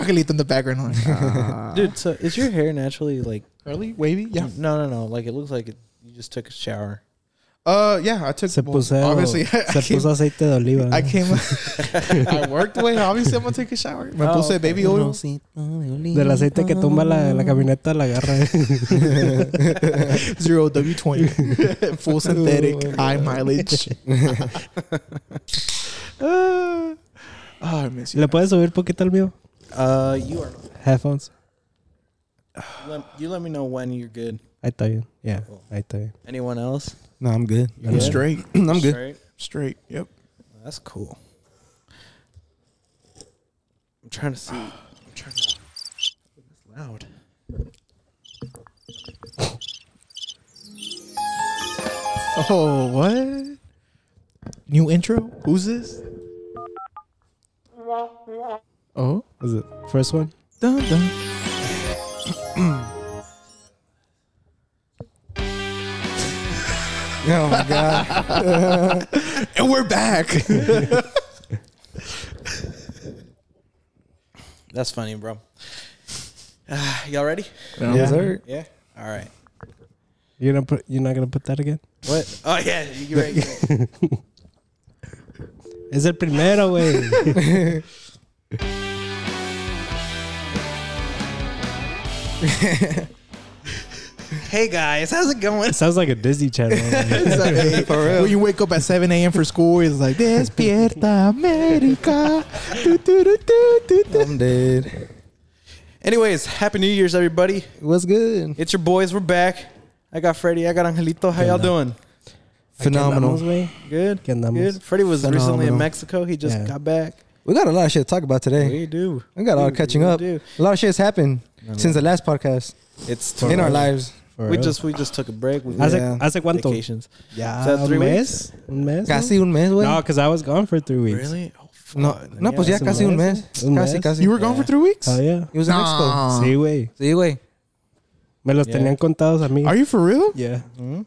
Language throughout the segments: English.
Angelito in the background. I'm like, ah. Dude, so is your hair naturally like curly, wavy. Yeah. No, no, no. Like it looks like it, you just took a shower. Uh, yeah. I took. Se well, puso, obviously, I se came, puso aceite de oliva. I came. I worked away. Obviously, I'm gonna take a shower. Me Oh, puse okay. baby oil. Del aceite que tumba la, la camioneta la agarra. Zero W20. Full synthetic, high mileage. Uh, oh, I miss you. ¿Le puedes subir poquito al mío? Uh, you are. Headphones. Let, you let me know when you're good. I está bien. Yeah, Cool. ahí está bien. Anyone else? No, I'm good. You I'm good? straight. I'm good. Straight? Straight. Yep. That's cool. I'm trying to see. I'm trying to. It's loud. Oh, what? New intro? Who's this? Oh, Is it first one? dun, dun. Oh my god. and we're back. That's funny, bro. Uh, y'all ready? Yes, sir. Yeah. All right. You're gonna put. You're not gonna put that again. What? Oh yeah, you right. You're right. Es el primero, güey. hey guys, how's it going? Sounds like a Disney Channel. It's like, hey, When you wake up at 7 a.m. for school, it's like, Despierta America. Do, do, do, do, do, do. I'm dead. Anyways, happy New Year's, everybody. What's good? It's your boys. We're back. I got Freddie. I got Angelito. How y'all doing? Phenomenal. Good. ¿Qué andamos? Good. Freddie was recently in Phenomenal. Mexico. He just Yeah. got back. We got a lot of shit to talk about today. We do. We got a lot of catching really up. do. A lot of shit's happened No, since no. the last podcast It's in our lives. For We real. just we just took a break. We Hace, Yeah. ¿Hace cuánto? vacations. Ya, Is that un three mes. Un mes. Casi un mes, güey. No, because I was gone for three weeks. Really? Oh, fuck. No, no, pues ya es un casi un mes. mes. Un Casi, mes. casi. You were gone for three weeks? Oh, yeah. He was in Mexico. Nah. Sí, güey. Sí, güey. Me los Yeah. tenían contados a mí. Are you for real? Yeah. Mhm.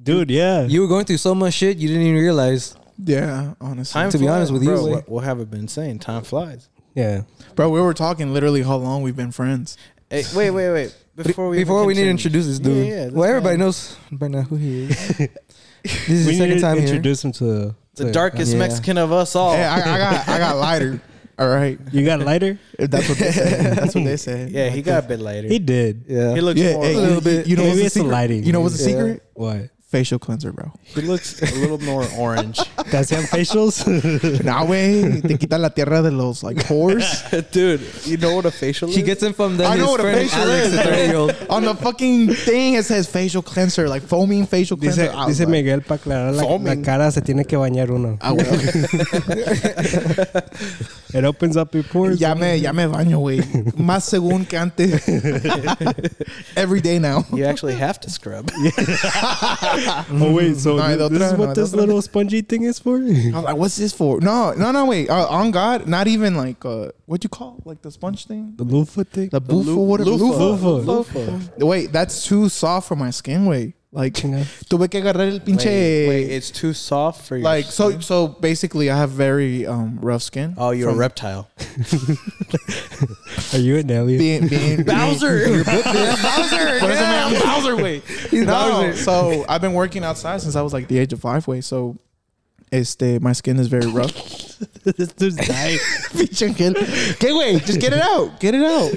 Dude, yeah. You were going through so much shit you didn't even realize. Yeah, honestly. Time To be flies. honest with you, Bro, güey. what, what have I been saying? Time flies. yeah. Bro, we were talking literally how long we've been friends. Hey, wait, wait, wait. Before we Before we need to introduce this dude. yeah, this well, everybody guy. knows by now who he is. this is we the need second to time here. introduce him to the, the darkest Yeah. Mexican of us all. Hey, I, I got I got lighter. All right. You got lighter? If that's what they said. That's what they said. yeah, he got a bit lighter. He did. Yeah. He looks Yeah, more. hey, A little you, bit. You know Maybe what's it's the the secret? lighting. You know what's the Yeah. secret? What? Facial cleanser, bro. he looks a little more orange. ¿Te hacían facials? Nah, way te quita la tierra de los like pores. Dude, you know what a facial is? He gets him from the I know what a facial Alex, is. the 30 year old. On the fucking thing, it says facial cleanser, like foaming facial dice cleanser. Was dice like, Miguel, para aclarar la, la cara se tiene que bañar uno. ah, well. It opens up your pores. ya me, ya me baño, güey. Más según que antes. Every day now. You actually have to scrub. Oh, wait. So No hay this, otra, is what hay de this little spongy thing is for? I was like, what's this for? No, no, no, wait. Uh, on God, not even like, uh, what you call it? like the sponge thing? The loofah thing? The boofa, lu- whatever. loofah. Loofah. Wait, that's too soft for my skin, wait. Like, Chinga. tuve que agarrar el pinche. Wait, wait, it's too soft for your like, so, skin? so basically, I have very um rough skin. Oh, you're from a reptile. Are you an alien? Being, being, Bowser. Being, Bowser. Por eso me llamo Bowser, way. No, Bowser. so I've been working outside since I was like the age of five, way. So, este, my skin is very rough. this dude's dying. Pinche Angel. ¿Qué, güey? Just get it out. Get it out.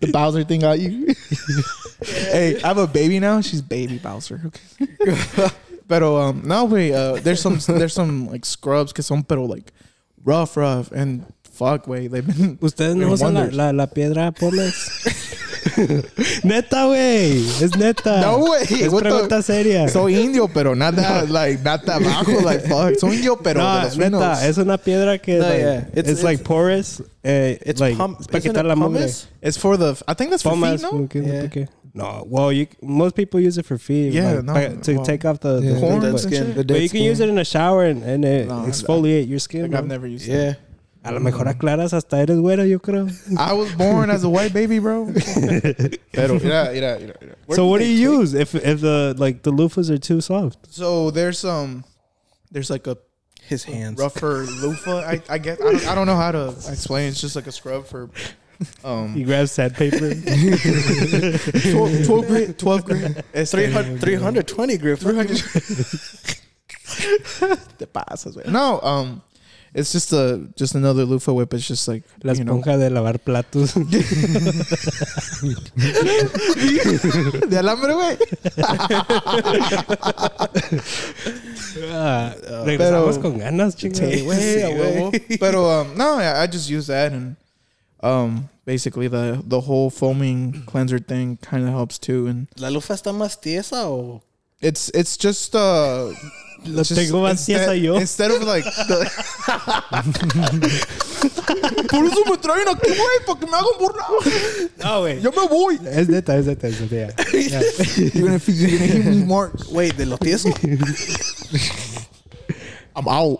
the Bowser thing got you. hey, I have a baby now. She's baby Bowser. Okay. pero um, no, wait. Uh, there's some there's some like scrubs que son pero like rough, rough, and fuck, way. They've been. ¿Ustedes no usan la, la, la piedra Pómez? neta, güey. Es neta. No, güey. Es What the- pregunta seria. Soy indio, pero nada like nada abajo, like fuck. Soy indio, pero no, de los finos. neta, es una piedra que No, like, yeah. it's, It's- like porous. Eh, It's like, pump. es para quitar la mugre. It's for the. I think that's for Pomas, feet, no? ¿qué- Yeah. No, well, you most people use it for feet. Yeah, like, no, pa- to well, take off the, Yeah. the Corn dead and skin. shit. The But you can use it in a shower and, and it No, exfoliate your skin. Like. I've never used it. Yeah. A lo mejor aclaras hasta eres güero, yo creo. I was born as a white baby, bro. Pero, mira, mira, mira, mira. Where so do what do you take- use if if the like the loofahs are too soft? So there's um, there's like a His hands. rougher loofah. I I guess I don't, I don't know how to explain. It's just like a scrub for um He grabs sandpaper. 12, 12 grit, 12 grit. Este, 300, 320 grip. 300. Te pasas, güey. No, um, it's just a just another loofah whip. It's just like La you know, esponja de lavar platos. de alambre, güey. Ah, regresamos Pero- con ganas, chingada. Sí, güey, a huevo. Pero um, no, I I just use that and um, basically the the whole foaming cleanser thing kind of helps too. And ¿La lufa está más tiesa o...? It's it's just uh. Lo just tengo más instead, yo. Instead of like the- Por eso me traen aquí, güey, para que me hagan burlar. No, güey. Yo me voy. Es neta, es neta, es neta. ya. You're gonna, you're gonna hear me march. Wait, ¿de lo tieso? I'm out.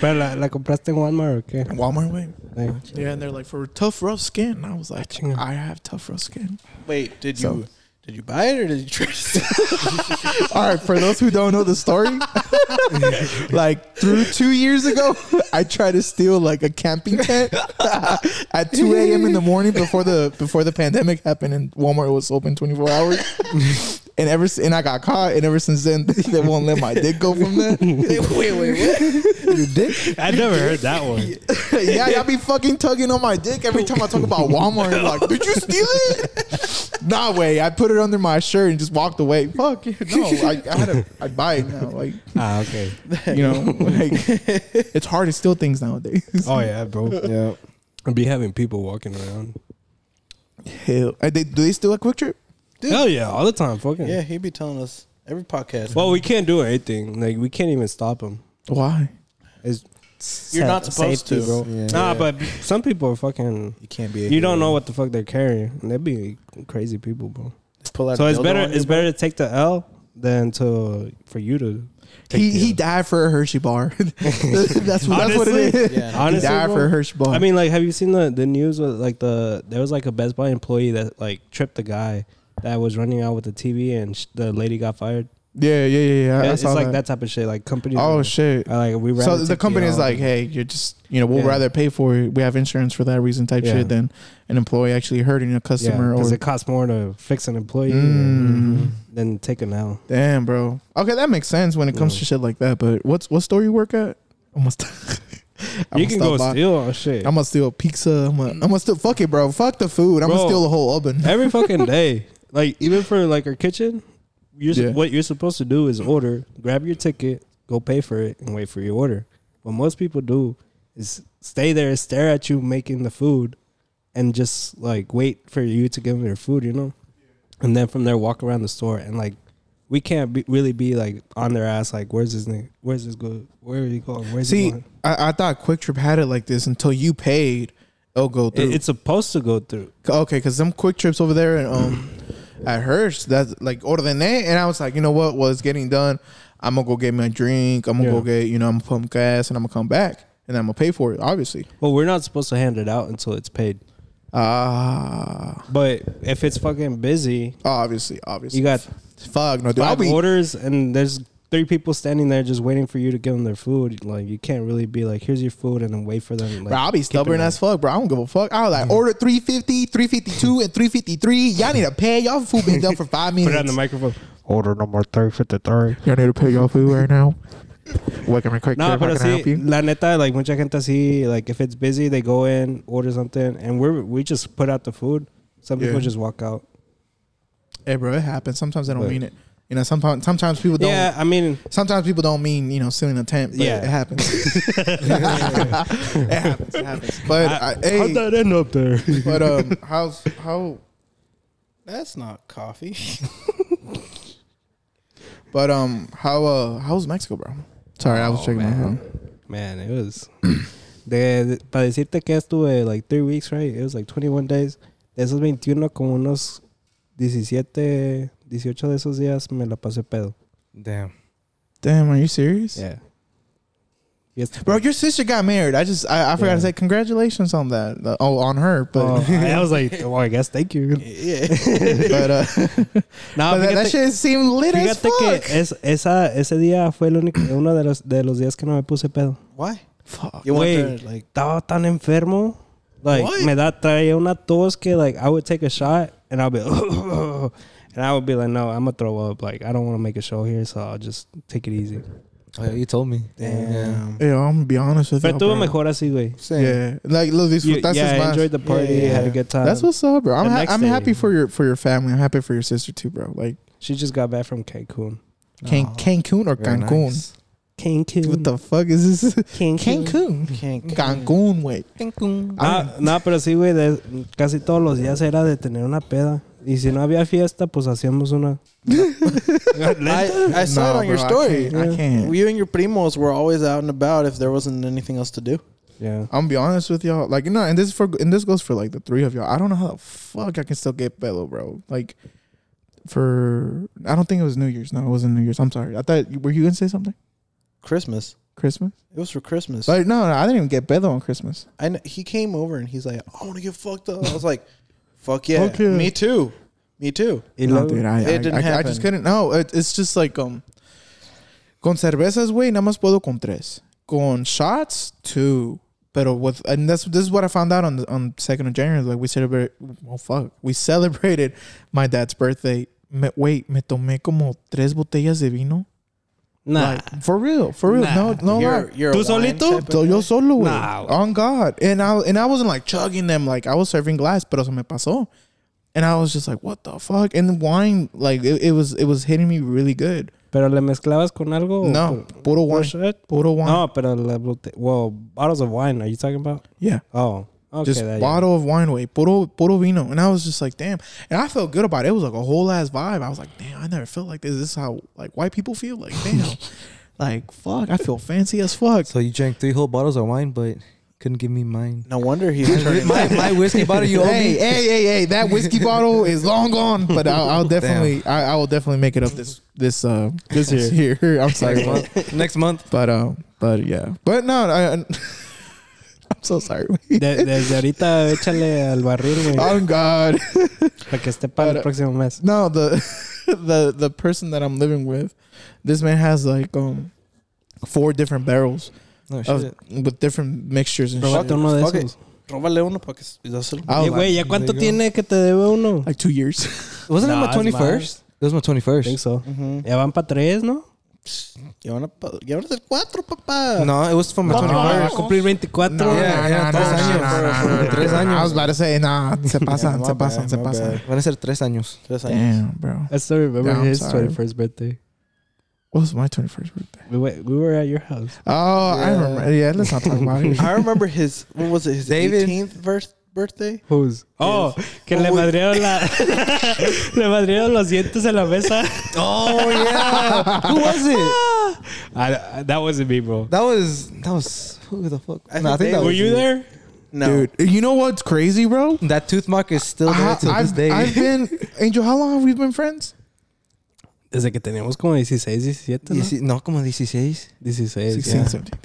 Pero la, la compraste en Walmart o qué? Walmart, way. Like, Yeah, and they're like for tough, rough skin. I was like, chinga. I have tough, rough skin. Wait, did So- you... Did you buy it or did you try to... All right, for those who don't know the story, like through two years ago, I tried to steal like a camping tent at 2 a.m. in the morning before the before the pandemic happened and Walmart was open 24 hours. And ever s- and I got caught, and ever since then they won't let my dick go from there. wait, wait, wait, what? Your dick? I never heard that one. yeah, y'all be fucking tugging on my dick every time I talk about Walmart. You're like, did you steal it? nah, way. I put it under my shirt and just walked away. Fuck no, I, I had to. I buy it now. Like Ah, okay. you know, like it's hard to steal things nowadays. Oh, yeah, bro. Yeah. I'll be having people walking around. Hell, they, do they steal a quick trip? Dude. Hell yeah, all the time. Fucking. Yeah, he be telling us every podcast. Well, we can't do anything. Like, we can't even stop him. Why? It's You're not supposed safety, to. bro. Yeah. Nah, Yeah. but some people are fucking. You can't be. a You don't know what the fuck they're carrying. And they be crazy people, bro. Pull out So a it's dildo better. on you, It's bro. better to take the L than to for you to. Take He the he L. died for a Hershey bar. that's that's what Honestly, it is. Yeah. he died bro, for a Hershey bar. I mean, like, have you seen the the news? With, like the there was like a Best Buy employee that like tripped the guy that was running out with the TV, and sh- the lady got fired. yeah, yeah, yeah, yeah. I it's saw like that. type of shit. Like companies. Oh are, shit. are like we. So the take company is like, hey, you're just you know we'll Yeah. rather pay for it. We have insurance for that reason type Yeah. shit than an employee actually hurting a yeah, customer because or it costs more to fix an employee Mm. than take an L. Damn, bro. Okay, that makes sense when it comes to shit like that. But what's what store you work at? Almost. You can go steal on shit I'm gonna steal pizza. I'm gonna, I'm gonna steal. Fuck it, bro. Fuck the food. I'm Bro. gonna steal the whole oven. every fucking day. Like even for like our kitchen, you're, Yeah. what you're supposed to do is order, grab your ticket, go pay for it, and wait for your order. What most people do is stay there, stare at you making the food, and just like wait for you to give them their food, you know. And then from there, walk around the store and like. We can't be, really be like on their ass. Like, where's this nigga? Where's this go? Where are you going? Where's he See, going? I, I thought QuikTrip had it like this until you paid. It'll go through. It, it's supposed to go through. okay, because some QuikTrips over there and um at Hirsch that's like ordené, and I was like, you know what? Was getting done. I'm gonna go get me a drink. I'm gonna Yeah. go get you know I'm gonna pump gas and I'm gonna come back and I'm gonna pay for it. Obviously. Well, we're not supposed to hand it out until it's paid. Ah, But if it's fucking busy, obviously, obviously. you got fuck no. Dude, I'll five be orders and there's three people standing there just waiting for you to give them their food. Like you can't really be like, "Here's your food," and then wait for them. Like, Bro, I'll be stubborn as fuck, bro. I don't give a fuck. I was like, mm-hmm. order 350, 352, and 353. Y'all need to pay. Y'all food been done for five minutes. Put it on the microphone. Order number three fifty three. Y'all need to pay y'all food right now. Welcome to Quick No, Trip. How but I help see, you? la neta, like mucha gente así, like if it's busy, they go in, order something, and we're we just put out the food. Some people just walk out. Hey, bro, it happens. Sometimes I don't But- mean it. You know, sometimes sometimes people don't. Yeah, I mean, Sometimes people don't mean you know stealing a tent. But Yeah. it happens. it happens. It happens. But I, how'd that end up there? but um, how's how? That's not coffee. But um, how uh, how's Mexico, bro? Sorry, I was Oh, checking my phone. Man, it was. De, de- para decirte que estuve like three weeks, right? It was like 21 days. De esos 21, como unos 17, 18 de esos días me la pasé pedo. Damn. Damn, are you serious? Yeah. Fiesta. Bro, your sister got married. I just I, I forgot Yeah. to say congratulations on that. Uh, Oh, on her, but Oh, I was like, well, I guess thank you. Yeah. but uh, No, but that, that shit seemed lit as Fíjate que fuck. es, esa, ese día fue el único, uno de los, de los días que no me puse pedo. Why? Fuck. You Wait. went there like Estaba tan enfermo. Like, What? me da, traía una tos que, like, I would take a shot and I'll be, and I would be like, no, I'm gonna throw up. Like, I don't want to make a show here, so I'll just take it easy. Oh, yeah, you told me. damn. Yeah, I'm gonna be honest with Pero you. estuvo mejor así, güey. Yeah, like lo You- disfrutaste yeah, I más. enjoyed the party, Yeah, had a yeah. good time. That's what's up, bro. I'm ha- I'm day. happy for your for your family. I'm happy for your sister too, bro. Like She just got back from Cancun. Can- Oh, Cancun or Cancun? nice. Cancun. What the fuck is this? Cancun. Cancun. Cancun. Cancun, güey. Ah, no, pero sí, güey, de- casi todos los días era de tener una peda. Y si no había fiesta, pues hacíamos una. I, I saw it No, on your bro, I story. can't- I can't. You and your primos were always out and about if there wasn't anything else to do. Yeah. I'm gonna be honest with y'all. Like, no, and this is for and this goes for like the three of y'all. I don't know how the fuck I can still get bello, bro. Like, for I don't think it was New Year's. No, it wasn't New Year's. I'm sorry. I thought were you gonna say something? Christmas. Christmas? It was for Christmas. Like, no, no, I didn't even get bello on Christmas. I kn- he came over and he's like, I want to get fucked up. I was like, fuck yeah. Okay. Me too. Me too. Y no, dude, I, It I, didn't I, I happen. just couldn't. No, it, it's just like um, con cervezas, güey, nada más puedo con tres. Con shots, two. Pero with and that's this is what I found out on the, on second of January. Like we celebrate. Oh fuck, we celebrated my dad's birthday. Me, wait, me tomé como tres botellas de vino. Nah. Like, for real, for real. Nah. No, no you're, lie. you're ¿Tú solito? So yo solo, güey. Nah, güey. On God. And I and I wasn't like chugging them like I was serving glass, pero se me pasó. And I was just like, what the fuck? And the wine, like it, it was it was hitting me really good. Pero le mezclabas con algo? o No, por- puro por wine. shot? Puro wine. No, pero la well, bottles of wine. Are you talking about? Yeah. Oh, okay. just that- yeah. bottle of wine way. Puro puro vino. And I was just like, damn. And I felt good about it. It was like a whole ass vibe. I was like, damn, I never felt like this. This is how like white people feel. Like, damn. like, fuck, I feel fancy as fuck. So you drank three whole bottles of wine, but couldn't give me mine. No wonder he's turning. my, my whiskey bottle you owe hey, me. hey, hey, hey! That whiskey bottle is long gone, but I'll, I'll definitely, I, I will definitely make it up this this uh this year. I'm sorry, Next month. But um, but yeah, but no, I, I'm so sorry. De- desde ahorita échale al barril, güey. Oh God, para que esté para el But, próximo mes. no the the the person that I'm living with, this man has like um four different barrels No of, with different mixtures and Probate shit. uno de Fuck it. esos. Róbale uno para que s- dáselo. I was Eh, güey, ¿ya like, cuánto there you go. tiene que te debe uno? like two years. Wasn't Nah, it my twenty first? It was my twenty I think first. so. Ujú. Ya van para tres, ¿no? Ya van a pa- ya van a ser cuatro, papá. No, it was for my No, twenty Va a cumplir 24. No, güey. Yeah, yeah, tres años. Tres I años. was about to say, nah, se pasan, my se bad, pasan, se my pasan. bad. Van a ser tres años. Tres años. Damn, bro. I still remember Yeah, his sorry. 21st birthday. What was my 21st birthday? We, went, we were at your house. Oh, I remember. Yeah, let's not talk about it. I remember his, what was it, his David. 18th verse, birthday? Who's? Oh, que Oh, le madrieron la... le madrieron los dientes en la mesa. Oh yeah. Who was it? I, I- that wasn't me, bro. That was that was who the fuck? I No, think that they- Were was you you. there? No. Dude, you know what's crazy, bro? That tooth mark is still there I, till this day. I've been Angel. How long have we been friends? Desde que teníamos como 16, 17, ¿no? Dieci- no, como 16. 16, 16, yeah. 17.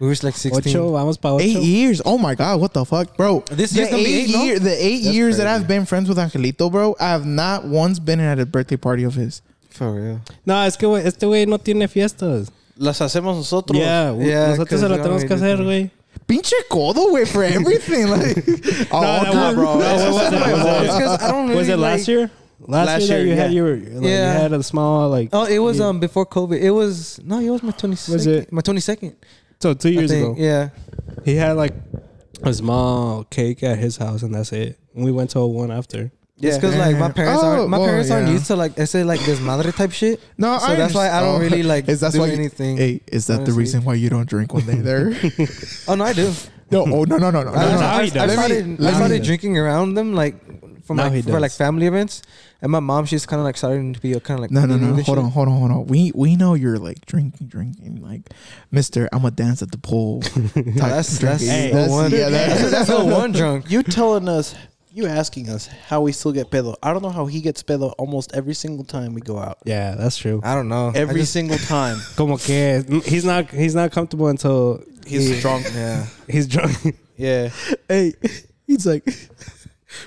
We were like 16. Ocho, vamos para ocho. Eight years. Oh my god, what the fuck, bro? This the year's gonna be eight eight, no? year, the eight That's years that crazy. I've been friends with Angelito, bro. I have not once been at a birthday party of his. For real. No, es que güey, este güey no tiene fiestas. Las hacemos nosotros. Yeah, güey, Yeah, nosotros se 'cause lo we tenemos que already hacer, did güey. Pinche codo, way for everything. like, oh, that okay. was- bro. No, It's what was just it? my Was it- It's 'cause I don't really Was it last like- year? Last, Last year, that year, you had yeah. your like, Yeah. you had a small like Oh, it was Yeah. um before COVID. It was no, it was my 22nd. Was it? my 22nd? So two years think. ago. Yeah. He had like a small cake at his house and that's it. And we went to a one after. It's because like my parents Oh, aren't my well, parents aren't yeah. used to like I say like this madre type shit. No, So I that's why I don't really like Is that's do why you- anything. Hey, is that the reason why you don't drink when they're there? Oh no, I do. no, oh no, no, no, no, no. I, no. now I. I started, I started drinking around them like for Now my he for like family events, and my mom she's kind of like starting to be a kind of like No, no, no. Hold shit. on, hold on, hold on. We we know you're like drinking, drinking, like Mister. I'm gonna dance at the pool. type That's that's drinking. the one. yeah, that's, that's, that's the one drunk. You telling us You asking us how we still get pedo? I don't know how he gets pedo almost every single time we go out. Yeah, that's true. I don't know. Every just- single time Como que he's not he's not comfortable until he's he- drunk. yeah. He's drunk. Yeah, Hey, he's like,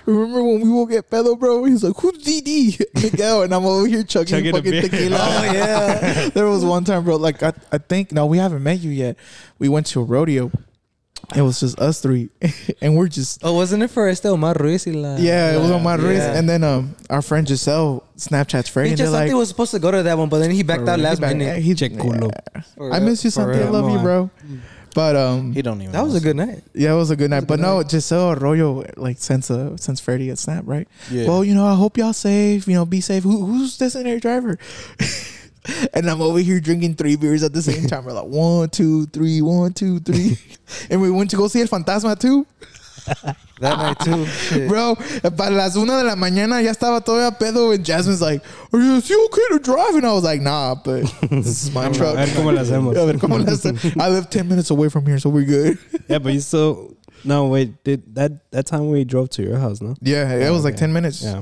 remember when we won't get pedo, bro? He's like, who's DD? Miguel, and I'm over here chugging, Chugging fucking tequila. Oh, yeah. there was one time, bro. Like I, I think no, we haven't met you yet. We went to a rodeo. It was just us three, and we're just Oh, wasn't it for Este Omar Ruiz? y la- yeah. It was on my wrist, Yeah. and then um, our friend Giselle Snapchats Freddie, He and just like, was supposed to go to that one, but then he backed out last back- minute. He, Che culo. I real. miss you, For Santi. I real. love you, Come bro. But um, he don't even. That was a good night. yeah, it was a good night. a But good no, Giselle Arroyo like since uh since Freddie had snap right. Yeah. Well, you know, I hope y'all safe. You know, be safe. Who, who's designated driver? and I'm over here drinking three beers at the same time. We're like one, two, three, one, two, three, and we went to go see El Fantasma too, That night too. Shit. bro. Para las una de la mañana ya estaba todavía pedo, and Jasmine's like, "Are you, still you okay to drive?" And I was like, "Nah, but this is my truck." A ver cómo la hacemos. A ver cómo la hacemos. I live ten minutes away from here, so we're good. Yeah, but you still no wait. Did that that time we drove to your house? No. Yeah, it was like Okay. ten minutes. Yeah,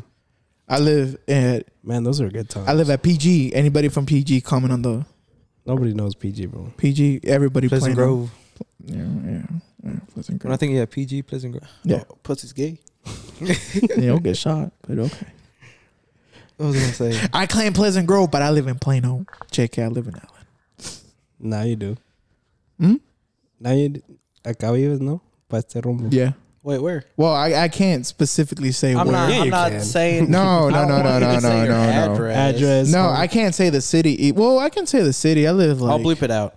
I live at man, those are good times. I live at PG. Anybody from PG comment on the Nobody knows PG, bro. PG? Everybody Pleasant playing. Grove. Yeah, yeah, yeah. Pleasant When I think yeah, PG Pleasant Grove. Yeah, Oh, pussy's gay. you don't get shot, but okay. I was gonna say. I claim Pleasant Grove, but I live in Plano. JK, I live in Allen. Now you do. Hmm? Now you d- acá vives, no? Pa este rumbo. Yeah. Wait, where? Well, I, I can't specifically say I'm where. not. Yeah, I'm you not can. saying. No, I no, don't no, want no, to no, say no, your no, no. Address. Address. no. I can't say the city. Well, I can say the city. I live like I'll bleep it out.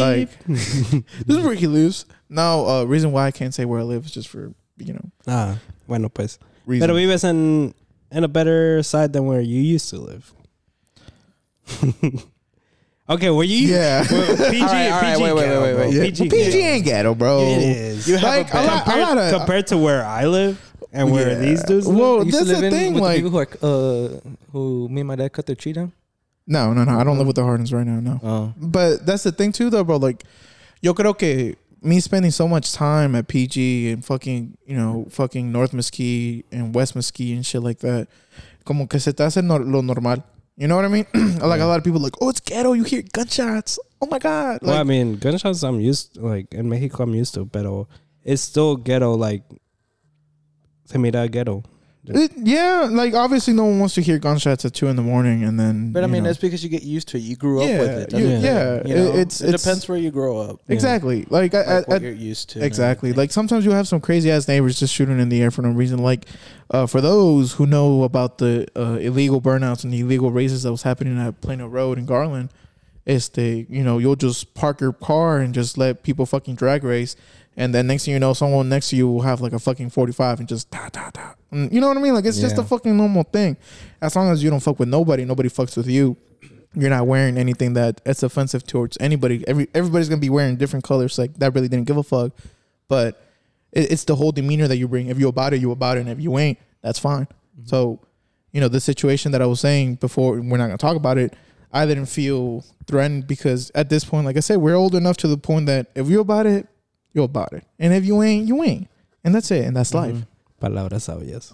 Like this is where he lives. No, uh, reason why I can't say where I live is just for you know Ah, bueno pues. reasons. Pero vives en in a better side than where you used to live. okay, where you Yeah. well, PG, All right, all right, PG wait, wait, ghetto, wait, wait, bro. wait. Yeah, PG, PG ain't ghetto, bro. It is. You have Like a a lot, a compared, lot of compared to where I live and where Yeah. these dudes live. Well, You used to that's the thing. Like, the people who are, uh, who me and my dad cut their tree down. No, no, no. I don't live oh. with the Hardens right now. No, Oh, but that's the thing too, though, bro. Like, yo creo que me spending so much time at PG and fucking, you know, fucking North Mesquite and West Mesquite and shit like that, como que se te hace lo normal. You know what I mean? like a lot of people like, oh, it's ghetto. You hear gunshots. Oh my god. well, I mean, gunshots I'm used like in Mexico I'm used to, but it's still ghetto like se mira ghetto. It- yeah, like obviously no one wants to hear gunshots at two in the morning and then. But I mean, know. that's because you get used to it. You grew up Yeah, with it. you- it? yeah, You know, it- it's- it it's- depends where you grow up. Yeah. exactly. Like, I, Like I, what I- you're used to. Exactly. Like sometimes you have some crazy ass neighbors just shooting in the air for no reason. Like uh, for those who know about the uh, illegal burnouts and the illegal races that was happening at Plano Road in Garland, it's the you know you'll just park your car and just let people fucking drag race, and then next thing you know, someone next to you will have like a fucking forty five and just ta ta ta. And You know what I mean? Like it's just a fucking normal thing. As long as you don't fuck with nobody, nobody fucks with you. You're not wearing anything that it's offensive towards anybody. Every everybody's gonna be wearing different colors. Like that really didn't give a fuck. But it, it's the whole demeanor that you bring. If you about it, you about it. And if you ain't, that's fine. Mm-hmm. So, you know, the situation that I was saying before, we're not gonna talk about it. I didn't feel threatened because at this point, like I said, we're old enough to the point that if you about it, you're about it. And if you ain't, you ain't. And that's it. And that's mm-hmm. life. Palabras sabias.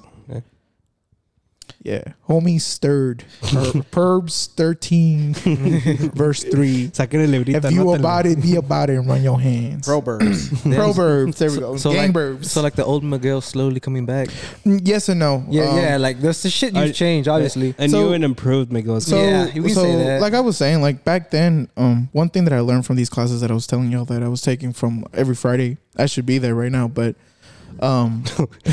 Yeah. Homie stirred. Per- Perbs 13, verse 3. Saquen el librito. If you anótenlo. about it, be about it and run your hands. Proverbs. Proverbs. There we So- go. so Gang like- verbs. so like the old Miguel slowly coming back. Mm, yes and no. Yeah, Um, yeah. Like that's the shit you've changed, obviously. A So- new and improved Miguel. So, Yeah, you can so say that. like I was saying, like back then, um, one thing that I learned from these classes that I was telling y'all that I was taking from every Friday, I should be there right now, but um,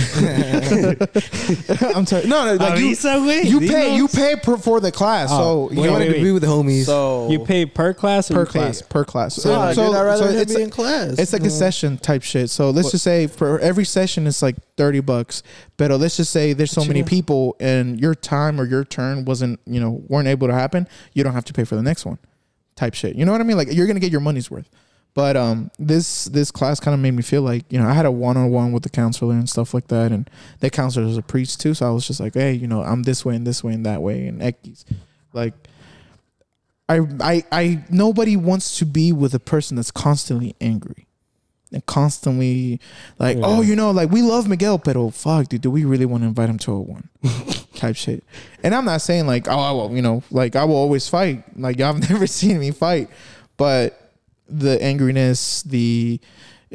I'm sorry, no, no, like you, Avisa, güey. you pay, Dinos. you pay per, for the class, Oh, so you wait, know, wanted wait, to be with the homies. So You pay per class or per you pay- class, per class. So, So, so, dude, I'd rather so him it's be in class. it's like a session type shit. So let's just say for every session it's like thirty bucks. But let's just say there's so many people and your time or your turn wasn't you know weren't able to happen. You don't have to pay for the next one, type shit. You know what I mean? Like you're gonna get your money's worth. But um, this this class kind of made me feel like you know I had a one on one with the counselor and stuff like that, and the counselor is a priest too. So I was just like, hey, you know, I'm this way and this way and that way and X, like. I, I I nobody wants to be with a person that's constantly angry. and constantly like, Yeah. oh, you know, like we love Miguel, but oh fuck, dude, do we really want to invite him to a one type shit? And I'm not saying like, oh, I will, you know, like I will always fight. Like y'all have never seen me fight, but the angriness, the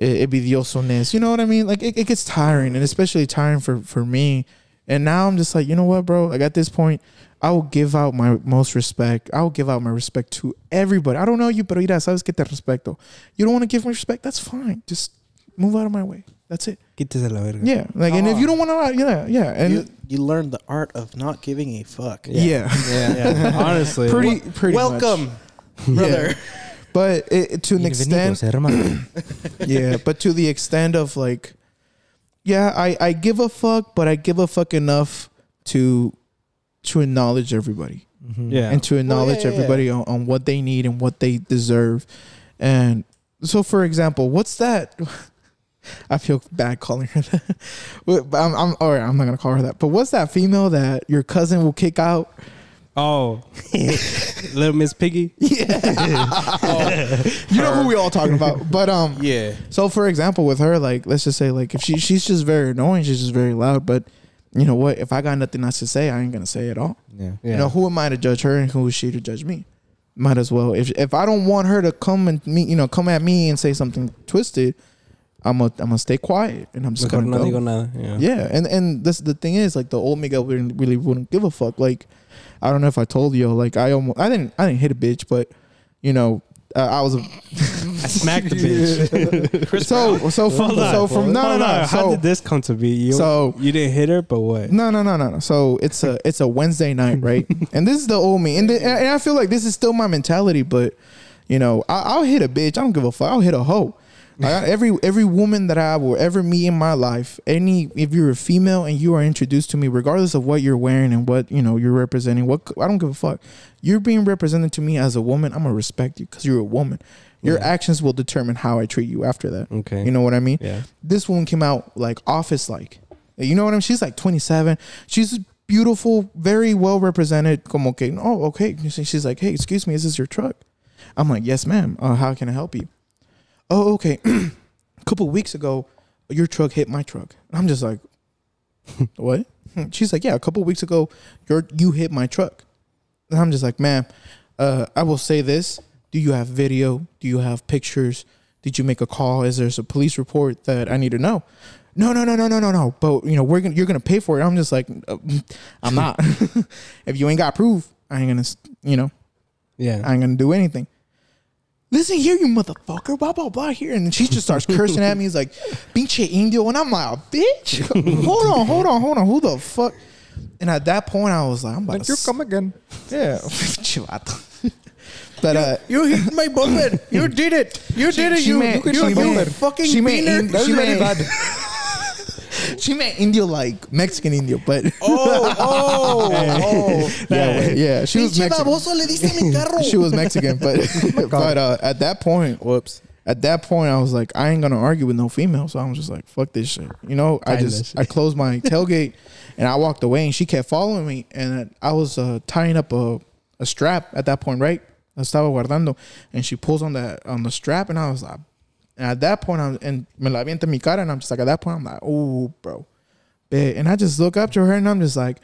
envidiosoness, you know what I mean? Like it, it gets tiring, and especially tiring for for me. And now I'm just like, you know what, bro? Like at this point, I will give out my most respect. I will give out my respect to everybody. I don't know you, pero mira, sabes que te respeto. You don't want to give me respect? That's fine. Just move out of my way. That's it. Quítese la verga. Yeah. Like, and if you don't want to, yeah, yeah. And you, you learn the art of not giving a fuck. yeah. Yeah. Honestly. pretty, pretty much. Welcome, brother. But it, it- to an extent, yeah, but to the extent of like, yeah, I I give a fuck, but I give a fuck enough to to acknowledge everybody mm-hmm. Yeah. and to oh, acknowledge yeah, yeah. everybody on, on what they need and what they deserve. And so, for example, what's that? I feel bad calling her that. But but I'm, I'm all right. I'm not gonna call her that. But what's that female that your cousin will kick out? Oh. Little Miss Piggy. Yeah, You know who we all talking about. But um, Yeah. So for example, with her, like let's just say, like if she she's just very annoying, she's just very loud. But you know what? If I got nothing else to say, I ain't gonna say it all. Yeah. Yeah. You know who am I to judge her, and who is she to judge me? Might as well. If if I don't want her to come and me, you know, come at me and say something twisted, I'm gonna I'm gonna stay quiet and I'm just Mejor gonna no go. digo nada. Yeah. Yeah, and and this the thing is like the old Miguel wouldn't, really wouldn't give a fuck. Like I don't know if I told you, like I almost I didn't I didn't hit a bitch, but you know uh, I was a I smacked the bitch. so so from on, so from no no no on. How so did this come to be? You, so- you didn't hit her, but what? no no no no no so it's a it's a Wednesday night right and this is the old me and the, and I feel like this is still my mentality but you know I, I'll hit a bitch I don't give a fuck I'll hit a hoe like, every every woman that I will ever meet in my life any if you're a female and you are introduced to me regardless of what you're wearing and what you know you're representing what I don't give a fuck you're being represented to me as a woman I'm gonna respect you because you're a woman your Yeah. actions will determine how I treat you after that Okay. you know what I mean Yeah. this woman came out like office like. You know what I mean? She's like 27. She's beautiful, very well represented. Como que, oh, okay. She's like, hey, excuse me, is this your truck? I'm like, yes, ma'am. Uh, how can I help you? Oh, okay. A couple weeks ago, your truck hit my truck. I'm just like, what? She's like, yeah, a couple weeks ago, your you hit my truck. And I'm just like, ma'am, uh, I will say this. Do you have video? Do you have pictures? Did you make a call? Is there a police report that I need to know? No, no, no, no, no, no, no. But you know, we're gonna you're gonna pay for it. I'm just like, uh, I'm not. if you ain't got proof, I ain't gonna, you know, Yeah. I ain't gonna do anything. Listen here, you motherfucker, blah blah blah. Here, and then she just starts cursing at me. He's like, "Pinche indio," and I'm like, "Bitch, hold on, hold on, hold on. Who the fuck?" And at that point, I was like, "I'm about Like to you come again. yeah. But uh, You hit my bumper. You did it. You did it. You, you, she you meant- fucking she She very meant- bad. She meant Indio like Mexican Indio, but Oh, oh, oh. yeah, yeah, she was Mexican. baboso, le diste mi carro. She was Mexican, but but uh, at that point, Whoops. at that point, I was like, I ain't gonna argue with no female. So I was just like, fuck this shit. You know, I just I closed my tailgate and I walked away, and she kept following me, and I was uh, tying up a, a strap at that point, right? I estaba guardando, and she pulls on that on the strap, and I was like, and at that point, I'm and me la avienta en mi cara, and I'm just like, at that point, I'm like, oh, bro, Bet. and I just look up to her, and I'm just like.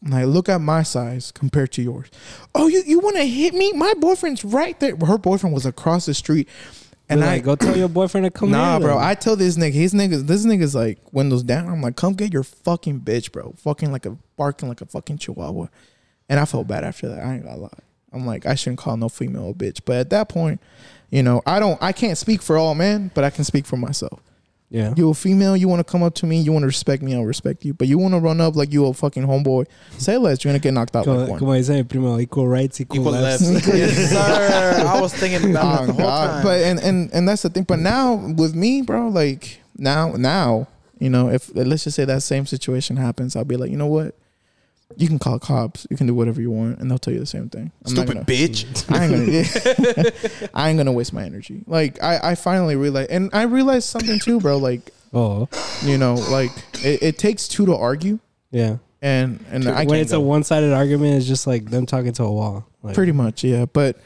Like, look at my size compared to yours. Oh, you, you want to hit me? My boyfriend's right there. Her boyfriend was across the street. And And I go tell your boyfriend to come Nah, bro. I tell this nigga, his niggas, this nigga's like windows down. I'm like, come get your fucking bitch, bro. Fucking like a barking like a fucking chihuahua. And I felt bad after that. I ain't gonna lie. I'm like, I shouldn't call no female a bitch. But at that point, you know, I don't I can't speak for all men, but I can speak for myself. yeah. You a female, you wanna come up to me, you wanna respect me, I'll respect you. But you wanna run up like you a fucking homeboy, say less, you're gonna get knocked out Como, like one. como dice primo, equal rights, equal, Equal lefts. lefts. yes, sir. I was thinking about Oh, that the oh, whole God. time. But and, and and that's the thing. But now with me, bro, like now now, you know, if let's just say that same situation happens, I'll be like, you know what? You can call cops. You can do whatever you want, and they'll tell you the same thing. I'm Stupid gonna, bitch. I ain't gonna. I ain't gonna waste my energy. Like I, I finally realized, and I realized something too, bro. Like Oh, you know, like it, it takes two to argue, yeah. and and I when can't it's a one-sided argument, it's just like them talking to a wall. Like, Pretty much, yeah. But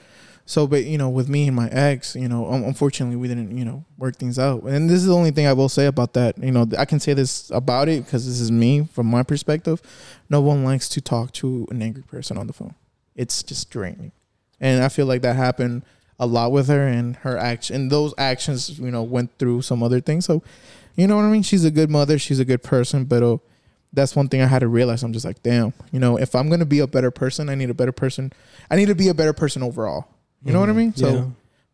So, but you know, with me and my ex, you know, un- unfortunately, we didn't, you know, work things out. And this is the only thing I will say about that. You know, I can say this about it because this is me from my perspective. No one likes to talk to an angry person on the phone. It's just draining, and I feel like that happened a lot with her and her action. And those actions, you know, went through some other things. So, you know what I mean? She's a good mother. She's a good person, but. Uh, that's one thing I had to realize. I'm just like, damn, you know, if I'm gonna be a better person, I need a better person. I need to be a better person overall. You know what I mean? So, Yeah.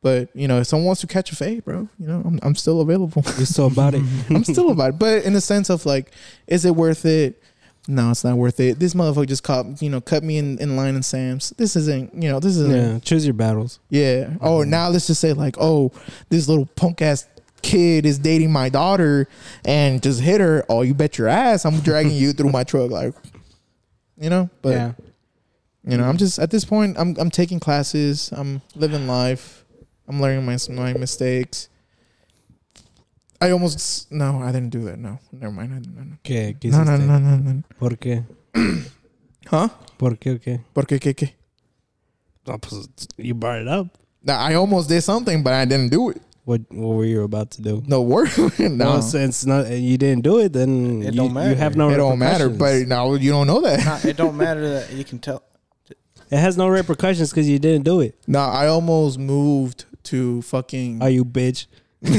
but you know, if someone wants to catch a fade, bro, you know, I'm I'm still available. You're still about it. I'm still about it. But in the sense of like, is it worth it? No, it's not worth it. This motherfucker just caught, you know, cut me in, in line in Sam's. This isn't, you know, this isn't. Yeah. Choose your battles. Yeah. Oh, mm-hmm. now let's just say like, oh, this little punk ass kid is dating my daughter and just hit her. Oh, you bet your ass I'm dragging you through my truck, like, you know. But yeah. You know, I'm just at this point. I'm I'm taking classes. I'm living life. I'm learning my my mistakes. I almost no, I didn't do that. No, never mind. I didn't, ¿Qué? ¿Qué no, no, hiciste? no, no, no. ¿Por qué? Huh? ¿Ah? ¿Por qué o qué? Porque qué qué? Oh, pues, you brought it up. I almost did something, but I didn't do it. What What were you about to do? No work. no, No, since not eh, you didn't do it, then It you, don't matter. you have no. it don't matter. But now you don't know that. Nah, it don't matter that you can tell. It has no repercussions because you didn't do it. No, I almost moved to fucking. Are you bitch? Oh,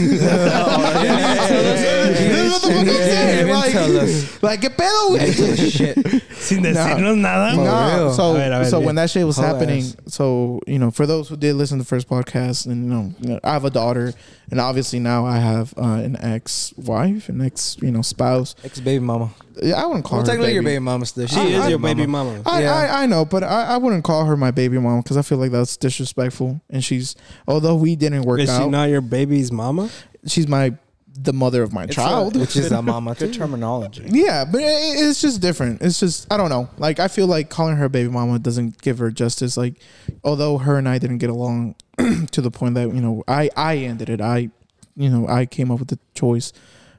This is what the fuck I'm saying, like- tell us. Like, ¿qué pedo, güey? Shit. Sin No. decirnos nada. For No, so A ver, a ver, so when that shit was Whole happening, ass. so you know, for those who did listen to the first podcast, and you know, I have a daughter, and obviously now I have uh, an ex-wife, an ex, you know, spouse. Ex baby mama. Yeah, I wouldn't call Well, her technically baby. your baby mama still. She I- is I- your baby mama. I, Yeah. I, I know, but I, I wouldn't call her my baby mama because I feel like that's disrespectful. And she's, although we didn't work out. Is she not your baby's mama? she's my the mother of my It's child. a- Which is a mama Good terminology. Yeah, but it, it's just different. It's just I don't know. Like I feel like calling her baby mama doesn't give her justice. Like although her and I didn't get along to the point that you know I I ended it. I you know I came up with the choice.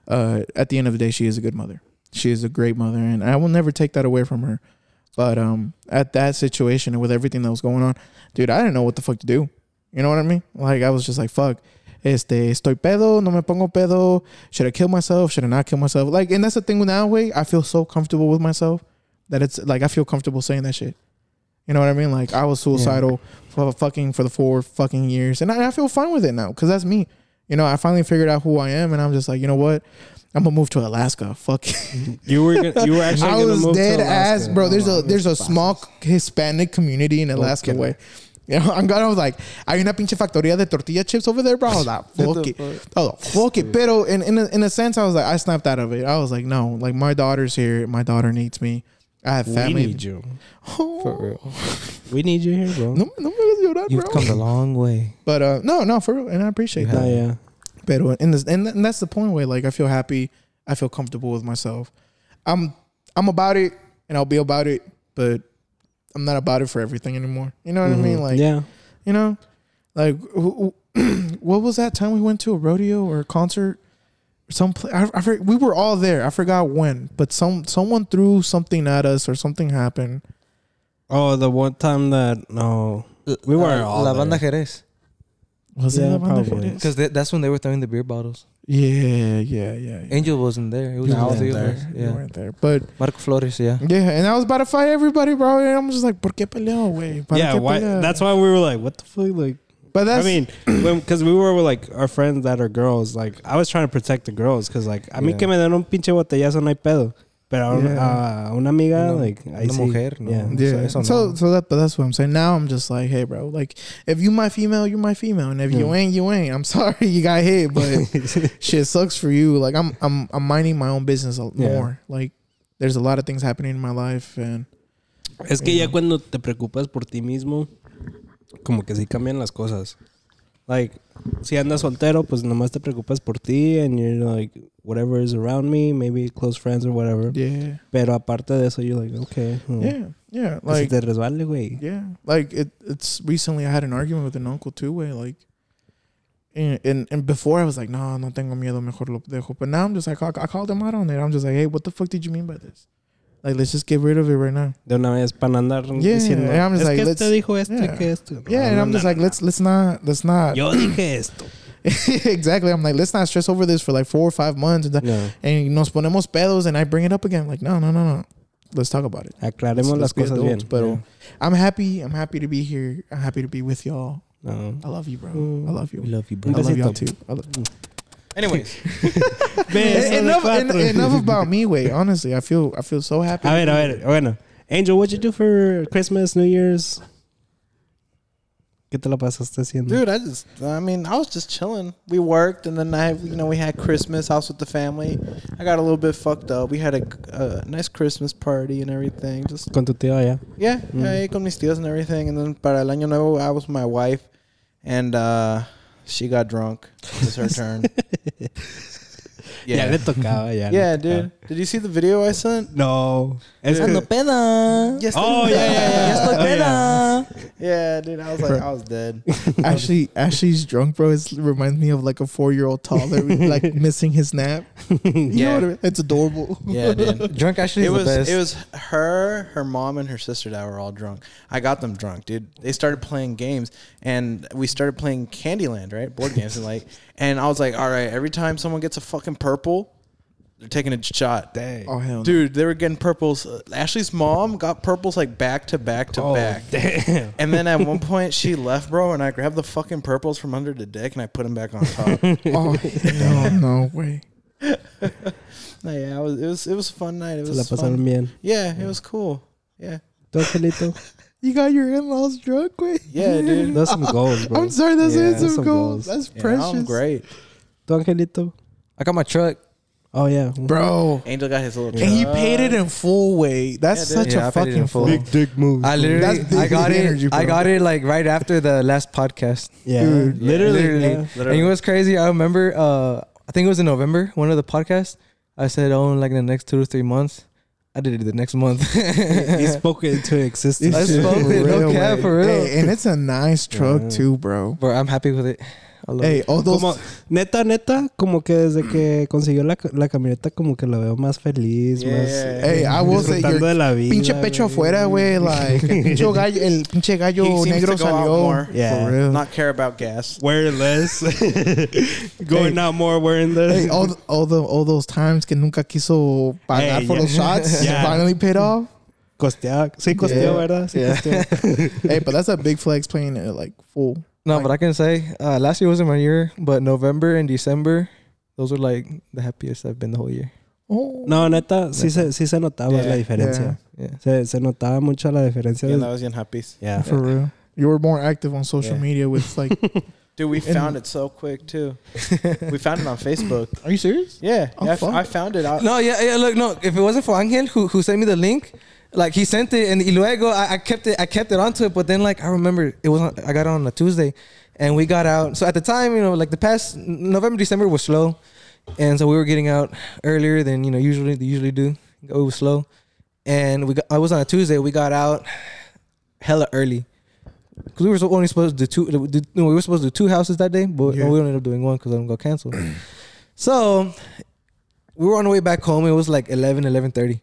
Uh, at the end of the day, she is a good mother. She is a great mother, and I will never take that away from her. But um, at that situation and with everything that was going on, dude, I didn't know what the fuck to do. You know what I mean? Like I was just like, fuck. Este, estoy pedo, no me pongo pedo. Should I kill myself? Should I not kill myself? Like, and that's the thing with now way. I feel so comfortable with myself that it's like I feel comfortable saying that shit. You know what I mean? Like I was suicidal for fucking for the four fucking years, and I, I feel fine with it now because that's me. You know, I finally figured out who I am, and I'm just like, you know what? I'm gonna move to Alaska. Fuck. You were gonna, you were actually I was move dead ass, bro. There's a oh, there's a small Hispanic community in Alaska, way. You know, I'm gonna I was like, hay una pinche factoría de tortilla chips over there, bro. I was like, fuck it. Oh, fuck it. Pero in in a, in a sense, I was like, I snapped out of it. I was like, no, like my daughter's here. My daughter needs me. I have family. We need you. Oh, For real. We need you here, bro. No, no me hagas llorar, You've bro. come a long way. But uh, no, no, for real, and I appreciate You that. Nah, yeah. Pero in this, and, and that's the point where like I feel happy, I feel comfortable with myself. I'm I'm about it, and I'll be about it, but I'm not about it for everything anymore. You know what I mean? Mhm. Like, yeah. you know, like who- who- what was that time we went to a rodeo or a concert? Some pla I, I forget, we were all there. I forgot when, but some someone threw something at us or something happened. Oh, the one time that no, we weren't Uh, all La Banda there. Jerez. Was Yeah, it La Banda probably. Jerez? Because that's when they were throwing the beer bottles. Yeah, yeah, yeah. yeah. Angel wasn't there. It was You just the weren't there. us. You Yeah. weren't there, but Marco Flores, yeah. Yeah, and I was about to fight everybody, bro. And I'm just like, ¿por qué peleo, güey? Yeah, why? pelea? That's why we were like, what the fuck, like. But that's I mean, because we were with like our friends that are girls. Like I was trying to protect the girls because like a mí Yeah. que me den un pinche botellazo no hay pedo. Pero a una, Yeah. a una amiga, Una- like una sí. mujer, no. Yeah. So, no. so that, but that's what I'm saying. Now I'm just like, hey, bro, like if you my female, you my female, and if you ain't, you ain't. I'm sorry you got hit, but shit sucks for you. Like I'm, I'm, I'm minding my own business a- Yeah. more. Like there's a lot of things happening in my life, and Es que ya cuando te preocupas por ti mismo, como que sí cambian las cosas. Like, si andas soltero, pues nomás te preocupas por ti and you're like, whatever is around me, maybe close friends or whatever. yeah, Pero aparte de eso, you're like, okay. hmm. yeah, yeah. Like te resbale, güey. Yeah, like it. It's recently I had an argument with an uncle too, way like, and, and and before I was like, no, no tengo miedo, mejor lo dejo. But now I'm just like, I, I called him out on it. I'm just like, hey, what the fuck did you mean by this? Like, let's just get rid of it right now. De una vez para no andar Yeah, diciendo. and I'm just es like, que let's- este dijo esto y yeah. que esto. Yeah, No, and no, I'm just no, like, no. let's let's not let's not. Yo dije esto. exactly. I'm like, let's not stress over this for like four or five months, and, No. and nos ponemos pedos, and I bring it up again. Like, no, no, no, no. Let's talk about it. Aclaremos Let's las cosas adults, bien. pero- I'm happy. I'm happy to be here. I'm happy to be with y'all. No. I love you, bro. Mm. I love you. I love you, bro. I love y'all too. I love- Anyways, Beso de enough, en- enough about me. Wait, honestly, I feel I feel so happy. A ver, a ver, bueno. Angel, what'd you do for Christmas, New Year's? ¿Qué te la pasaste haciendo? dude, I just, I mean, I was just chilling. We worked, and then I, you know, we had Christmas, house with the family. I got a little bit fucked up. We had a, a nice Christmas party and everything. Just Con tu tío allá. yeah, Mm. yeah, con mis tíos and everything. And then para el año nuevo, I was with my wife, and uh, she got drunk. It was her turn. yeah, le tocaba, ya. le Yeah, tocaba. dude. Did you see the video I sent? No. Es que- Ando peda. Yes, Oh, yeah, yeah, yeah. Ya estoy Oh, yeah. peda. Yeah, dude. I was like, I was dead. Ashley, Ashley's drunk, bro. It reminds me of like a four-year-old toddler, like missing his nap. You know Yeah. what I mean? It's adorable. Yeah, dude. Drunk actually It is was the best. it was her, her mom, and her sister that were all drunk. I got them drunk, dude. They started playing games, and we started playing Candyland, right? Board games, and like, and I was like, all right. Every time someone gets a fucking purple, they're taking a shot. Dang. Oh hell, no. Dude, they were getting purples. Uh, Ashley's mom got purples like back to back to Oh, back. damn. And then at one point she left, bro, and I grabbed the fucking purples from under the deck and I put them back on top. Oh hell no way. no, yeah, it was, it was it was a fun night. It Se la was pasaron fun. bien. Yeah, it was cool. Yeah, ¿Tú, Angelito? You got your in-laws drunk, wait. yeah, dude. That's some goals, bro. I'm sorry, that's Yeah, handsome some goals. goals. That's Yeah, precious. I'm great. ¿Tú, Angelito? I got my truck. Oh, yeah. bro. Angel got his little. And he truck. paid it in full. Way that's Yeah, dude. such Yeah, I a paid it in fucking full. full. Big dick move. I literally, That's big I got it. energy, bro. I got it like right after the last podcast. Yeah. Dude, literally. literally. yeah. And it was crazy. I remember, uh, I think it was in November, one of the podcasts. I said, oh, in like in the next two to three months. I did it the next month. He spoke it into existence. I This shit spoke it, no real, cap, for real. Hey, and it's a nice truck Yeah. too, bro. Bro, I'm happy with it. Hey, it. all those Como, neta, neta, como que desde que consiguió la, la camioneta, como que la veo más feliz, Yeah. más. Hey, I will say de la vida. pinche pecho güey. afuera, güey. Like el pinche gallo, el pinche gallo He seems negro to go out salió. more. Yeah. For real. Not care about gas. Wearing less. Going out more, wearing the. Hey, all, the, all the all those times que nunca quiso pagar Hey, for yeah. those shots Yeah. finally paid off. Costeaba. Sí, costeó, Yeah. ¿verdad? Sí, Yeah. costeó. hey, but that's a big flex playing it like full. No, Like- but I can say uh, last year wasn't my year, but November and December, those were like the happiest I've been the whole year. Oh. No, neta, sí se, sí se notaba Yeah. la diferencia. Yeah. Se, se notaba mucho la diferencia. Yeah, de- that was in happy. Yeah. For real. You were more active on social Yeah. media with like. Dude, we found it so quick too. we found it on Facebook. Are you serious? Yeah, Oh, yeah I f- fuck. I found it. out. No, yeah, yeah. Look, no. If it wasn't for Angel who who sent me the link, like he sent it, and luego I, I kept it. I kept it onto it. But then, like I remember, it was on, I got on a Tuesday, and we got out. So at the time, you know, like the past November, December was slow, and so we were getting out earlier than you know usually they usually do. It was slow, and we got, I was on a Tuesday. We got out hella early. Cause we were only supposed to do two. do- no, we were supposed to do two houses that day, but Yeah. we ended up doing one because I'm gonna cancel. so we were on the way back home. It was like 11, 11.30.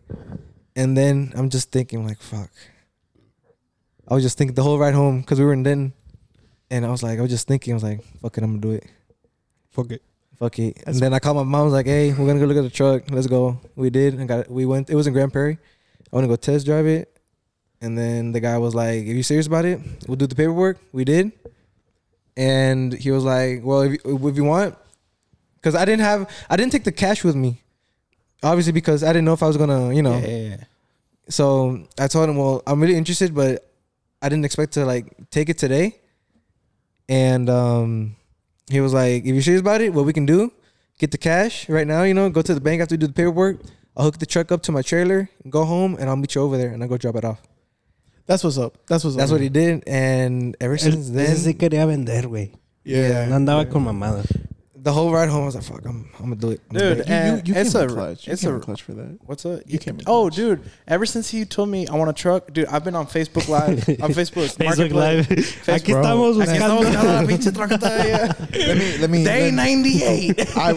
And then I'm just thinking like, fuck. I was just thinking the whole ride home because we were in Denton. And I was like, I was just thinking, I was like, fuck it, I'm to do it. Fuck it. Fuck it. And then I called my mom. I was like, hey, we're to go look at the truck. Let's go. We did. And got It. we went. It was in Grand Prairie. I want to go test drive it. And then the guy was like, "Are you serious about it, we'll do the paperwork. We did. And he was like, well, if you, if you want, because I didn't have, I didn't take the cash with me. Obviously, because I didn't know if I was gonna, you know. Yeah, yeah, yeah. So I told him, well, I'm really interested, but I didn't expect to like take it today. And um, he was like, if you're serious about it, what we can do, get the cash right now, you know, go to the bank after we do the paperwork. I'll hook the truck up to my trailer, go home, and I'll meet you over there, and I'll go drop it off. That's what's up. That's what's That's up. what he did, and ever Él, since then, ese sí quería vender, güey. Yeah. No andaba con mamadas. The whole ride home, I was like, "Fuck, I'm, I'm gonna do it." I'm Dude, do it. and you, you eh, it's came a in clutch. You it's came a in clutch for that. What's up? You came in Oh, clutch. dude! Ever since you told me I want a truck, dude, I've been on Facebook Live, on Facebook, Facebook Marketplace. Live. Aquí bro. estamos Aquí buscando. estamos buscando la pinche troca todavía. Let me let me. Day ninety eight. I,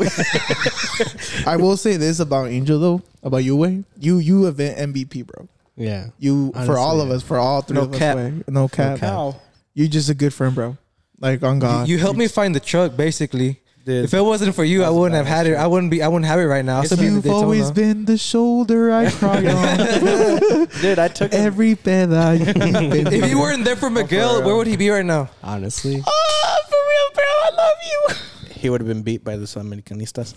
I will say this about Angel though, about you way. You you event MVP, bro. Yeah. You for all Honestly, of us, for all three No of cap. us, way. no cap. Cow. You just a good friend, bro. Like on God. you helped me find the truck, basically. Dude, If it wasn't for you, I wouldn't have had it. I wouldn't be. I wouldn't have it right now. So Still be in you've Daytona. always been the shoulder I cry on. dude, I took. Every peda you've If you weren't there for Miguel, real. where would he be right now? Honestly. Ah, for real, bro. I love you. He would have been beat by the Americanistas.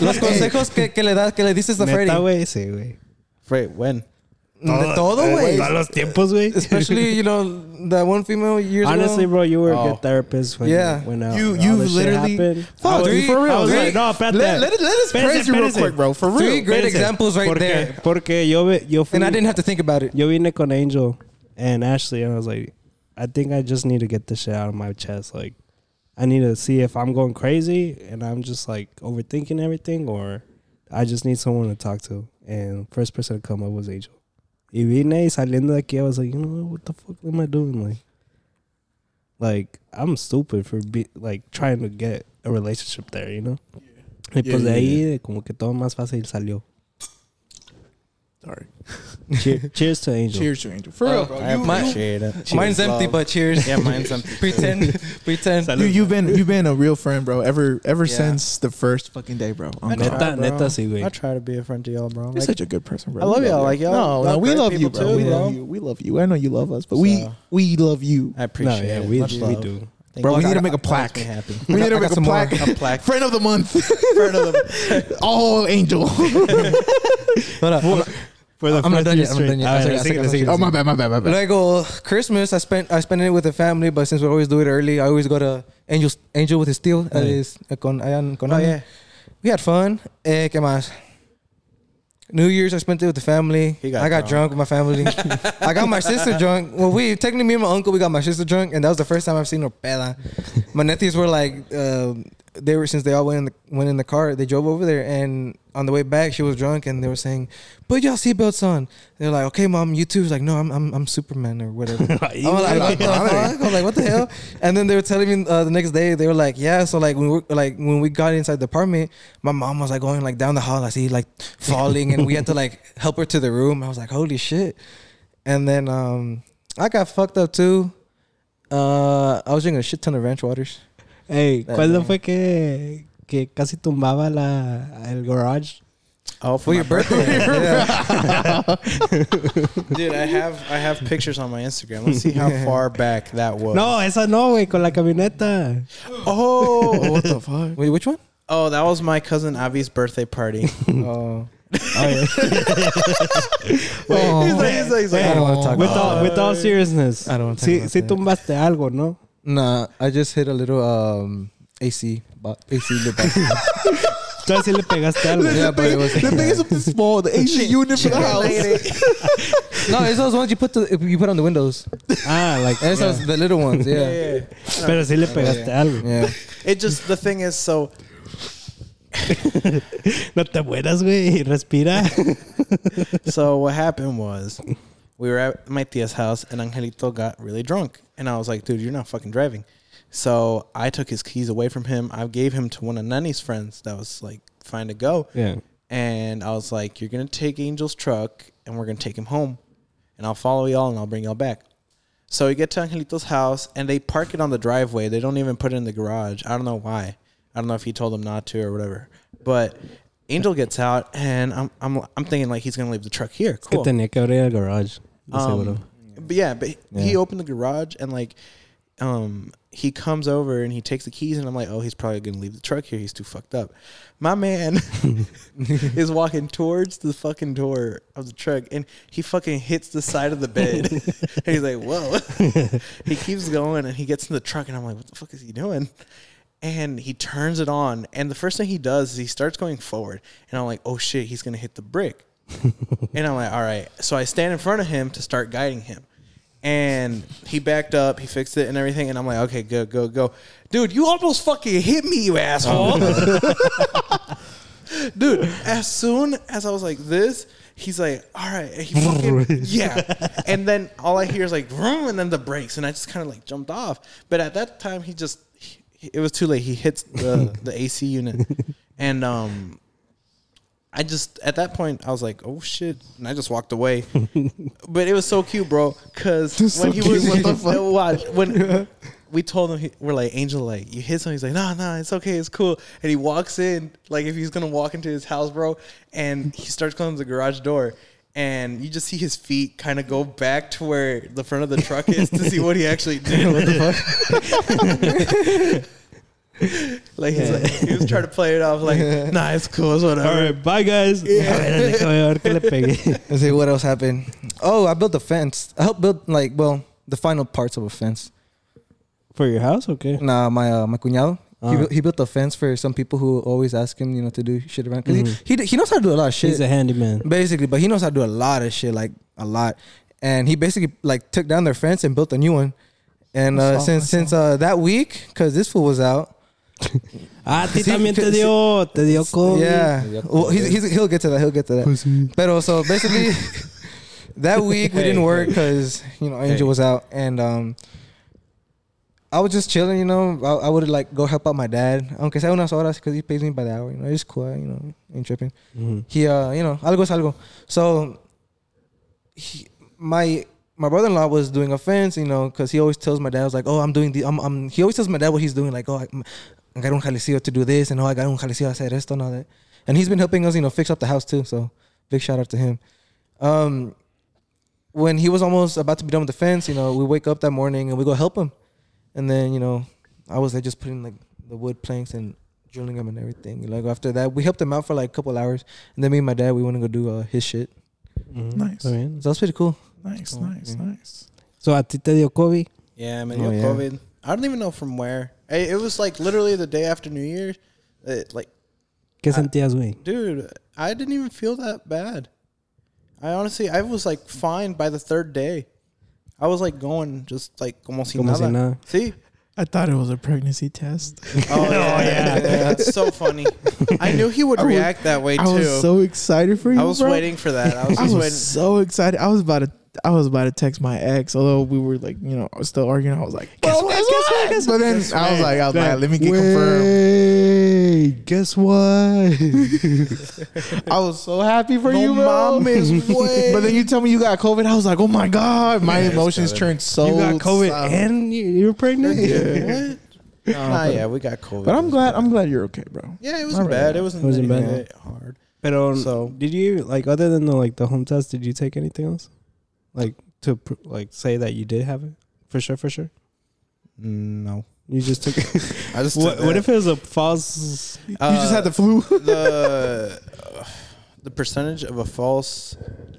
Los consejos que, que le das, que le dices a Freddy. Neta, güey. Sí, güey. Wait, when? De todo, güey. Todos los tiempos, güey. Especially, you know, that one female years Honestly, ago. bro, you were a Oh. good therapist when Yeah. when uh, You you literally fuck I dude, for real. was Let- like, no. Let, let, let us Espérese, praise you real espérese. quick, bro. For real. Three great Espérese. examples right porque, there. Porque yo, ve- yo fui, And I didn't have to think about it. yo vine con Angel and Ashley, and I was like, I think I just need to get this shit out of my chest. Like, I need to see if I'm going crazy and I'm just like overthinking everything, or I just need someone to talk to. And first person to come up was Angel. Y vine y saliendo de aquí, I was like, you know what, what the fuck am I doing? Like, like I'm stupid for be, like trying to get a relationship there, you know. Y Yeah, pues de yeah, ahí como que todo más fácil salió. Sorry. Cheer, cheers to Angel. Cheers to Angel. For real, oh, bro. I You, appreciate it. Mine's empty, Love. but cheers. yeah, mine's empty. pretend, pretend. you, you've been you've been a real friend, bro. Ever ever Yeah. since the first fucking day, bro. On I God. try, Neta, bro. neta, sí, güey. I try to be a friend to y'all, bro. You're Like, such a good person, bro. I love y'all, like, y'all No, no, love we great love you, people bro. too, we bro. love you. We love you. I know you love us, but we So- we love you. I appreciate no, yeah, it. we, Much we love. do. Thank Bro, you. we need to make a Makes plaque. me happy. We need to make a plaque. A plaque. Friend of the month. Friend of the Oh, Angel. Hold up. I'm- For the I'm not first done yet, I'm not done yet. A I ver, said- I síguele, said- I said- oh, my bad, my bad, my bad. Luego Christmas, I spent I spent it with the family, but since we always do it early, I always go to Angel Angel with his steel. That Right. is con allá en- con Oh yeah. We had fun. Eh, ¿Qué más? New Year's, I spent it with the family. He got I got drunk. drunk. with my family. I got my sister drunk. Well, we technically me and my uncle we got my sister drunk, and that was the first time I've seen her peda. my nephews were like, um, they were since they all went in the went in the car. They drove over there, and on the way back, she was drunk, and they were saying, "Put y'all seatbelts on." They're like, "Okay, mom, you too." She's like, "No, I'm I'm, I'm Superman or whatever." I'm like, what the fuck? I'm like, what the hell? And then they were telling me uh, the next day, they were like, yeah. So like when we like when we got inside the apartment, my mom was like going like down the hall. I see like falling, and we had to like help her to the room. I was like, holy shit. And then um, I got fucked up too. Uh, I was drinking a shit ton of ranch waters. Ey, That ¿cuándo day. fue que, que casi tumbaba la, el garage? Oh, For your birthday, yeah. dude. I have I have pictures on my Instagram. Let's see how far back that was. No, esa no, güey, con la camioneta. Oh, what the fuck? Wait, which one? oh, that was my cousin Avi's birthday party. Oh, Oh. He's like, he's like, he's like, I don't want to talk With about. all, with all seriousness. I don't wanna talk Sí, about sí that. tumbaste algo, ¿no? Nah, I just hit a little um AC, bo- AC lip box. Tú así le pegaste algo. Yeah, but it was- the thing is something small. The AC unit for the house. no, it's those ones you put the you put on the windows. Ah, like, It's those the little ones. yeah, Yeah, yeah. pero sí le pegaste algo. yeah. It just the thing is so. No te mueras, güey. Respira. So what happened was, we were at my tia's house and Angelito got really drunk, and I was like, "Dude, you're not fucking driving." So I took his keys away from him. I gave him to one of Nani's friends that was like fine to go, Yeah. and I was like, "You're gonna take Angel's truck, and we're gonna take him home, and I'll follow y'all, and I'll bring y'all back." So we get to Angelito's house, and they park it on the driveway. They don't even put it in the garage. I don't know why. I don't know if he told them not to or whatever. But Angel gets out, and I'm I'm I'm thinking like he's gonna leave the truck here. Cool. tenía que abrir el garage. de seguro. Um, but yeah, but he- he opened the garage and like, um, he comes over and he takes the keys and I'm like, oh, he's probably gonna leave the truck here. He's too fucked up. My man is walking towards the fucking door of the truck and he fucking hits the side of the bed. and he's like, whoa. he keeps going and he gets in the truck and I'm like, what the fuck is he doing? And he turns it on and the first thing he does is he starts going forward and I'm like, oh shit, he's gonna hit the brick. And I'm like, all right. So I stand in front of him to start guiding him. And he backed up, he fixed it and everything, and I'm like, okay, go, go, go. Dude, you almost fucking hit me, you asshole. Dude, as soon as I was like this, he's like, all right. And he fucking, yeah. And then all I hear is like, vroom, and then the brakes. And I just kind of like jumped off. But at that time, he just, he, it was too late. He hits the, the AC unit. And, um, I just at that point I was like, "Oh shit!" and I just walked away. but it was so cute, bro, because when he was What the fuck? watch when we told him he, we're like, "Angel, like you hit something," he's like, "No, no, it's okay, it's cool." And he walks in like if he's gonna walk into his house, bro, and he starts closing the garage door. And you just see his feet kind of go back to where the front of the truck is to see what he actually did. what the fuck? like he's like he was trying to play it off like, nah, it's cool, it's whatever. All right, bye guys. A ver, déjame ver qué le pegué. Let's see what else happened. Oh, I built a fence. I helped build like well the final parts of a fence. For your house, okay? Nah, my uh, my cuñado. He, Ah. built, he built a fence for some people who always ask him, you know, to do shit around. because he, he he knows how to do a lot of shit. He's a handyman. basically, but he knows how to do a lot of shit, like a lot. And he basically like took down their fence and built a new one. And uh, since since uh, that week, because this fool was out, Ah, a ti Sí, también te sí. te dio COVID. yeah. Well, he's, he's, he'll get to that. He'll get to that. But also, basically, that week we didn't work because you know Angel was out, and um, I was just chilling. You know, I, I would like go help out my dad, aunque sea unas horas, because he pays me by the hour. You know, it's cool. You know, ain't tripping. Mhm. He, uh, you know, algo es algo. So, he, my my brother in law was doing a fence, you know, because he always tells my dad, I was like, oh, I'm doing the, I'm, I'm, he always tells my dad what he's doing, like, oh, I, I got un jalecillo to do this, and oh, I got un jalecillo to hacer esto and all that. And he's been helping us, you know, fix up the house too. So, big shout out to him. Um, when he was almost about to be done with the fence, you know, we wake up that morning and we go help him, and then you know, I was like just putting like the wood planks and drilling them and everything. Like after that, we helped him out for like a couple hours, and then me and my dad we went to go do uh, his shit. Mhm. Nice. Está bien. So that was pretty cool. Nice, Oh, nice, yeah. nice. So a ti te dio COVID. Yeah, man, Oh, yo, yeah. COVID. I don't even know from where. It, it was like literally the day after New Year's. It, like, ¿Qué sentías, güey? dude, I didn't even feel that bad. I honestly, I was like fine by the third day. I was like going just like como si Como si nada. nada. See? I thought it was a pregnancy test. Oh yeah, oh, yeah, that's so funny. I knew he would I was- react that way too. I was so excited for you. I was bro. waiting for that. I was I just was waiting. so excited. I was about to. I was about to text my ex, although we were like, you know, I was still arguing. I was like, guess what? Guess what? Guess what? But then I was like, I was like, let me get confirmed. Guess what? I was so happy for No you, bro. mames, way. But then you tell me you got COVID. I was like, oh my god, my Yeah, emotions turned so. you got COVID sour. and you, you were pregnant? what? Nah, Nah, but- yeah, we got COVID. But I'm glad. I'm glad you're okay, bro. Yeah, it wasn't right. bad. It wasn't, It wasn't anything bad. that hard. Pero So- did you like other than the like the home test? Did you take anything else, like to pr- like say that you did have it for sure? For sure, No, you just took. I just. what, took what if it was a false? you just had the flu. the uh, the percentage of a false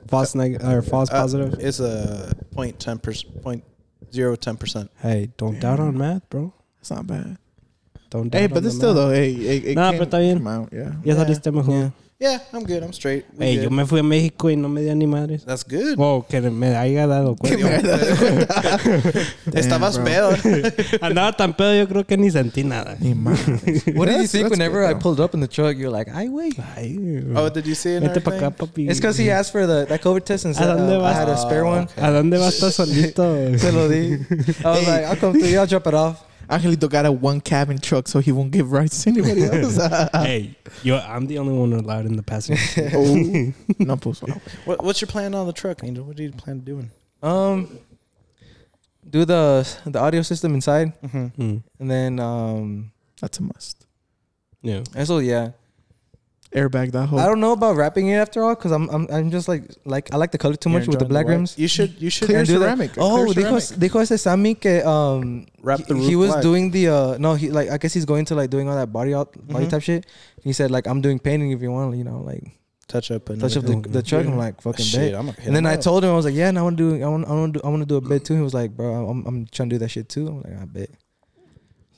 False neg- or false uh, positive? is a point ten percent, point zero ten percent. Hey, don't doubt on math, bro. It's not bad. Don't doubt. Hey, but the it's still math. though. Hey, it, it Nah, can pero está bien. come out. Yeah. Ya Yeah. saliste mejor. Yeah. Yeah, I'm good. I'm straight. We Hey, good. yo me fui a México y no me dio ni madres. That's good. Wow, que me haya dado cuenta. Estabas bro. pedo. Andaba tan pedo, yo creo que ni sentí nada. Ni más. What did you That's- think that's whenever good, I though. pulled up in the truck? You're like, I wait. Ay, Oh, did you see it? and Vete pa' everything? acá, papi. It's because he asked for the that COVID test and said dónde uh, I vas? had a spare Oh, one. okay. ¿A dónde vas a estar solito? Se lo di. I was like, I'll come through. you, I'll drop it off. Angelito got a one cabin truck, so he won't give rights to anybody else. hey, yo, I'm the only one allowed in the passenger. seat. oh, no, pues, no. What, what's your plan on the truck, Angel? What do you plan on doing? Um, do the the audio system inside, Mm-hmm. Mm, and then um, That's a must. yeah. and so yeah. Airbag that whole. I don't know about wrapping it after all because I'm I'm I'm just like like I like the color too much with the black rims. You should. You should Clear And do that. Oh, Clear dijo, ceramic. dijo ese Sammy que um Wrap the he, roof he was black. doing the uh no he like I guess he's going to like doing all that body out body Mhm. type shit. He said like I'm doing painting if you want you know like touch up and touch up the, the truck. I'm like fucking Shit. I'm And then I up. told him I was like yeah, and I want to do I want I want to do I want to do a bit too. He was like bro I'm I'm trying to do that shit too. I'm like I bet.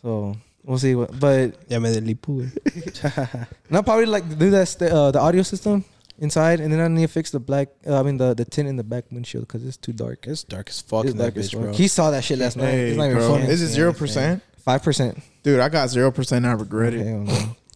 So we'll see what but Ya me delipo, güey. no probably like do that st- uh, the audio system inside, and then I need to fix the black. Uh, I mean the the tint in the back windshield because it's too dark. It's dark as fuck It's in dark as bitch, fuck. bro. He saw that shit last night. Hey, It's not even bro. funny. Is it zero percent? Five percent. Dude, I got zero percent. I regret it.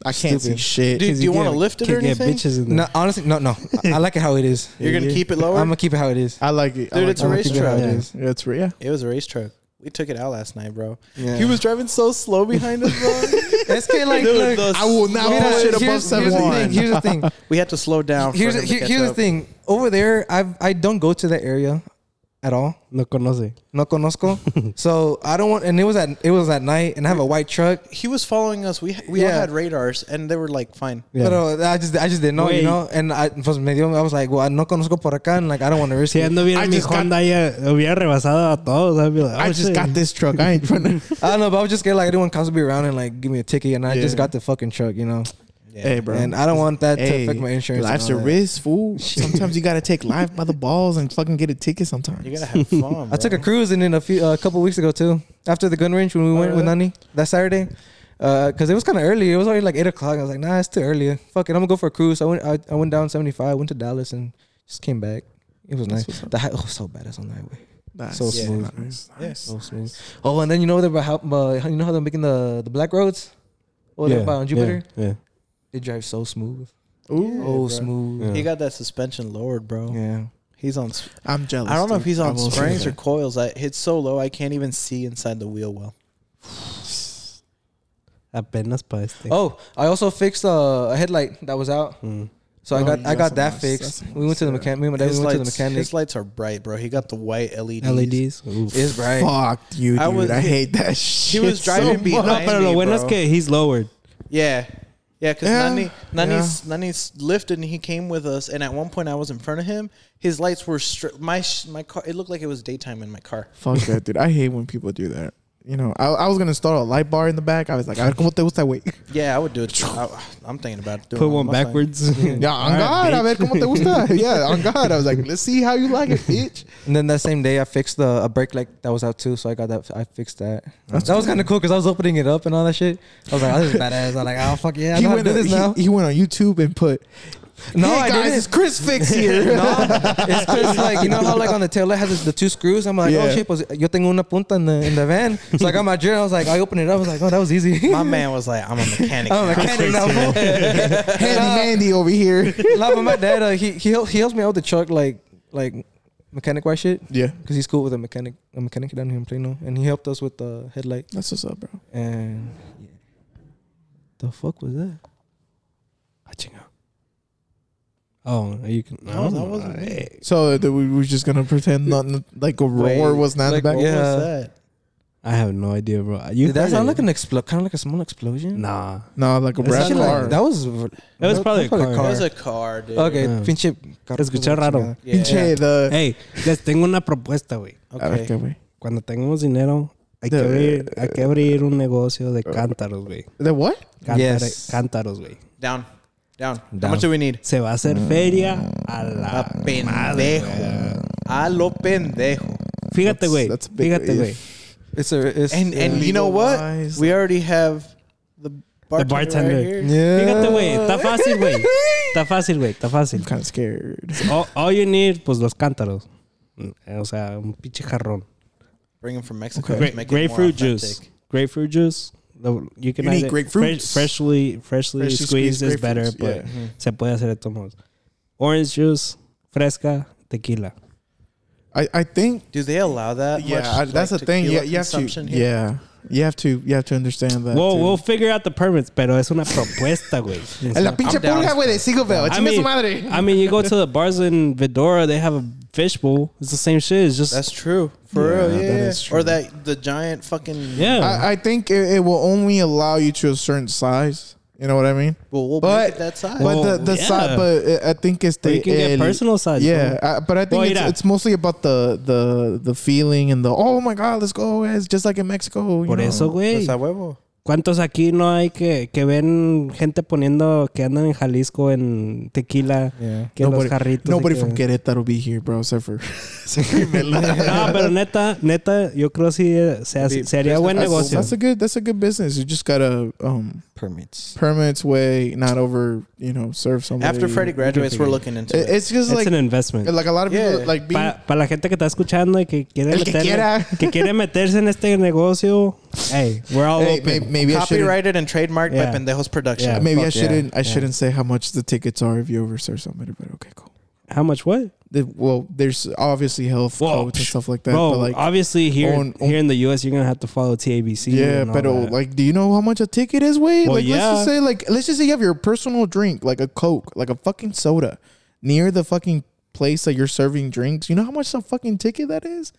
I can't see shit. Dude, do you want to lift it or can't get anything? bitches in there. No, honestly, no, no. I, I like it how it is. You're gonna Yeah. keep it lower. I'm gonna keep it how it is. I like it. Dude, like it's it. a I'm gonna race keep it how truck. it is. Yeah, it's yeah. It was a race truck. We took it out last night, bro. Yeah. He was driving so slow behind us, bro. It's kind of like, Dude, look, I will not push it above here's, here's the thing. Here's the thing. we had to slow down. Here's to here- here's the thing. Over there, I I don't go to that area at all. No conoce. No conozco. so I don't want. And it was at it was at night, and I have a white truck. He was following us. We we all Yeah. had radars, and they were like, "Fine." Yeah. But uh, I just I just didn't know, Wait. you know. And I pues me dio, I was like, well, no conozco por acá, and like I don't want to risk Si it. ando bien I mi just got- Honda ya hubiera rebasado a todos. I'd be like, I oh, just shit. got this truck. I ain't trying to. I don't know, but I was just scared like anyone comes to be around and like give me a ticket, and I Yeah. just got the fucking truck, you know. Yeah. Hey, bro. And I don't want that to affect my insurance. Life's a that. risk, fool. Sometimes you gotta take life by the balls and fucking get a ticket. Sometimes You gotta have fun. I took a cruise and then a few a couple weeks ago too. After the gun range when we Oh, went with? Uh-huh. Nani that Saturday, uh, because it was kind of early. It was already like eight o'clock. I was like, nah, it's too early. Fuck it, I'm gonna go for a cruise. I went I, I went down seventy five, went to Dallas, and just came back. It was nice. what's up. The hi- oh, so badass on the highway. Nice. So Yeah. smooth. Nice. Yes. So smooth. Oh, and then you know they're about how uh, you know how they're making the the black roads. Oh, they're about on Jupiter. Yeah. yeah. They drive so smooth. Ooh, oh, bro. smooth. Yeah. He got that suspension lowered, bro. Yeah. He's on. I'm jealous. I don't know if he's on springs or coils. I it's so low I can't even see inside the wheel well. Apenas para este. Oh, I also fixed uh, a headlight that was out. Mm. So I Oh, got I got got that nice- fixed. that's We went to the mechanic. Me and my dad His we went to the lights, mechanic. his lights are bright, bro. He got the white LEDs. LEDs. Oof. It's bright. Fuck you, dude. I I, hate that shit. He was driving so behind- much. No, pero lo me, bueno es que he's lowered. Yeah. Yeah, because Yeah, Nani, Nani's, Nani's lifted and he came with us. And at one point, I was in front of him. His lights were stri- my sh- my car. It looked like it was daytime in my car. Fuck that, dude. I hate when people do that. You know, I, I was gonna install a light bar in the back. I was like, a ver cómo te gusta, güey. Yeah, I would do it. I, I'm thinking about doing Put it one Mustang. backwards. Yeah, on God, a ver cómo te gusta. Yeah, on God. I was like, let's see how you like it, bitch. And then that same day, I fixed the a brake light that was out too. So I got that. I fixed that. that was kind of cool because I was opening it up and all that shit. I was like, oh, this is badass. I'm like, oh fuck yeah, I he know how to went. do this he, now. he went on YouTube and put. No, hey I guys, didn't. it's ChrisFix here. no, it's just like you know how like on the tail light has the two screws. I'm like, oh shit, pues yo tengo una punta in the in the van. So I got my drill. I was like, I opened it up. I was like, oh, that was easy. My man was like, I'm a mechanic. I'm a now. mechanic now. Handy Mandy over here. Nah, but my dad, uh, he he help, he helps me out with the truck, like like mechanic wise shit, Yeah, because he's cool with a mechanic a mechanic down here in Plano, and he helped us with the headlight. that's what's up, bro. And yeah. the fuck was that? Oh, you can. No, that oh. wasn't me. So uh, that we were just gonna pretend nothing like a roar Wait, was not like, in the back. What Yeah. was that? I have no idea, bro. You Did that sound it. like an explo- kind of like a small explosion? Nah. No, like a It brass car. like- that was. It was probably a car. It was a car, dude. Okay, Yeah. pinche. Escuché raro. Yeah. Pinche the. Hey, les tengo una propuesta, güey. A ver, Okay. Ah, ¿qué, güey? Cuando tengamos dinero, hay que De- abrir, eh, hay que abrir un negocio de cántaros, güey. The what? Cántare- Yes. Cántaros, güey. Down. Down. How Down. much do we need? Se va a hacer feria a la A madre, pendejo. güey. A lo pendejo. Fíjate, güey. That's a big Fíjate, güey. It's a. It's, And and you know what? Legal-wise, We already have the bartender, bartender. right here. Yeah. Fíjate, güey. Está fácil, güey. Está fácil, güey. Está fácil. I'm kind of scared. All, all you need, pues los cántaros. Mm, O sea, un pinche jarrón. Bring them from Mexico. More grapefruit juice. Grapefruit juice. The- You can You need either- grapefruits. fresh- freshly, freshly, Freshly squeezed, squeezed is better, but yeah. Mhm. se puede hacer de todos. Orange juice, fresca, tequila. I, I think Do they allow that? yeah, much, I, that's like, the thing. tequila Yeah, you have to. here? Yeah, you have to. You have to understand that. We'll, too. we'll figure out the permits, pero es una propuesta, güey. En la pinche I'm down. pulga, güey, de Seagoville. I Chinga mean. I mean, you go to the bars in Vidora, they have a fishbowl. It's the same shit. It's just That's true. For Yeah, real, that yeah. is true. Or that the giant fucking yeah. I, I think it, it will only allow you to a certain size. You know what I mean? Well, we'll But- make it that size. Well, but the the yeah. size, but uh, I think it's Or the you can get el- personal size. Yeah, bro. uh, but I think Well, it's, mira. it's mostly about the the the feeling and the oh my god, let's go. It's just like in Mexico. you Por know? eso, güey. Pues a huevo. ¿Cuántos aquí no hay que, que ven gente poniendo que andan en Jalisco en tequila? Yeah. Que los jarritos. Nobody que- from Querétaro be here, bro, except for. No, pero neta, neta, yo creo sí eh, se, hace- Be- se haría buen negocio. that's a good. That's a good business. You just gotta um, Permits. permits way, not over. You know, serve somebody. After Freddie graduates, we're looking into It- it. it's just It's like an investment. like a lot of people Yeah. like being. Para la gente que está escuchando y que quiere, El que que quiere meterse en este negocio, hey, we're all hey, open. Maybe I shouldn't. Copyrighted and trademarked Yeah. by Pendejos Production. Yeah. Maybe I fuck yeah. shouldn't. I Yeah. shouldn't say how much the tickets are if you over serve somebody. But okay, cool. How much what? The- well, there's obviously health Whoa, codes and stuff like that. Bro, but like, obviously here on- on- here in the US you're gonna have to follow TABC. yeah, and all but oh, that. like, do you know how much a ticket is? Wait, Well, like, let's just yeah. say, like, let's just say you have your personal drink, like a Coke, like a fucking soda, near the fucking place that you're serving drinks. You know how much a fucking ticket that is?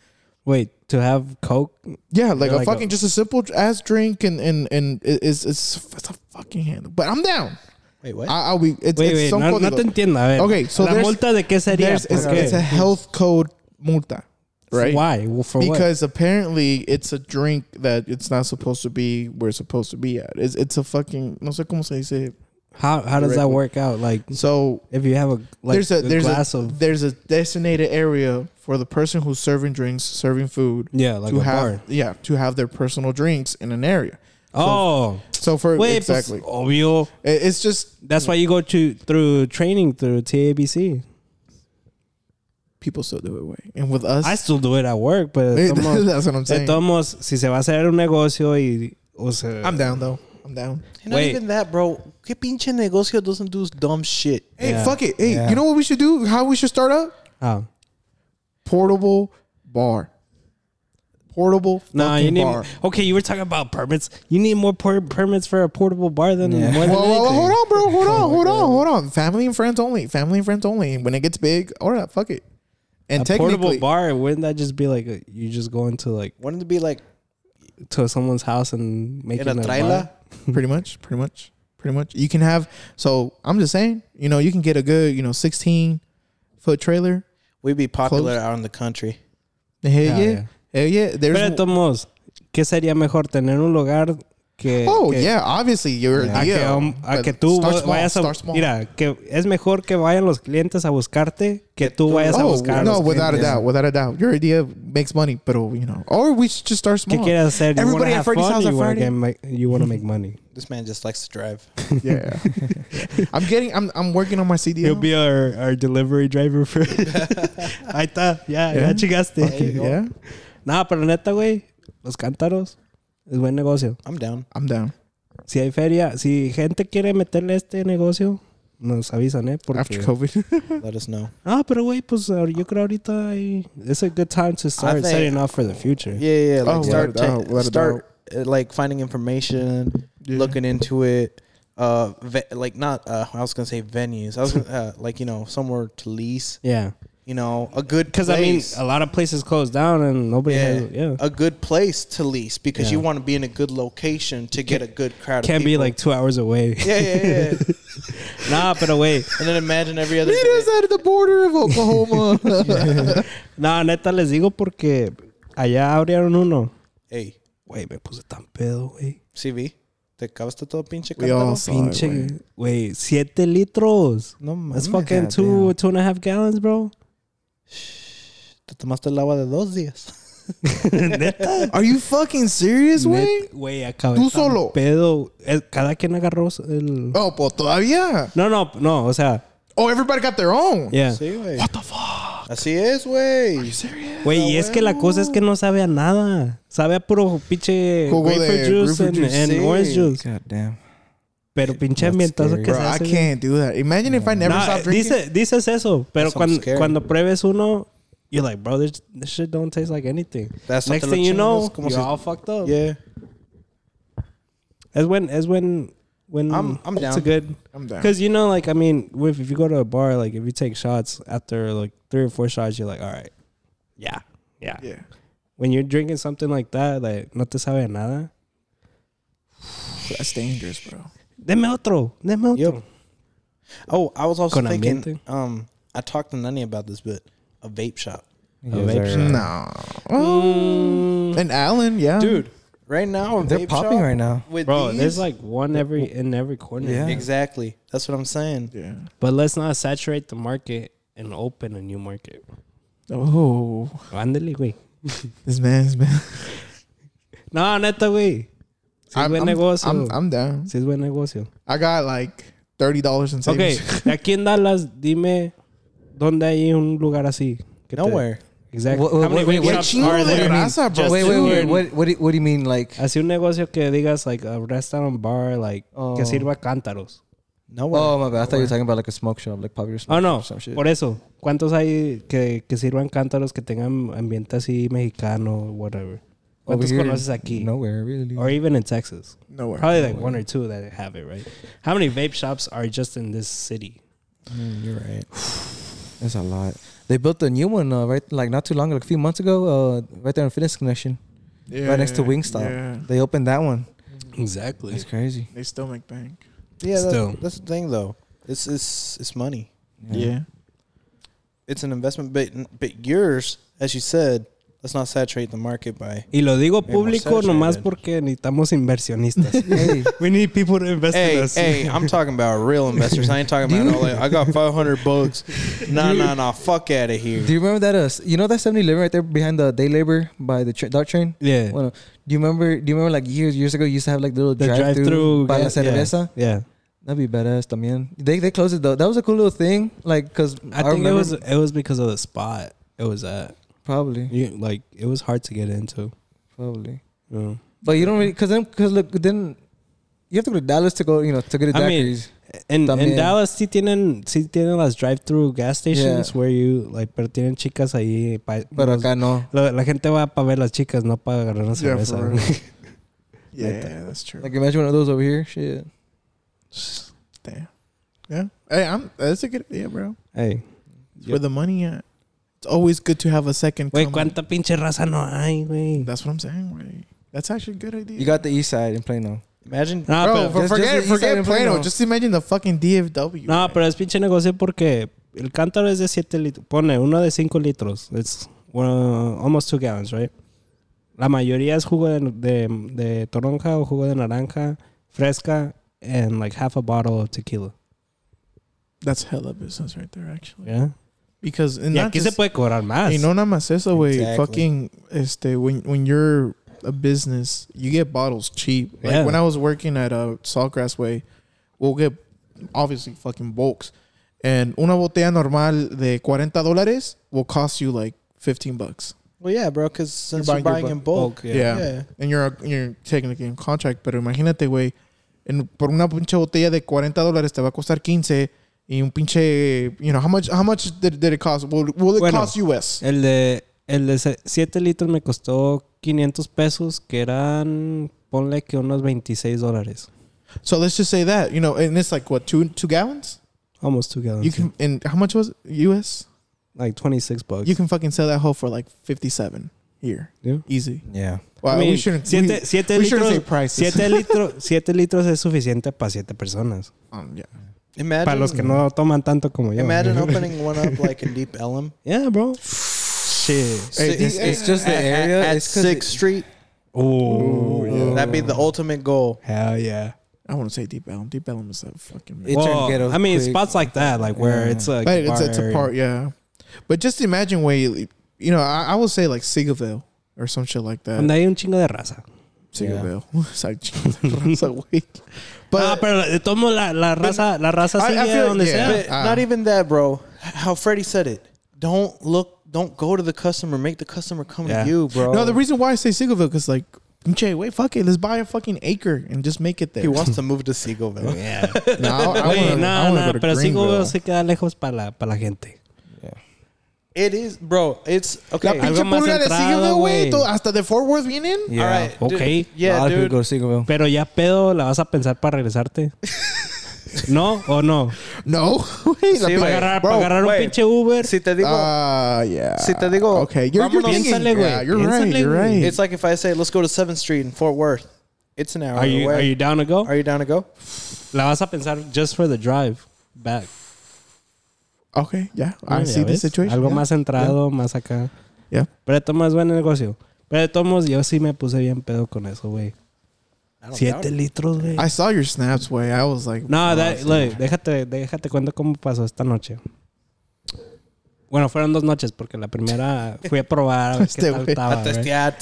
wait, to have Coke? Yeah, like Yeah, a like fucking a- just a simple ass drink, and and and it's it's it's a fucking handle. But I'm down. Wait, what? I, I'll be. It's, Wait, it's wait, some no, no código. te entiendo. A ver, Okay, so la there's- multa de qué sería? There's, it's, ¿Por qué? it's a health code multa, right? Why? Well, for what? because apparently it's a drink that it's not supposed to be where it's supposed to be at. It's, it's a fucking no sé cómo se dice. How how does that work out? Like So if you have a like there's a there's glass a of there's a designated area for the person who's serving drinks, serving food yeah, like to a have bar. yeah to have their personal drinks in an area. Oh, So for wait, exactly, obvio. It's just That's why you go to through training through TABC. people still do it way, and with us, I still do it at work, but that's what I'm saying. si se va a hacer un negocio y o sea, I'm down though. I'm down. And not Wait. even that, bro. ¿Qué pinche negocio doesn't do dumb shit? Hey, Yeah. fuck it. Hey, Yeah. you know what we should do? How we should start up? How? Portable bar. Portable Nah, fucking you need. bar. Okay, you were talking about permits. You need more per- permits for a portable bar than Yeah. more than anything. hold on, bro. Hold on, oh hold God. on, hold on. Family and friends only. Family and friends only. When it gets big, all right, fuck it. And a portable technically, bar wouldn't that just be like a, you just go into like Wouldn't it be like to someone's house and make in a a trailer? pretty much, pretty much, pretty much. You can have. So I'm just saying, you know, you can get a good, you know, 16 foot trailer. We'd be popular Close. out in the country. Hell Yeah, yeah, yeah. hell yeah. There's. Pero de todos modos, ¿qué sería mejor tener un lugar que oh que- yeah, obviously your A que, idea. um, a que tú start small, vayas a start small. mira que es mejor que vayan los clientes a buscarte que tú vayas a Oh buscar a no, los without a doubt, without a doubt. Your idea makes money, but you know, or we should just start ¿Qué small. quieres hacer? You Everybody at have Freddy's fun house on you wanna Friday? get you want to make money. This man just likes to drive. Yeah, I'm getting. I'm. I'm working on my CDL. He'll be our, our delivery driver for Ahí está, ya, Yeah. ya chingaste. yeah, Nada, pero neta, güey, los cántaros es buen negocio. I'm down. I'm down. Si hay feria, si gente quiere meterle a este negocio, nos avisan, ¿eh? Porque... After COVID, Let us know. Ah, pero güey, pues ahor- yo creo ahorita hay- it's a good time to start think- setting up for the future. Yeah, yeah. Like Oh, start, without a doubt, ta- without start uh, like finding information, Yeah. looking into it. Uh, ve- like not. Uh, I was gonna say venues. I was gonna, uh, like you know somewhere to lease. Yeah. You know, a good Because I mean, a lot of places closed down and nobody yeah, has, yeah. a good place to lease because you want to be in a good location to get a good crowd. Can't of be like two hours away. yeah, yeah, yeah. nah, pero güey. and then imagine every other. meet us at the border of Oklahoma. Nah, neta les digo porque allá abrieron uno. Hey, Güey, me puse tan pedo, güey. CV, te acabaste todo pinche We all cántaro? saw it, Pinche, güey. güey, siete litros. No That's mames. fucking two, two and a half gallons, bro. Te tomaste el agua de dos días. Are you fucking serious, güey? Güey, acabé Tú solo. pedo. Eh, Cada quien agarró el... Oh, pues todavía. No, no, no, o sea, Oh, everybody got their own. yeah. Sí, güey. What the fuck? Así es, güey. Güey, y es que la cosa es que no sabe a nada. Sabe a puro pinche Jugo de grapefruit juice grapefruit and, juice, and sí. orange juice. God damn. Pero pinche ambientazo que Bro, se I hace. güey. can't do that. Imagine if I never No, stopped drinking. dice, dices eso, pero That sounds cuando, scary. cuando pruebes uno, you're like, bro, this, this shit don't taste like anything. That's Next thing you know, como you're si- all fucked up. Yeah. Es when, es when, when I'm- I'm it's down. a good, I'm down. because you know, like, I mean, if, if you go to a bar, like, if you take shots after like three or four shots, you're like, all right, yeah, yeah. Yeah. When you're drinking something like that, like, no te sabe nada. That's dangerous, bro. Deme otro, deme otro. Yep. Oh, I was also Con thinking. ambiente. Um, I talked to Nani about this, but a vape shop, A vape shop. No. Oh. Mm, And Alan, yeah. dude. Right now, a They're vape popping shop right now. With Bro, these, there's like one every in every corner. Yeah. exactly. That's what I'm saying. Yeah. But let's not saturate the market and open a new market. Oh, Ándale, güey. this man's man. No, neta, güey. Si es I'm, buen I'm, negocio. I'm, I'm down. Si es buen negocio. I got like thirty dollars in Ok, savings. de aquí en Dallas, dime dónde hay un lugar así. que te- Nowhere. Exactly. What- what- How many wait, shops are de there? raza, bro. Just wait, wait, in wait. What, what, do you, what do you mean? Like, Así un negocio que digas, like, a restaurant bar, like, Oh. que sirva cántaros. Nowhere. oh my bad, I thought you were talking about like a smoke shop, like popular smoke Oh, no. shop or some shit. Por eso. ¿Cuántos hay que, que sirvan cántaros que tengan ambiente así mexicano, whatever? Over ¿Cuántos here, conoces aquí? Nowhere, really. Or even in Texas. Nowhere. Probably like one or two that have it, right? How many vape shops are just in this city? Mm, you're right. That's a lot. They built a new one uh, right, like not too long, like a few months ago, uh, right there on Fitness Connection, Yeah, right next to Wingstop. Yeah. They opened that one. Exactly. It's crazy. They still make bank. Yeah, Still. that's, that's the thing though. It's it's it's money. Yeah. It's an investment, but but yours, as you said, let's not saturate the market by. Y lo digo público nomás porque necesitamos inversionistas. hey, We need people to invest in Hey, us. hey, I'm talking about real investors. I ain't talking about no, like I got 500 bucks. Nah, nah, nah. Fuck out of here. do you remember that? Uh, you know that 7-Eleven right there behind the day labor by the tra- DART train? Yeah. Well, do you remember? Do you remember like years years ago? You used to have like little the drive through drive-through. by la yeah, cerveza. Yeah. That'd be badass, también. They they closed it though. That was a cool little thing. Like, cause I, think it remember- was it was because of the spot it was at. Probably You, like it was hard to get into. probably. Yeah. But you don't really, cause then, cause look, then you have to go to Dallas to go, you know, to get a I mean, daiquiris. En, en Dallas sí tienen, sí tienen las drive-through gas stations Yeah. where you, like, pero tienen chicas ahí. pa- Pero los- acá no. la, la gente va para ver las chicas, no para agarrar una Yeah, cerveza. for real. Yeah, that's true. Like imagine one of those over here. Shit. Damn. Yeah. Hey, I'm. That's a good idea, bro. hey, It's Where the money at? It's always good to have a second. güey, coming. cuánta pinche raza no hay, güey. That's what I'm saying. Right. That's actually a good idea. You got the east side in Plano. Imagine. No, Bro, pero, just- forget just the east side forget Plano. Plano. Just imagine the fucking DFW. no, right? pero es pinche negocio porque el cántaro es de 7 litros. Pone uno de 5 litros. It's well, uh, almost 2 gallons, right? La mayoría es jugo de, de, de toronja o jugo de naranja, fresca, and like half a bottle of tequila. That's hella business right there, actually. Yeah. Because and Y not aquí se just- puede cobrar más. Y no nada más eso, güey. Exactly. Fucking, este, when when you're a business, you get bottles cheap. Like Yeah. when I was working at uh, Saltgrass Way, we'll get obviously fucking bulks, and una botella normal de 40 dólares will cost you like 15 bucks. Well, yeah, bro. Because since You're you're buying buying, your in bu- bulk, Yeah. yeah. yeah. And you're you're technically in contract, pero imagínate, güey, en- por una pinche botella de 40 dólares te va a costar 15 y un pinche, you know, how much how much did, did it cost? Will, will it Bueno. cost US? El de el de 7 litros me costó 500 pesos, que eran, ponle que unos 26 dólares. So let's just say that, you know, and it's like what, two two gallons? Almost 2 gallons. You can and how much was it? US? like 26 bucks. You can fucking sell that hoe for like 57 here. Yeah. Easy. Yeah. Well, I mean, we shouldn't siete, we, siete we shouldn't say litros, prices. 7 litros, siete litros es suficiente para 7 personas. um, yeah. Imagine. Para los que no toman tanto como yo. Imagine opening one up like in Deep Ellum. Yeah, bro. Shit. Hey, It's, it's just the area. at, at it's 'cause Sixth Street. Oh, yeah. That'd be the ultimate goal. Hell yeah. I want to say Deep Elm. Deep Elm is a fucking. It Well, ghetto I mean, quick. spots like that, like where Yeah. it's like But it's, it's a part, yeah. But just imagine where you, you know, I, I will say like Seagoville or some shit like that. Donde hay un chingo de raza. Seagoville. it's like, it's like wait. But ah, pero de todos la, la raza, la raza I- I feel- donde yeah. sea. But Ah. not even that, bro. How Freddie said it. Don't look. Don't go to the customer. Make the customer come Yeah. to you, bro. no, the reason why I say Seagoville because like, Jay, wait, fuck it, let's buy a fucking acre and just make it there. he wants to move to Seagoville. Yeah. no, I, I wanna, I no, wanna no, go to pero sigo Greenville. se queda lejos para la, para la gente. It is, bro. It's okay. La pinche Algo más pulga de centrado, Seagoville, güey. güey. to- Hasta de Fort Worth vienen. Yeah. All right. dude. Okay. a Yeah, lot of dude. go to Pero ya pedo, ¿la vas a pensar para regresarte? ¿No o no? No. Wait, la Sí, pinche- Para agarrar, bro, para agarrar un wait. pinche Uber. Si te digo, Ah, yeah. Si te digo, okay, you're, you're vámonos. thinking, Piénsale, güey. yeah, you're right, Piénsale, you're güey. right. it's like if I say, let's go to Seventh Street in Fort Worth. It's an hour Are you, away. are you down to go? Are you down to go? La vas a pensar just for the drive back. Okay, yeah, I Ya see the situation. Algo yeah. más centrado, más acá. Yeah. Pero esto más buen negocio. Pero de modos, yo sí me puse bien pedo con eso, güey. Siete it. litros, güey. I saw your snaps, way. I was like, No, that- déjate, déjate cuento cómo pasó esta noche. Bueno, fueron dos noches porque la primera fui a probar a ver Este qué tal güey. estaba. A testear,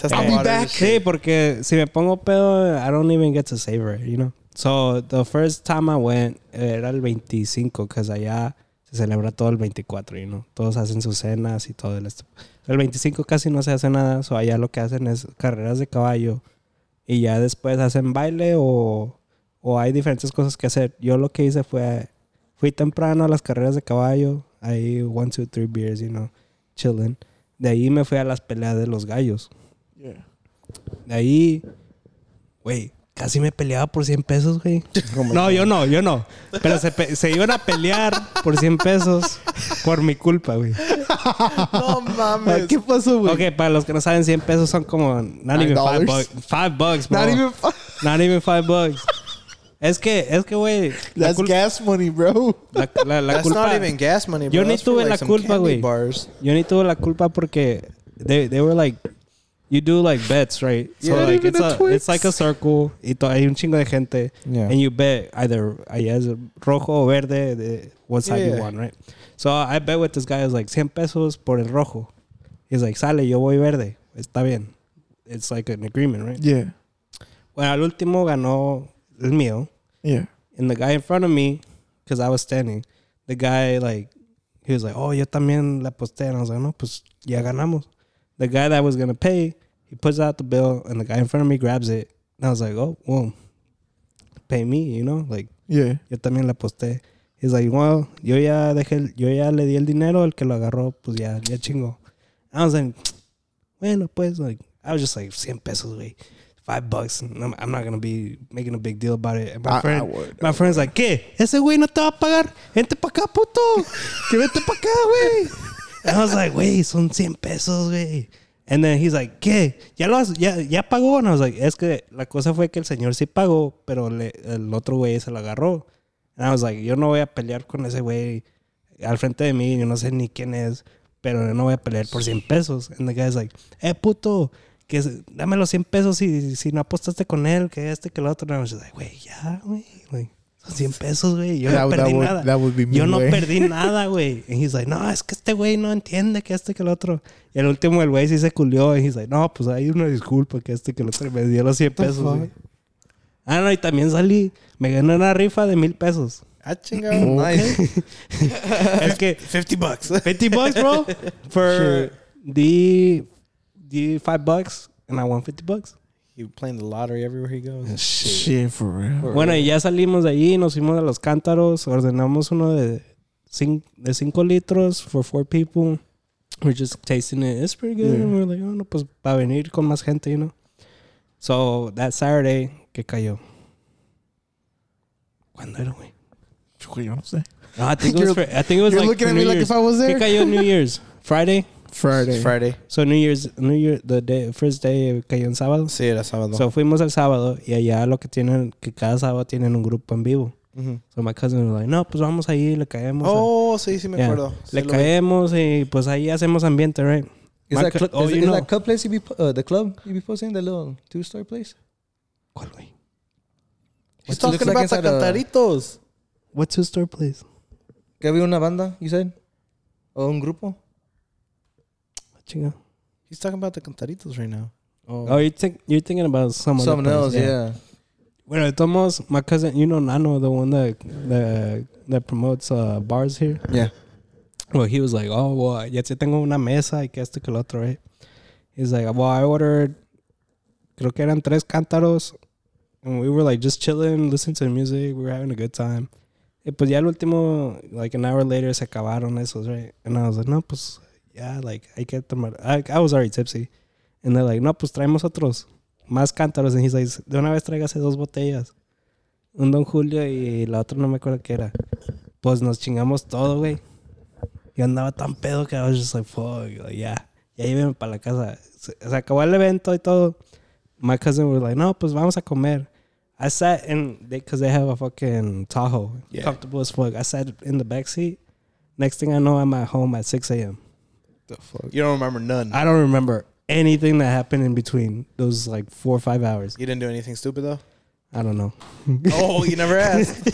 back. Sí, porque si me pongo pedo, I don't even get to savor it, you know. So, the first time I went, era el 25, que allá se celebra todo el 24, you know. Todos hacen sus cenas y todo el esto. El 25 casi no se hace nada, so allá lo que hacen es carreras de caballo y ya después hacen baile o, o hay diferentes cosas que hacer. Yo lo que hice fue, fui temprano a las carreras de caballo, ahí one, two, three beers, you know, chilling. De ahí me fui a las peleas de los gallos. Yeah. De ahí, güey, casi me peleaba por 100 pesos, güey. No, yo no, yo no. Pero se, se iban a pelear por 100 pesos por mi culpa, güey. No mames. ¿Qué pasó, güey? Ok, para los que no saben, 100 pesos son como not even 5 $9. bucks. 5 bucks, bro. Not even. Not even 5 bucks. Es que, es que, güey, la, That's gas money, bro. la, la- la That's culpa... not even gas money, bro. Yo ni tuve like, la culpa, güey. Yo ni tuve la culpa porque they, they were like, you do like bets, right? So Yeah. like Not it's a a, Twix. it's like a circle y to- hay un chingo de gente Yeah. and you bet either allá rojo o verde, de what side you want, right? So I bet with this guy is like 100 pesos por el rojo. He's like, sale, yo voy verde. Está bien. It's like an agreement, right? Yeah. Bueno, al último ganó el mío. Yeah. And the guy in front of me, because I was standing, the guy like he was like, "Oh, yo también la aposté," and I was like, "No, pues ya ganamos." The guy that was gonna pay, he puts out the bill, and the guy in front of me grabs it, and I was like, "Oh, well, pay me," you know, like Yeah. yo también la aposté. He's like, "Well, yo ya dejé, yo ya le di el dinero, el que lo agarró, pues ya, ya chingo." I was like, "Bueno, pues like." I was just like, 100 pesos, güey. Five bucks. and I'm, I'm not gonna be making a big deal about it. And my I- I friend, would. my friend's like, ¿qué? Ese güey no te va a pagar. Vente pa' acá, puto. Que vente pa' acá, güey. And I was like, güey, son 100 pesos, güey. And then he's like, ¿qué? ¿Ya, lo has- ya, ya pagó? And I was like, es que la cosa fue que el señor sí pagó, pero le- el otro güey se lo agarró. And I was like, yo no voy a pelear con ese güey al frente de mí. Yo no sé ni quién es, pero no voy a pelear por 100 pesos. And the guy's like, eh, puto, que dame los 100 pesos si, si no apostaste con él, que este, que el otro. And I was like, güey, ya, güey. Like, son 100 pesos, güey. Yo That no perdí would- nada. me, yo no güey. perdí nada, güey. And he's like, no, es que este güey no entiende que este, que el otro. Y el último, el güey sí se culió. Y he's like, no, pues hay una disculpa que este, que el otro. Y me dio los 100 the pesos, güey. Ah, no, y también salí. Me gané una rifa de mil pesos. Ah, chingado. Nice. es que 50 bucks. 50 bucks, bro, for the the five bucks, and I won 50 bucks. He playing the lottery everywhere he goes. Shit, for real. Bueno, y ya salimos de allí, nos fuimos a los cántaros, ordenamos uno de 5 de cinco litros for four people. We're just tasting it. It's pretty good. Yeah. And we're like, oh, no, pues para venir con más gente, you know. So that Saturday, ¿qué cayó? ¿Cuándo era, güey? Yo no sé. No, I think it was. For- I think it was You're like looking for at me New like Year's. if I was ¿Qué there. cayó New Year's? Friday. Friday. Friday. So New Year's, New Year, the day, first day cayó en sábado. Sí, era sábado. So fuimos el sábado y allá lo que tienen, que cada sábado tienen un grupo en vivo. So my cousin was like, no, pues vamos ahí, le caemos. Oh, sí, sí me Yeah. acuerdo. Sí le vi. caemos y pues ahí hacemos ambiente, right? Is My that, cl- oh, is, you is know. that club place you be po- uh, the club you be posting the little two story place? ¿Cuál, güey? He's talking like about the a- cantaritos. What two store place? Que había una banda, you said, o un grupo. Chinga. He's talking about the cantaritos right now. Oh, you're, think, you're thinking about some other Something else, yeah. Bueno, de todos my cousin, you know Nano, the one that that, that promotes uh, bars here. Yeah. Well, he was like, oh, well, ya te tengo una mesa y que esto que el otro, right? He's like, well, I ordered, creo que eran tres cántaros. And we were like just chilling, listening to the music. We were having a good time. Y pues ya el último, like an hour later, se acabaron esos, right? And I was like, no, pues, yeah, like, hay que tomar. I, I was already tipsy. And they're like, no, pues traemos otros, más cántaros. And he's like, de una vez tráigase dos botellas. Un Don Julio y la otra no me acuerdo qué era. Pues nos chingamos todo, güey. Yo andaba tan pedo que I was just like, fuck, like, ya, ya lléveme para la casa. Se, se acabó el evento y todo. My cousin was like, no, pues vamos a comer. I sat in, because they, have a fucking Tahoe, Yeah. comfortable as fuck. I sat in the back seat. Next thing I know, I'm at home at 6 a.m. The fuck? You don't remember none. I don't remember anything that happened in between those like four or five hours. You didn't do anything stupid though. I don't know. Oh, you never asked.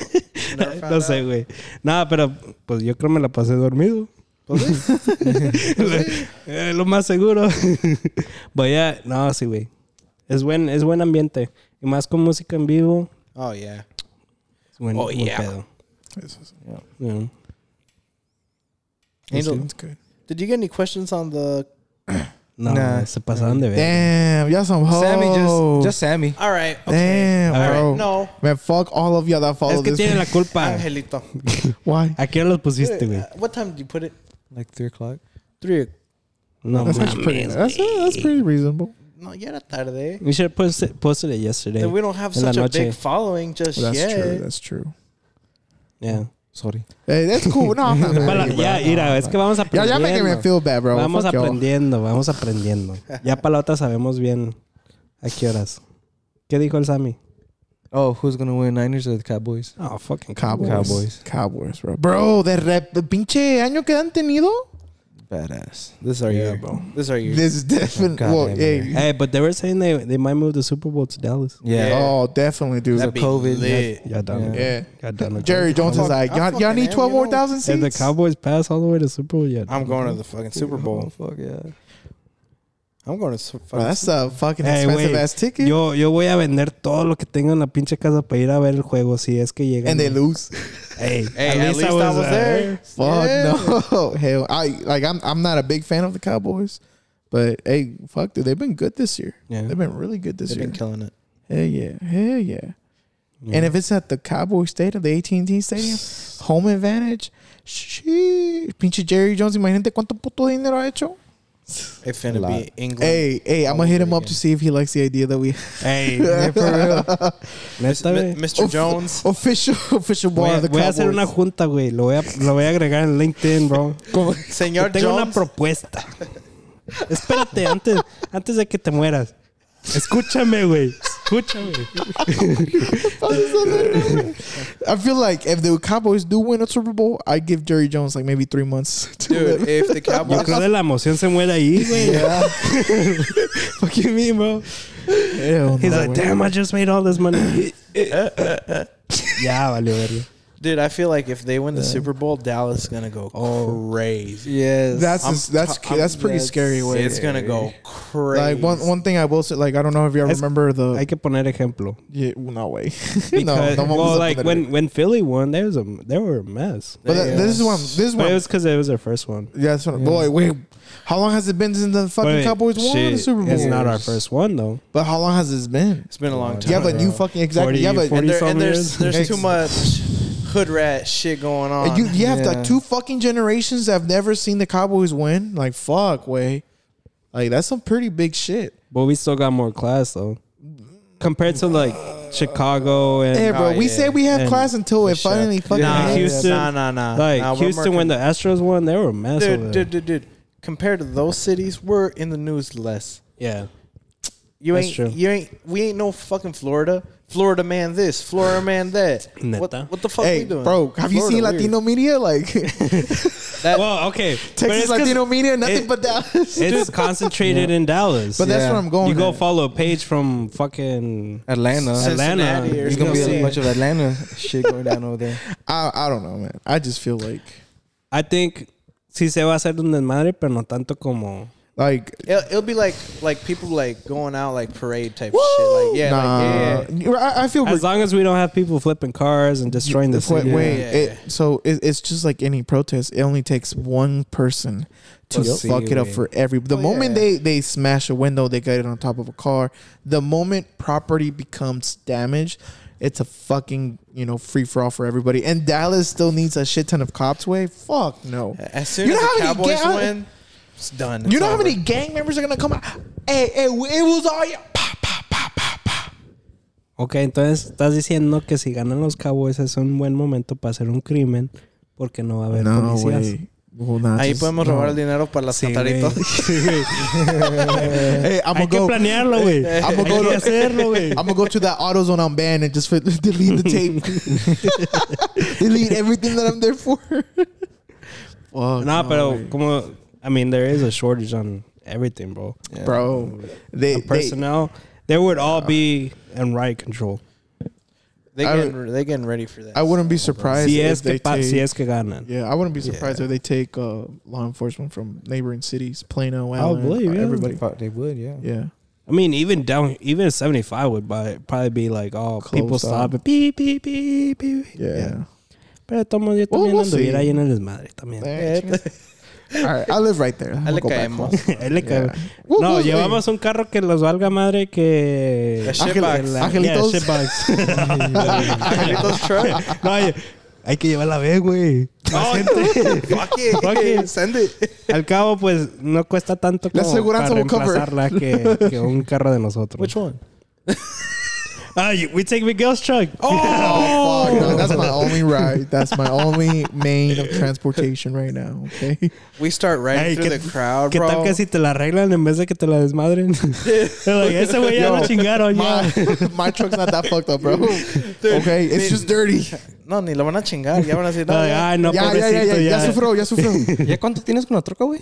You never No sé, out? güey. Nada, pero pues yo creo me la pasé dormido. Lo más seguro. But yeah, no, sí, güey. Es buen, es buen ambiente. Y más con música en vivo. Oh yeah. Es buen, Oh, buen yeah. pedo. Yeah. Angel, That's good. Did you get any questions on the? No, Nah. se pasaron de ver. Damn, y'all some hoes. Sammy just just Sammy. All right. Okay. Damn, All right. bro. No, Man, fuck all of y'all that follow Es que this. tiene la culpa. Angelito. Why? ¿A qué hora los pusiste, güey? Uh, what time did you put it? Like three o'clock. Three. No, That's actually pretty. That's, that's pretty reasonable. No, ya era tarde. We should have posted, posted it yesterday. And we don't have En la such a noche. big following just That's yet. true. That's true. Yeah. Sorry. Hey, that's cool. No, I'm not mad ya, mira, es que vamos aprendiendo. y'all making me feel bad, bro. Vamos Fuck aprendiendo, vamos aprendiendo. Ya para la otra sabemos bien a qué horas. ¿Qué dijo el Sammy? Oh, who's gonna win, Niners or the Cowboys? Oh, fucking Cowboys. Cowboys. Cowboys, bro. Bro, de rep, pinche año que han tenido. Badass. This is our Yeah, year, bro. This is our year. This is definitely. God Well, damn hey. Hey, but they were saying they, they might move the Super Bowl to Dallas. Yeah. Oh, definitely, dude. That'd be COVID, lit. Ya done. Yeah. yeah. Ya done. Jerry Jones is like, y'all, y'all need 12 more know. thousand If the Cowboys pass all the way to Super Bowl, yeah. I'm going to the fucking Super Bowl. Oh, fuck yeah. I'm going to that's a fucking Hey, expensive wait. ass ticket. Yo, yo voy a vender todo lo que tengo en la pinche casa para ir a ver el juego si es que llegan. and they lose. Hey, Hey, at least I was there. Fuck Yeah. no. Hell, I like. I'm. I'm not a big fan of the Cowboys, but hey, fuck, dude, they've been good this year. Yeah. They've been really good this They've year. been killing it. Hell yeah, hell yeah. And if it's at the Cowboy Stadium, the AT&T Stadium, home advantage, shit. Pinche Jerry Jones, imagínate cuánto puto dinero ha hecho. It's finna lot. be England. Hey, hey, I'm gonna hit him up again. to see if he likes the idea that we Hey, for real. Neta, güey. Mr. Of- Jones. official official Voy bar a, of the voy a hacer una junta, güey. Lo voy a, lo voy a agregar en LinkedIn, bro. Señor Tengo una Jones. propuesta. Espérate, antes, antes de que te mueras. Escúchame, güey. Escúchame. I feel like if the Cowboys do win a Super Bowl, I give Jerry Jones like maybe three months to Dude, live. if the Cowboys, yo Cowboys. creo de la emoción se muere ahí, güey. Fuck you mean, bro? Hell He's no, like, güey. damn, I just made all this money. ya, valió verga. Dude, I feel like if they win the Super Bowl, Dallas is gonna go Oh. crazy. Yes. That's I'm that's t- I'm- that's pretty that's- scary. Way It's gonna go crazy. like one one thing I will say, like I don't know if you ever Es- remember the Hay que poner ejemplo. yeah, no way. Because, no, no vamos well, a like poner- when, when Philly won, there was a they were a mess. But that, this is one. This is But it one. was because it was their first one. Yeah, that's one. Boy, wait. How long has it been since the fucking Wait, Cowboys won the shit, Super Bowl? It's not our first one though. But how long has this been? It's been a long time. You have a new fucking exactly. 40, you have a, 40 and, there, some and there's years. there's too much hood rat shit going on. you you have Yeah. like two fucking generations that have never seen the Cowboys win. Like fuck, way. Like that's some pretty big shit. But we still got more class though. Compared to like Chicago and Hey, bro, Oh, we yeah. say we have And- class until it Shut up. finally fucking. nah, Houston- nah, nah, nah. like Nah, we're Houston when the Astros won, they were a mess. dude, dude, dude, dude. Compared to those cities, we're in the news less. Yeah. You That's ain't, true. you ain't, we ain't no fucking Florida. Florida man, this, Florida man, that. What, Neta. what the fuck Hey, we doing, bro, have you Florida seen weird. Latino media? Like That, Well, okay. Texas Latino media, nothing it- but Dallas. It's concentrated in Dallas. but that's Yeah. where I'm going. you go at. follow a page from fucking Atlanta. Cincinnati Atlanta. or There's gonna be see a bunch of Atlanta shit going down over there. I I don't know, man. I just feel like I think sí se va a hacer un desmadre, pero no tanto como. Like it'll, it'll be like like people like going out like parade type shit. Like yeah, nah. like yeah. I, I feel As long as we don't have people flipping cars and destroying the wait, city. wait. Yeah. It, so it, it's just like any protest. It only takes one person to Yep. fuck it up Sí, for every. The Oh, moment yeah. they they smash a window, they get it on top of a car. The moment property becomes damaged, it's a fucking you know free for all for everybody. And Dallas still needs a shit ton of cops. Way fuck no. As soon You as know the how Cowboys ga- win, it's done. You It's know how over. many gang members are gonna come out? Hey, hey, it was all you. Pa, pa, pa, pa, pa. Ok, entonces estás diciendo que si ganan los Cowboys es un buen momento para hacer un crimen porque no va a haber No policías. way. Well, nah, Ahí just- podemos no. robar el dinero para las Sí, güey. cantaritos. Sí, güey. Hey, I'm Hay gonna que go. planearlo, güey. Hay go que to hacerlo, güey. I'm gonna go to that AutoZone on ban and just delete the tape. delete everything that I'm there for. Fuck, No, pero way. como, I mean, there is a shortage on everything, bro. bro. They, The personnel, they would all be in riot control. They I getting they getting ready for that. I wouldn't be surprised Si if they pa- take. si es que ganan. yeah, I wouldn't be surprised Yeah. if they take uh, law enforcement from neighboring cities, Plano, Allen, I Allen, believe, yeah. everybody. They would, yeah. Yeah, I mean, even down, even 75 would buy, probably be like, oh, people Closed stop up. it. Beep, beep, beep, beep. yeah. Pero tomo yo Well, también we'll anduviera see. ahí en el desmadre también. All right, I live right there. Ahí le caemos. Él le cae- Yeah. We'll- no, llevamos un carro que los valga madre que... La- Angelitos. Angelitos truck. no, hay, hay que llevarla a ver, güey. Más gente. Fuck it. Fuck it. Send it. Al cabo, pues, no cuesta tanto La como aseguranza para reemplazarla que, que un carro de nosotros. Which one? You- we take Miguel's truck. Oh, fuck, no, that's my only ride. That's my only main of transportation right now. Okay. We start riding Hey, through ¿qué- the crowd, ¿Qué bro. tal que si te la arreglan en vez de que te la desmadren? like, ese güey ya Yo, lo chingaron ya. My, my truck's not that fucked up, bro. okay, it's just dirty. No, ni lo van a chingar. Ya van a decir, no, Ay, ya. ay, no, yeah, yeah, yeah, pobrecito. Ya ya. sufrió, ya sufrió. ¿Ya cuánto tienes con la troca, güey?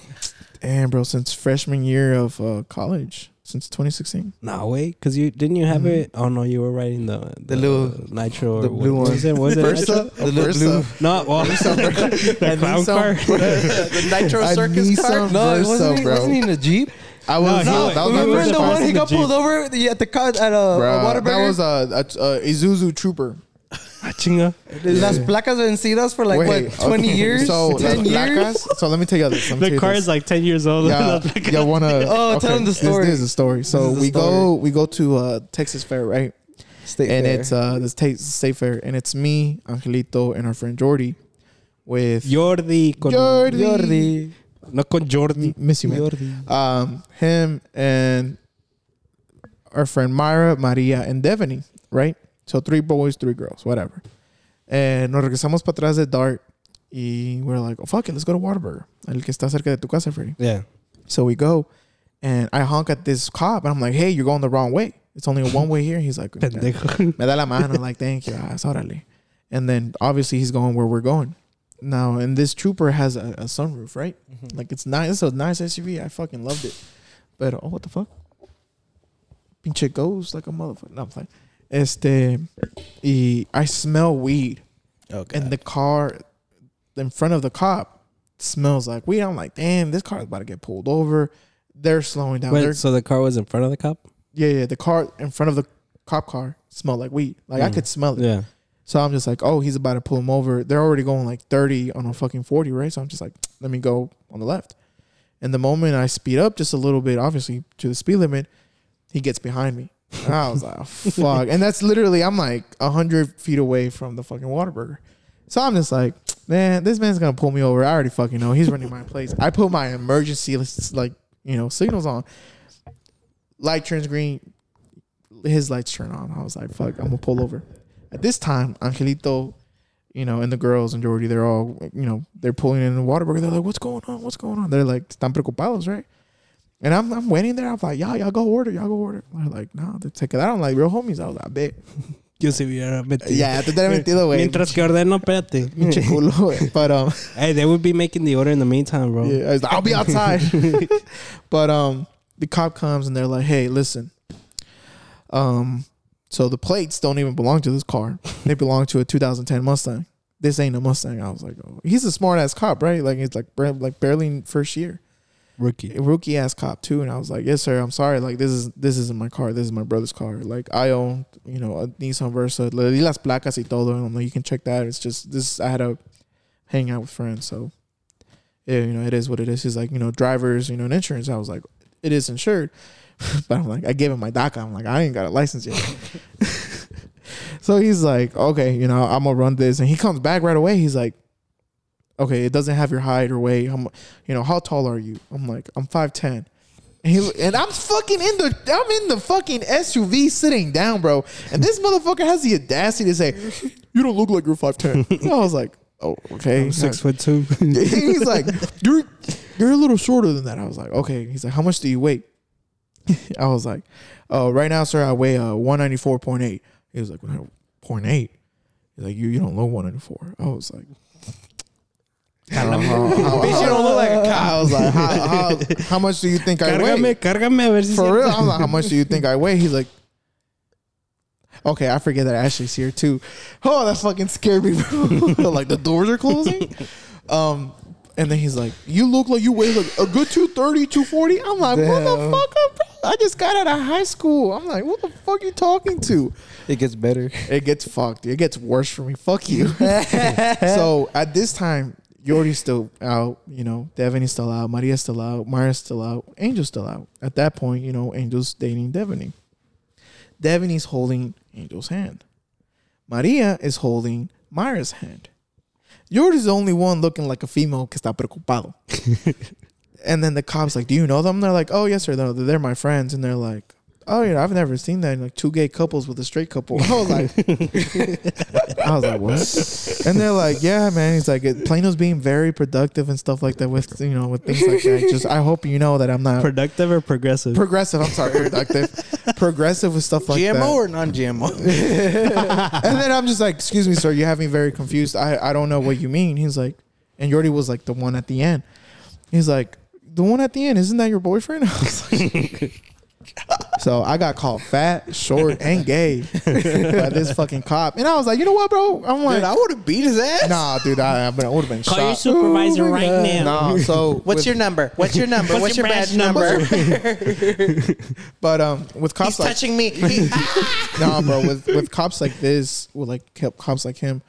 Damn, bro, since freshman year of uh, college, since 2016. No, wait, because you didn't you have Mhm. it? Oh no, you were riding the the, little- nitro, the blue what one. was it? Was it Versa, nitro? a Versa. No, well, the clown car. the Nitro Circus car. No, it Versa, wasn't, he, bro. wasn't he in a Jeep? I was, No, no, that was we my were Remember first the one he in the got pulled over the- at the car at a, Bro, a water that was a, a, a Isuzu Trooper. Ah, chinga. Las placas vencidas for like Wait, what, 20 okay. years? So, 10 las years? placas- so let me tell you this. Let me The car this. is like ten years old. Yeah, yeah. Wanna? Oh, tell them the story. This, is the story. So This is the we go, we go to uh, Texas Fair, right? State and fair. it's uh, this ta- state fair, and it's me, Angelito, and our friend Jordy, with Jordi con Jordi. Jordi. no con Jordi. miss you, man. Jordi. Um, him and our friend Myra, Maria, and Devany, right? So three boys, three girls, whatever. And nos regresamos para atrás de DART, y we're like, oh fuck it, let's go to Whataburger, el que está cerca de tu casa, Freddy. Yeah. So we go, and I honk at this cop, and I'm like, hey, you're going the wrong way. It's only a one way here. He's like, Pendejo. me da la mano, like, thank you, ah, órale. And then obviously he's going where we're going. Now, and this trooper has a, a sunroof, right? Mm-hmm. Like it's nice. It's a nice SUV. I fucking loved it. But oh, what the fuck? Pinche goes like a motherfucker. No, I'm playing. Este, y I smell weed, Okay. and the car in front of the cop smells like weed. I'm like, damn, this car is about to get pulled over. They're slowing down. They're, so the car was in front of the cop? yeah, yeah. The car in front of the cop car smelled like weed. Like I Mm. could smell it. Yeah. So I'm just like, oh, he's about to pull him over. They're already going like 30 on a fucking 40, right? So I'm just like, let me go on the left. And the moment I speed up just a little bit, obviously to the speed limit, he gets behind me. And I was like, fuck. And that's literally, I'm like 100 feet away from the fucking Whataburger. So I'm just like, man, this man's going to pull me over. I already fucking know. He's running my place. I put my emergency, like, you know, signals on. Light turns green. His lights turn on. I was like, fuck, I'm going to pull over. At this time, Angelito, you know, and the girls and Jordy, they're all, you know, they're pulling in the Whataburger. They're like, what's going on? What's going on? They're like, están preocupados, right? And I'm, I'm waiting there. I'm like, y'all, y'all go order. Y'all go order. They're like, no, they take it out. I'm like, real homies. I was like, I bet. Yo se hubiera metido. Yeah, te hubiera metido, güey. Mientras que ordeno, espérate. Pinche culo, güey. But, um, hey, they would be making the order in the meantime, bro. yeah, like, I'll be outside. but, um, the cop comes and they're like, hey, listen. Um, so the plates don't even belong to this car. They belong to a 2010 Mustang. This ain't a Mustang. I was like, oh. he's a smart ass cop, right? Like he's like like barely first year, Rookie. rookie ass cop too. And I was like, yes sir, I'm sorry. Like this is this isn't my car. This is my brother's car. Like I own you know a Nissan Versa. Le las placas y todo. And like, you can check that. It's just this. I had to hang out with friends, so yeah, you know it is what it is. He's like, you know, drivers, you know, and insurance. I was like, it is insured. But I'm like, I gave him my DACA. I'm like, I ain't got a license yet. so he's like, okay, you know, I'm gonna run this, and he comes back right away. He's like, okay, it doesn't have your height or weight. I'm, you know, how tall are you? I'm like, I'm five ten. And, he, and I'm fucking in the I'm in the fucking SUV sitting down, bro. And this motherfucker has the audacity to say, "You don't look like you're five ten. I was like, "Oh, okay." I'm six foot two. He's like, "You're you're a little shorter than that." I was like, "Okay." He's like, "How much do you weigh?" I was like, "Oh, right now, sir, I weigh uh 194.8." He was like, "0.8." He's like, "You you don't look 194." I was like, Está don't know how, how, Bitch, you don't look like a cop. I was like, how, how, how much do you think I weigh? cárgame a ver si For real. I'm like, how much do you think I weigh? He's like, okay, I forget that Ashley's here too. Oh, that fucking scared me, bro. like the doors are closing. Um, and then he's like, you look like you weigh like a good 230, 240. I'm like, Damn. motherfucker, bro. I just got out of high school. I'm like, what the fuck you talking to? It gets better. It gets fucked. It gets worse for me. Fuck you. so at this time, Yordi's still out. You know, Devaney's still out. Maria's still out. Maria's still out. Angel's still out. At that point, you know, Angel's dating Devaney. Devaney's holding Angel's hand. Maria is holding Maria's hand. Yordi's the only one looking like a female que está preocupado. and then the cops like, do you know them? They're like, oh yes sir, no, they're my friends. And they're like, oh yeah, I've never seen that. in Like two gay couples with a straight couple. I was like, I was like, what? And they're like, yeah, man. He's like, Plano's being very productive and stuff like that with you know with things like that. Just I hope you know that I'm not Productive or progressive? progressive. I'm sorry, productive, progressive with stuff like GMO that. or non-GMO? and then I'm just like, excuse me, sir, you have me very confused. I, I don't know what you mean. He's like, and Yordi was like the one at the end. He's like, the one at the end, isn't that your boyfriend? I was like, so I got called fat, short, and gay by this fucking cop. And I was like, you know what, bro? I'm like, Dude, I would have beat his ass. nah, dude, I, I would have been Call your supervisor Oh my right God. now. Nah, so What's with- your number? What's your number? What's, your, badge, number? but um with cops He's like touching me. He- no, bro. With with cops like this, with like cops like him,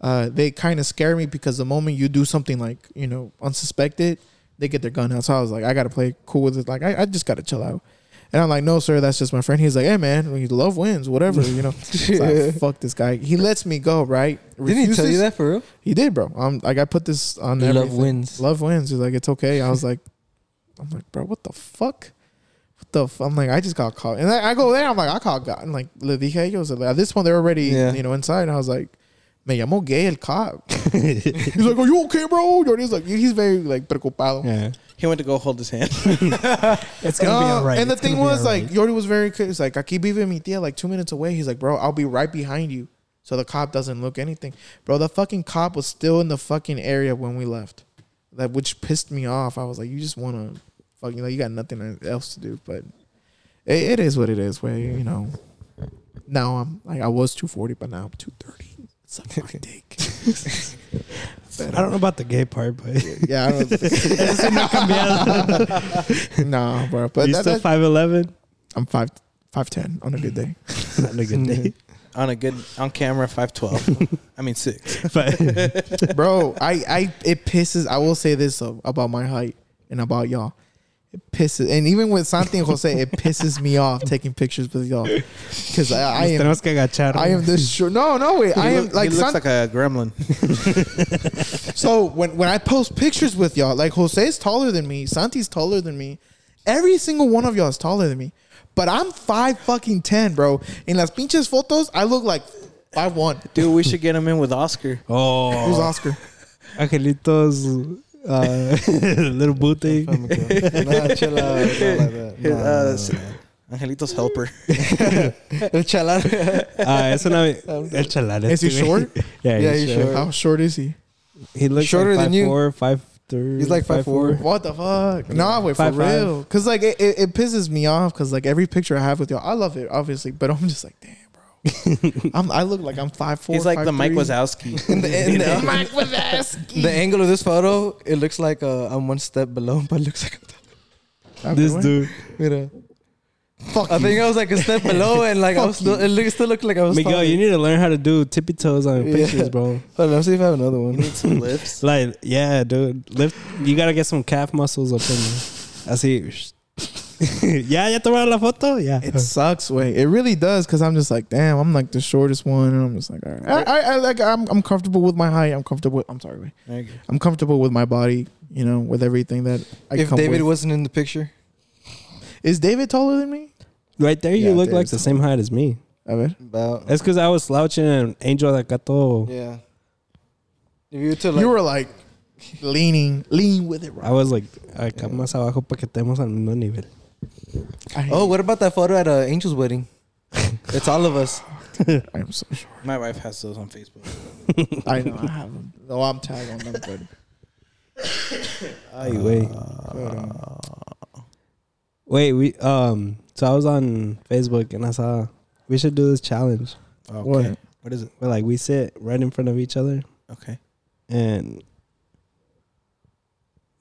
uh, they kind of scare me because the moment you do something like you know unsuspected, they get their gun out. So I was like, I gotta play cool with it. Like I, I just gotta chill out. And I'm like, no, sir, that's just my friend. He's like, hey, man, love wins, whatever, you know. I, fuck this guy. He lets me go, right? Didn't he tell you that for real? He did, bro. Um, like I put this on. Love everything. wins. Love wins. He's like, it's okay. I was like, I'm like, bro, what the fuck? What the? F-? I'm like, I just got caught, and I, I go there. I'm like, I caught. God. I'm like, le dije ellos. At this point, they're already, Yeah. you know, inside. And I was like, me llamo gay el cop. he's like, are you okay, bro? He's like, he's very like preocupado. Yeah. He went to go hold his hand. It's gonna be Uh, alright. And the It's thing was, like, alright. Yordi was very good. He's like, aquí vive mi tía, like two minutes away. He's like, bro, I'll be right behind you. So the cop doesn't look anything. Bro, the fucking cop was still in the fucking area when we left. That which pissed me off. I was like, you just want to fucking, like, you got nothing else to do. But it, it is what it is. Where, you know, now I'm like, I was 240, but now I'm 230. Suck my dick. I don't know about the gay part, but yeah, I don't. nah, bro. But you that, still that- five eleven I'm five five ten on a good day. on a good day. Mm-hmm. on a good on camera, five twelve. I mean six. But bro i i it pisses i will say this though, about my height and about y'all it pisses and even with santi and jose it pisses me off taking pictures with y'all because I, I nos am tenemos que agachar. i am this short no no wait i am look- like, he looks Sant- like a gremlin. so when when i post pictures with y'all like jose is taller than me santi's taller than me every single one of y'all is taller than me but i'm five fucking ten bro in las pinches fotos i look like five one Dude, we should get him in with Oscar. Oh, who's oscar Angelitos, uh, little booty. nah, chill out. Like that. Nah, uh, nah, s- Angelito's helper. nah. El chalán. Ah, eso no. El chalán. Is he short? Yeah, Yeah, he's he's short. short. how short is he He looks Shorter like than you. Four, five three. He's like five four. What the fuck? No, wait for Five, five. real. Cause like it, it, it pisses me off. Cause like every picture I have with y'all, I love it obviously, but I'm just like, damn, bro. I'm I look like I'm five four. He's like the Mike was Wazowski. In the, in the, Mike Wazowski. the angle of this photo, it looks like uh, I'm one step below, but it looks like This dude. Mira. Fuck I you. think I was like a step below, and like I was still, it look, still looked like I was. Miguel, taller. you need to learn how to do tippy toes on Yeah. pictures, bro. Hold on, let's see if I have another one. Need some lifts. Like, yeah, dude. Lift. You gotta get some calf muscles up in there. Así. ya, ya tomaron la foto. Yeah. It sucks, way. It really does, cause I'm just like, damn, I'm like the shortest one, and I'm just like, all right. I, I, I like, I'm, I'm comfortable with my height. I'm comfortable. With, I'm sorry, wait. There you go. I'm comfortable with my body. You know, with everything that I if come David with. wasn't in the picture, is David taller than me? Right there, you Yeah, look like Dave's the same height as me. A ver. about That's because I was slouching and Angel acá todo. yeah. If you were to like, you were like leaning, lean with it, I was like I acá más abajo para que estemos al mismo nivel. I, oh, what about that photo at uh, Angel's wedding? it's all of us. I am so short. My wife has those on Facebook. I know I have them. No, I'm tagged on them, but Ay, wait. Wait, we um. So I was on Facebook and I saw we should do this challenge. Okay. What? What is it? Where like we sit right in front of each other Okay. and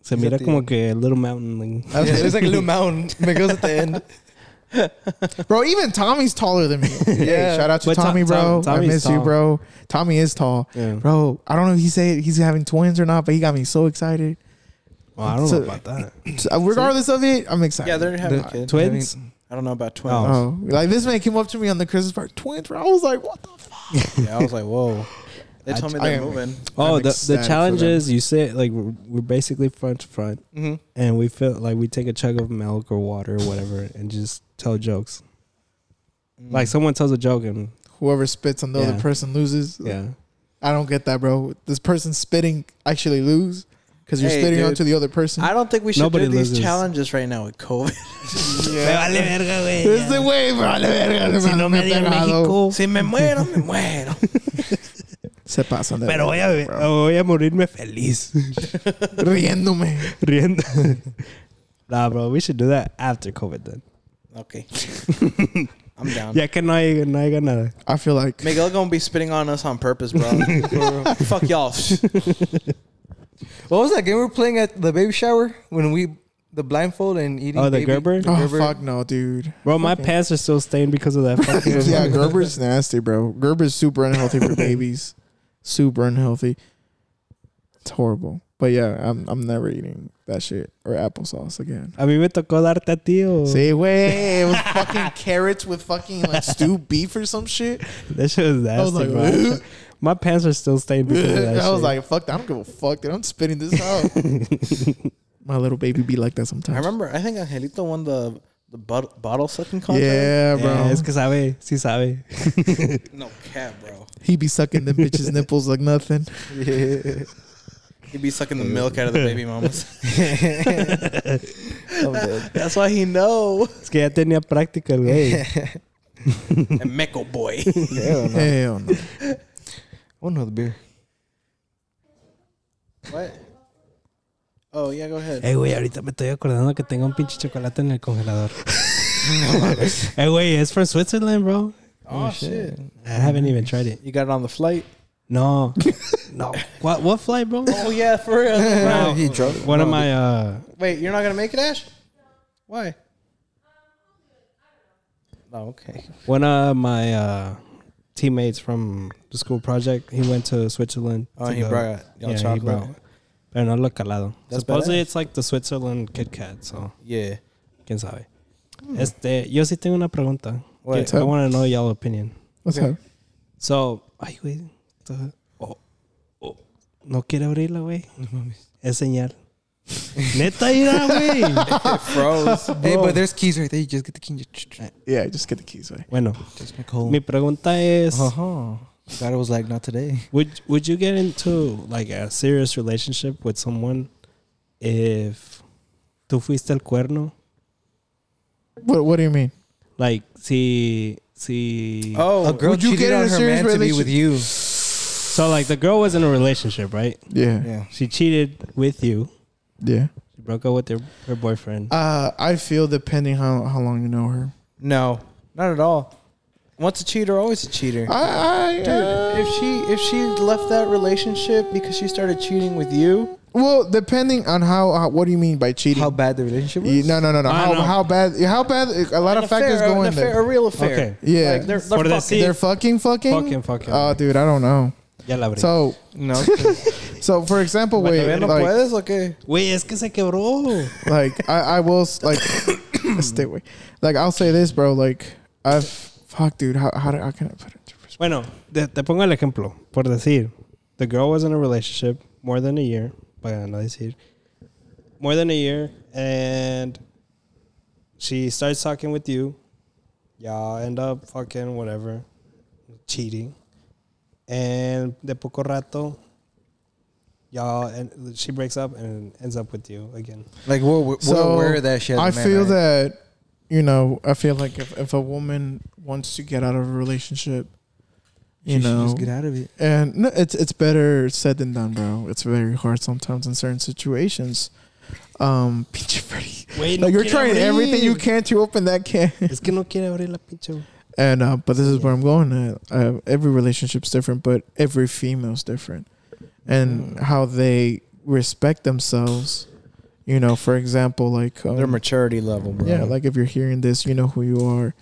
se Is mira it the- como que a little mountain. Like, Yeah, it's like a little mountain that goes at the end. Bro, even Tommy's taller than me. Hey, Yeah. shout out to But Tom- Tommy, bro. Tom- I Tommy's miss you, bro. Tommy is tall. yeah. Bro, I don't know if he said he's having twins or not, but he got me so excited. Well, I don't So- know about that. So, uh, regardless of it, I'm excited. Yeah, they're having The kids. Twins. I don't know about twins. Oh, like this man came up to me on the Christmas party, twins, bro. I was like, what the fuck? Yeah, I was like, whoa. They told me I they're am- moving. Oh, I'm the ecstatic the for challenge them. is you sit like we're, we're basically front to front, Mm-hmm. and we feel like we take a chug of milk or water or whatever, and just tell jokes. Mm. Like someone tells a joke, and Whoever spits on the Yeah. other person loses. yeah, I don't get that, bro. This person spitting actually lose because you're Hey, spitting dude. onto the other person. I don't think we should Nobody do these loses. challenges right now with COVID. yeah. Es de güey, vale verga. Si no me pegado. si me muero, me muero. Se pasan de Pero voy a, verga, bro. voy a morirme feliz. riéndome. Riendo. nah, bro, we should do that after COVID then. Okay. I'm down. Ya que no hay, no haya nada. I feel like Miguel gonna be spitting on us on purpose, bro. Fuck y'all. What was that game we were playing at the baby shower when we the blindfold and eating? Oh, the baby- Gerber? the oh Gerber? fuck no, dude. Bro, my Fucking- pants are still stained because of that fucking. yeah, Gerber's nasty, bro. Gerber's super unhealthy for babies. Super unhealthy. It's horrible. But yeah, I'm I'm never eating that shit or applesauce again. A mí me tocó darte a ti o... Say way it was fucking carrots with fucking like stewed beef or some shit. That shit was nasty, I was like, bro. My pants are still stained because of that I was shit. like, fuck that. I don't give a fuck, dude. I'm spitting this out. My little baby be like that sometimes. I sometimes. remember. I think Angelito won the the bot- bottle sucking contest. Yeah, bro. Yeah, es que sabe, sí sabe. No cap, bro. He be sucking them bitches' nipples like nothing. He'd be sucking the milk out of the baby mamas. That's why he know. Es que ya tenía práctica el güey. And Meco boy. Hell no. Hell no. One other beer. what? Oh yeah, go ahead. Eh, güey, ahorita me estoy acordando que tengo un pinche chocolate en el congelador. Eh, güey, it's from Switzerland, bro. Oh shit. I haven't even tried it. You got it on the flight? No. no. What what flight, bro? Oh yeah, for real. No. he drunk. One of my uh Wait, you're not gonna make it, Ash? Why? Oh, okay. one of my uh teammates from the school project, he went to Switzerland. Oh, to he go- brought y'all yeah, he chocolate. brought. Pero no lo calado. That's Supposedly badass. it's like the Switzerland Kit Kat, so Yeah. quién sabe. Este, yo sí tengo una pregunta. What? I want to know y'all opinion. What's Okay. up? So, ay, güey. Oh, oh, no quiere abrirla, güey. Es señal. Neta, ira, güey. It froze. Hey, but there's keys right there. You just get the key. and Just, Yeah, just get the keys away. Bueno, just make home. mi pregunta es, Uh huh. Thought it was like not today. would would you get into like a serious relationship with someone if tú fuiste el cuerno? What What do you mean? Like, see, see. Oh, a girl would you get in on a her serious man to be with you. so like the girl was in a relationship, right? Yeah, Yeah. She cheated with you. yeah. She broke up with her, her boyfriend. Uh, I feel depending how how long you know her. no, not at all. Once a cheater, always a cheater. I, I Dude, uh, if she if she left that relationship because she started cheating with you, well, depending on how, how what do you mean by cheating? How bad the relationship was? You- no, no, no, no. How know. how bad? How bad? A lot of factors affair, go in affair, there. A real affair. Okay. Yeah, Like they're, they're Por fucking. decir- they're fucking, fucking, Fucking, fucking. Oh, dude, I don't know. ya la abrí. So, No. so for example, wait, ¿ya no like, puedes o qué? Güey, es que se quebró. like I, I will like stay away. Like I'll say this, bro. Like I've fuck, dude. How how, how can I put it? into perspective? Bueno, te, te pongo el ejemplo. Por decir, the girl was in a relationship more than a year. Para no decir. More than a year. And she starts talking with you. Y'all end up fucking whatever. Cheating. And de poco rato, y'all, and she breaks up and ends up with you again. Like we're, we're, So, aware that shit. as a I man, feel right? that you know. I feel like if if a woman wants to get out of a relationship, You You should know, just get out of it. and no, it's it's better said than done, bro. It's very hard sometimes in certain situations. Um, pinche Freddy. Wait, Like you're trying everything you can to open that can. Es que no quiere abrir la pinche. And uh, but this is where I'm going at. Uh, every relationship's different, but every female's different, and how they respect themselves. You know, for example, like um, Their maturity level, bro. yeah, like if you're hearing this, you know who you are.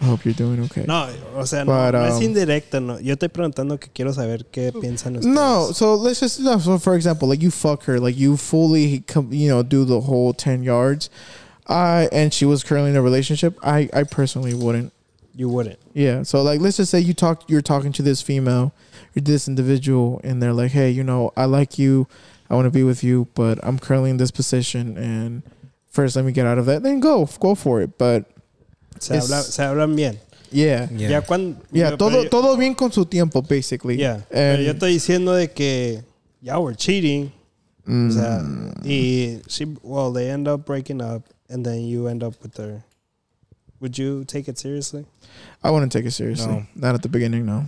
I hope you're doing okay. No, o sea, no, But, no es um, indirecto, no. Yo estoy preguntando que quiero saber qué piensan ustedes. No, so let's just no. So for example, like you fuck her, like you fully, com- you know, do the whole ten yards. I and she was currently in a relationship. I I personally wouldn't. You wouldn't. Yeah. So like, let's just say you talk, you're talking to this female, or this individual, and they're like, hey, you know, I like you, I want to be with you, but I'm currently in this position, and first let me get out of that, then go, go for it. But Se, Es- habla, se hablan bien. yeah, Yeah. Ya cuando. yeah, pero todo yo- todo bien con su tiempo, basically. Yeah, pero And yo estoy diciendo de que ya we're cheating. mm, O sea, y she, well, they end up breaking up, and then you end up with her. Would you take it seriously? I wouldn't take it seriously. No. Not at the beginning, no.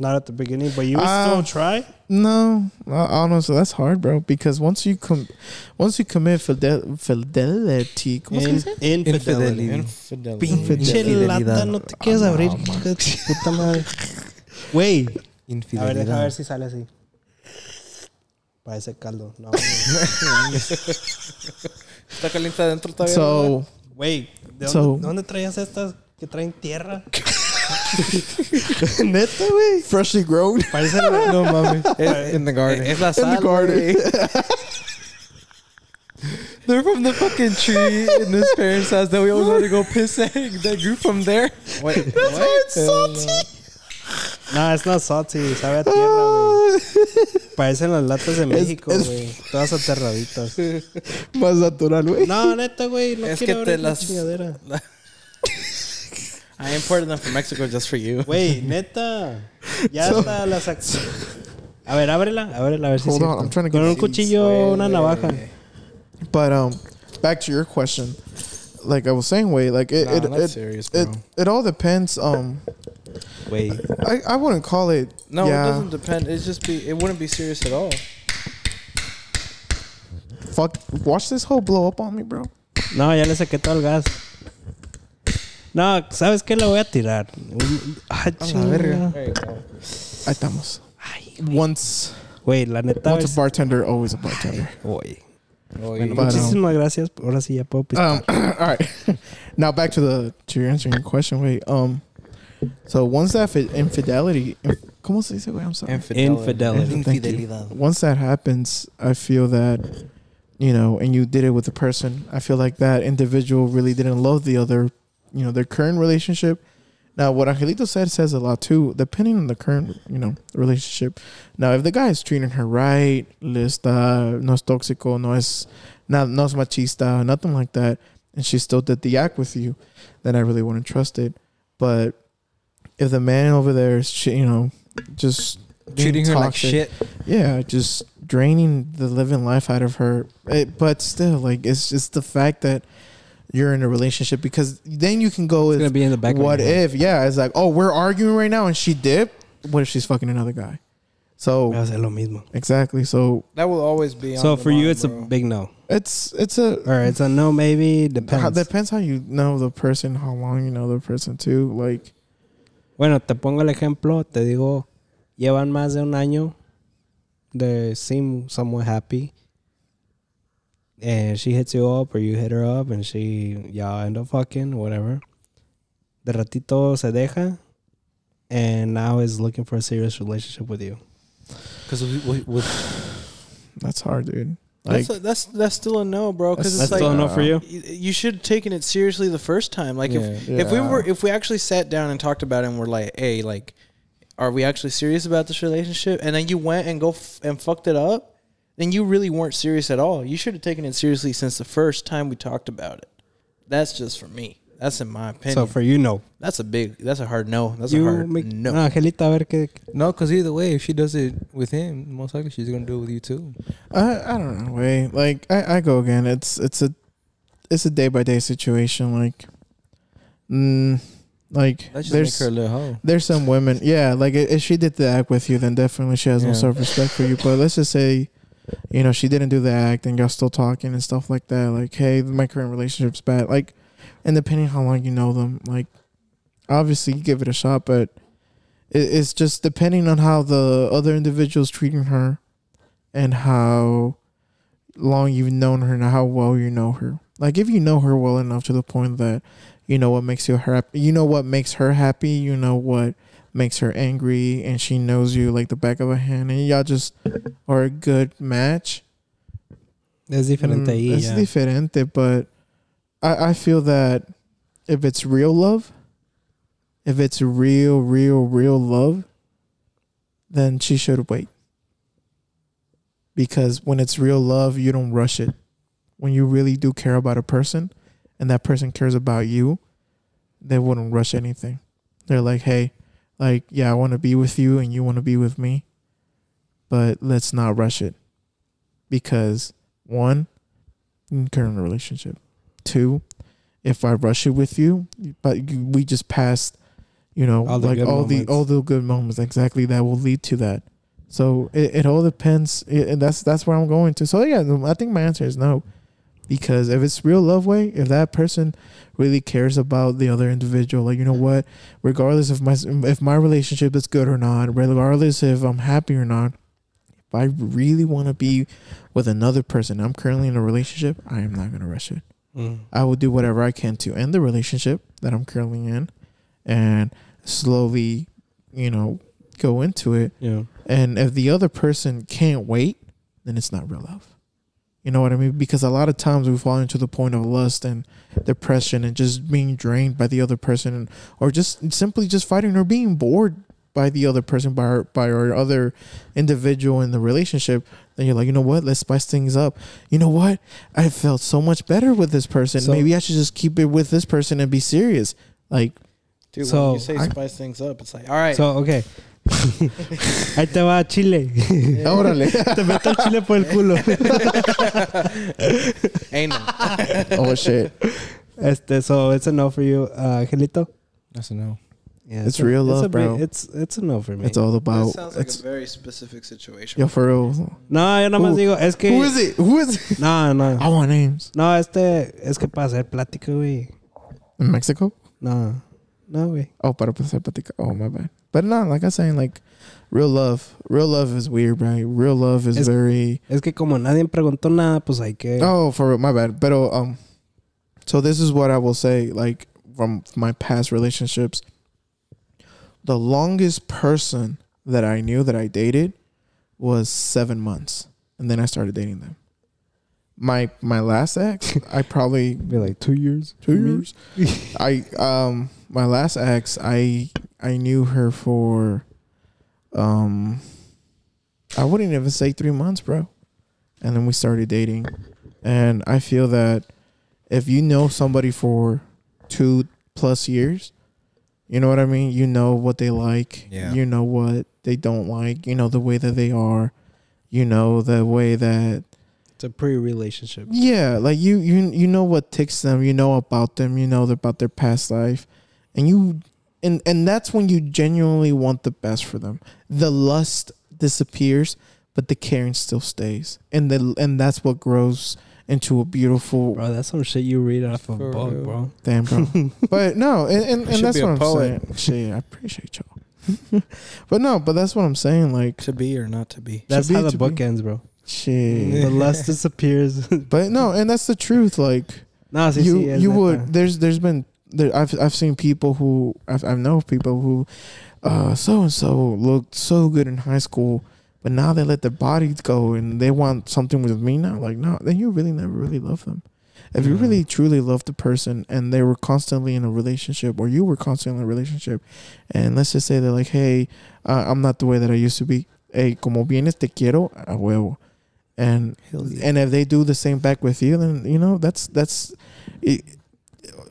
Not at the beginning, but you would Uh, still try. No, honestly, that's hard, bro. Because once you com- once you commit fidel- fidelity, ¿cómo se In, dice? infidelity. Infidelity. Pinche lata, no te quieres Ah, abrir. puta madre. Güey. A ver, deja Infidelidad. ver si sale así. Parece caldo. No. Está caliente adentro todavía. So Güey, ¿de dónde, So- de dónde traías estas que traen tierra? Neta, güey. freshly grown. Parece No mames. Es- In the garden. Es la In the garden. They're from the fucking tree in his parents' house that we always want to go piss at. That grew from there. Wait, what? Uh, no, it's not salty. Sabe a tierra, ah. güey. Parecen las latas de México, es- güey. Todas aterraditas. Más natural, güey. No, neta, güey. No Es quiero que te abrir la las- chingadera. I imported them from Mexico just for you. Güey, neta. Ya So- hasta las... ac- A ver, ábrela. Ábrela, a ver si es Hold on, cierto. I'm trying to Con get un these. cuchillo, una navaja. But um, back to your question. Like I was saying, wait, like it Nah, it, that's it, serious, bro. it it all depends. Um, Wait. I I wouldn't call it. No, yeah, it doesn't depend. It's just be. It wouldn't be serious at all. Fuck, watch this whole blow up on me, bro. No, ya le saqué todo el gas. No, ¿sabes qué? Le voy a tirar. Un- Ah, la verga. There you go. Ahí estamos. Once Güey, la neta. once a bartender, always a bartender. Güey. Bueno, you- But, um, gracias. Ahora sí ya puedo pistear. Um, all right. now back to the to your answering your question. Wait, um, so once that fi- infidelity, ¿cómo se dice? Wait, I'm sorry. Infidelity. Thank you. Once that happens, I feel that you know, and you did it with a person. I feel like that individual really didn't love the other, you know, their current relationship. Now, what Angelito said says a lot too, depending on the current, you know, relationship. Now, if the guy is treating her right, le está, no es tóxico, no es, no, no es machista, nothing like that, and she still did the act with you, then I really wouldn't trust it. But if the man over there is, you know, just Treating her like shit. yeah, just draining the living life out of her. It, but still, like it's just the fact that you're in a relationship because then you can go It's gonna be in the back. of what my head. if? Yeah, it's like oh we're arguing right now and she dipped. What if she's fucking another guy? So Va a ser lo mismo. exactly. So that will always be. So the for you, mind, it's a big no. it's it's a Or it's a no, maybe. Depends. how, depends how you know the person, how long you know the person too. Like Bueno, te pongo el ejemplo. Te digo, llevan más de un año. They seem somewhat happy. And she hits you up or you hit her up and she, y'all end up fucking, whatever. De ratito se deja. And now is looking for a serious relationship with you. Because we, we, we, that's hard, dude. Like That's, a, that's that's still a no, bro. Because That's- it's That's like still a no for you? you should have taken it seriously the first time. Like if Yeah. if we were if we actually sat down and talked about it and we're like, hey, like, are we actually serious about this relationship? And then you went and go f- and fucked it up, then you really weren't serious at all. You should have taken it seriously since the first time we talked about it. That's just for me. That's in my opinion. So for you, no. that's a big. That's a hard no. That's you a hard make, no. no. Angelita, a ver qué. no, because either way, if she does it with him, most likely she's going to do it with you too. I I don't know. Way like I I go again. It's it's a it's a day by day situation. Like, mm, Like there's her a little hoe. there's some women, yeah. Like if she did the act with you, then definitely she has no self respect for you. But let's just say, you know, she didn't do the act, and y'all still talking and stuff like that. Like, hey, my current relationship's bad. Like, and depending how long you know them, like, obviously you give it a shot, but it, it's just depending on how the other individual's treating her, and how long you've known her and how well you know her. Like, if you know her well enough to the point that you know what makes you happy. You know what makes her happy. You know what makes her angry, and she knows you like the back of a hand, and y'all just are a good match. Es diferente Mm, it's ya. diferente, but I I feel that if it's real love, if it's real, real, real love, then she should wait. Because when it's real love, you don't rush it. When you really do care about a person and that person cares about you, they wouldn't rush anything. They're like, hey, like, yeah, I want to be with you and you want to be with me, but let's not rush it. Because one, current in a relationship. Two, if I rush it with you, but we just passed, you know, All like all the all the good moments. Exactly, that will lead to that. So it, it all depends, i- and that's that's where I'm going to. So yeah, I think my answer is no, because if it's real love way, if that person really cares about the other individual, like you know what, regardless if my if my relationship is good or not, regardless if I'm happy or not, if I really want to be with another person, I'm currently in a relationship, I am not gonna rush it. Mm. I will do whatever I can to end the relationship that I'm currently in, and slowly, you know, go into it. Yeah. And if the other person can't wait, then it's not real love. You know what I mean? Because a lot of times we fall into the point of lust and depression and just being drained by the other person, and, or just simply just fighting or being bored by the other person, by our, by our other individual in the relationship. Then you're like, you know what? Let's spice things up. You know what? I felt so much better with this person. So- Maybe I should just keep it with this person and be serious. Like, Dude, So, when you say I- spice things up, it's like, all right. So, okay. Ahí te va Chile. órale. te meto el chile por el culo. Ain't no. oh shit. Este, so it's a no for you, uh, Angelito. That's a no. Yeah, It's a- real it's love, a big- bro. It's it's a no for me. It's all That about. sounds like it's, a very specific situation. yo, for real. no, yo nada más digo, es que Who is it? Who is it? No, no. I want names. No, este es que para hacer plática, güey. In Mexico? No. No, güey. Oh, para pasar plática. Oh, my bad. But no, like I was saying, like real love. Real love is weird, right? Real love is Es- very. Es que como nadie preguntó nada, pues hay que Oh, for real, my bad. But um, so this is what I will say. Like from my past relationships, the longest person that I knew that I dated was seven months, and then I started dating them. My my last ex, I probably be like 2 years. two years. I um my last ex, I I knew her for um I wouldn't even say three months, bro. And then we started dating, and I feel that if you know somebody for two plus years, you know what I mean. You know what they like. Yeah. You know what they don't like. You know the way that they are. You know the way that It's a pre-relationship. yeah, like you you you know what ticks them, you know about them, you know about their past life, and you and and that's when you genuinely want the best for them. The lust disappears, but the caring still stays, and the and that's what grows into a beautiful Bro, that's some shit you read off of a book, real. bro. damn, bro. but no, and and, and that's be a what I'm poet. saying. Shit, I appreciate y'all. but no, but that's what I'm saying. Like To be or not to be. That's be, how the book be. ends, bro. shit. the lust disappears. But no, and that's the truth. Like. no, sí, you sí, you neta. would there's there's been there I've I've seen people who I've I know people who uh so and so looked so good in high school but now they let their bodies go and they want something with me now? Like no then you really never really love them. If you really truly love the person and they were constantly in a relationship or you were constantly in a relationship and let's just say they're like hey uh, I'm not the way that I used to be. Hey como vienes te quiero a huevo. And and if they do the same back with you then you know that's that's it,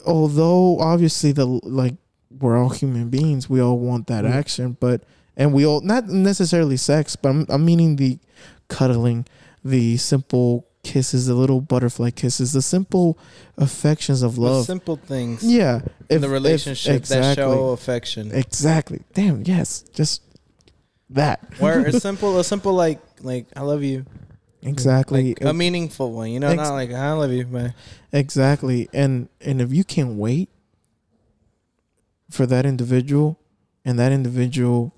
although obviously the like we're all human beings we all want that Mm. action but and we all not necessarily sex but I'm, I'm meaning the cuddling the simple kisses, the little butterfly kisses, the simple affections of The love. simple things yeah, in if- the if- relationship that exactly, show affection. exactly. Damn, yes, just that. Where it's simple, a simple like like I love you, exactly, like a meaningful one. You know, Ex- not like I love you, man. exactly. And and if you can't wait for that individual, and that individual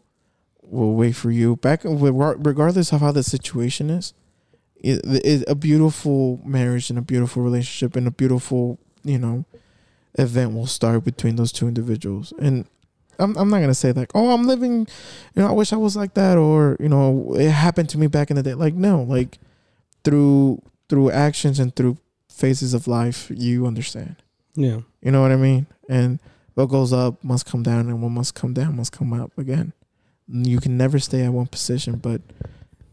will wait for you back, regardless of how the situation is, it, it, a beautiful marriage and a beautiful relationship and a beautiful you know event will start between those two individuals and I'm, I'm not gonna say like oh i'm living you know i wish i was like that or you know it happened to me back in the day like no like through through actions and through phases of life you understand. Yeah. you know what i mean? And what goes up must come down and what must come down must come up again. You can never stay at one position but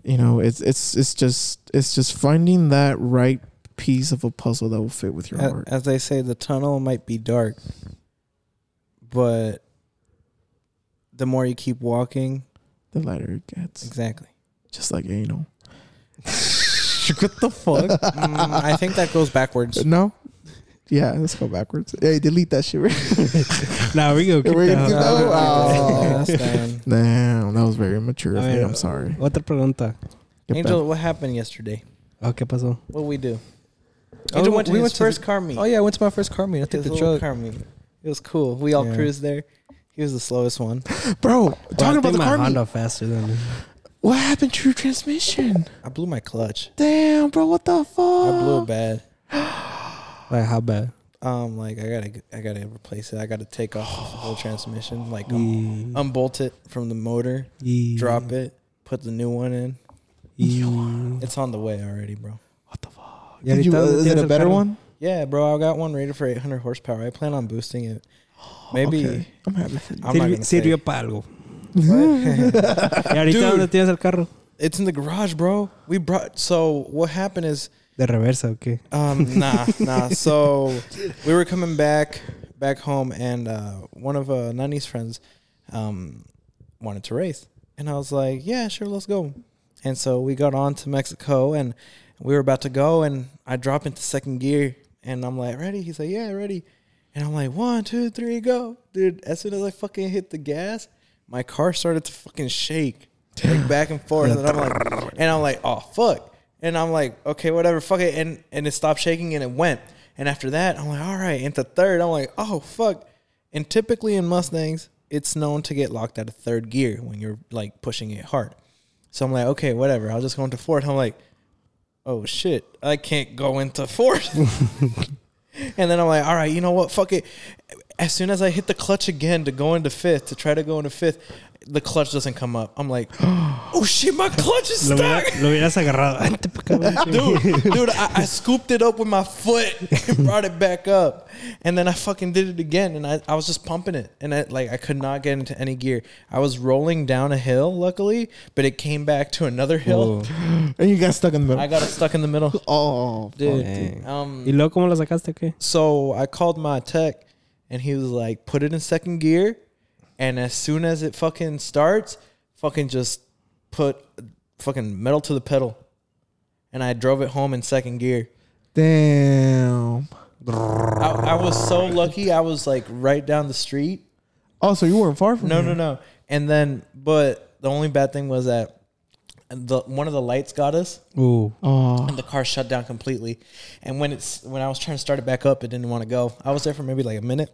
you know it's it's it's just it's just finding that right piece of a puzzle that will fit with your A- heart. As they say, the tunnel might be dark, but the more you keep walking, the lighter it gets. Exactly. just like anal what the fuck Mm, I think that goes backwards. no yeah let's go backwards hey delete that shit Now we go. Keep We're gonna that. keep that- Oh. Damn, that was very immature of me. I'm sorry. Otra pregunta. Angel, what happened yesterday? Oh, ¿Qué pasó? What we do? Oh, went to we his went to first the- car meet. Oh yeah, I went to my first car meet. I took the little truck. car meet. It was cool. We all Yeah. cruised there. He was the slowest one. Bro, Well, I talking about think the my car meet. Honda faster than. What happened to your transmission? I blew my clutch. Damn, bro, what the fuck? I blew it bad. Like how bad? Um, like I gotta, I gotta replace it. I gotta take off the whole transmission, like um, Yee. unbolt it from the motor, Yee. drop it, put the new one in. Yee. It's on the way already, bro. What the fuck? Yeah, Did you, ahorita, uh, is it a el better carro? one? Yeah, bro. I got one rated for 800 horsepower. I plan on boosting it. Maybe. Okay. I'm happy. I'm not gonna say. Sirvió para algo. What? ¿Y ahorita Dude. dónde tienes el carro? it's in the garage, bro. We brought. So what happened is ¿De reversa o qué? Um, nah, nah. So we were coming back back home, and uh, one of uh, Nani's friends um, wanted to race, and I was like, "Yeah, sure, let's go." And so we got on to Mexico, and we were about to go, and I drop into second gear, and I'm like, "Ready?" He's like, "Yeah, ready." And I'm like, "One, two, three, go, dude!" As soon as I fucking hit the gas, my car started to fucking shake, like back and forth, and I'm like, and I'm like, "Oh fuck!" And I'm like, "Okay, whatever, fuck it," and and it stopped shaking, and it went. And after that, I'm like, "All right." Into third, I'm like, "Oh fuck!" And typically in Mustangs, it's known to get locked out of third gear when you're like pushing it hard. So I'm like, okay, whatever. I'll just go into fourth. I'm like, oh shit, I can't go into fourth. and then I'm like, all right, you know what? Fuck it. As soon as I hit the clutch again to go into fifth, to try to go into fifth, the clutch doesn't come up. I'm like, oh shit, my clutch is stuck. lo hubieras agarrado. Vente pa' acá, güey. Dude, dude, I, I scooped it up with my foot and brought it back up. And then I fucking did it again. And I, I was just pumping it. And I, like, I could not get into any gear. I was rolling down a hill, luckily, but it came back to another hill. Oh. And you got stuck in the middle. I got it stuck in the middle. oh, Dude. Dang. Um, ¿Y luego cómo lo sacaste o qué? so I called my tech and he was like, put it in second gear. And as soon as it fucking starts, fucking just put fucking metal to the pedal. And I drove it home in second gear. Damn. I, I was so lucky. I was like right down the street. Oh, so you weren't far from No, here. no, no. And then, but the only bad thing was that the one of the lights got us, Ooh. Oh, and the car shut down completely. And when it's when I was trying to start it back up, it didn't want to go. I was there for maybe like a minute,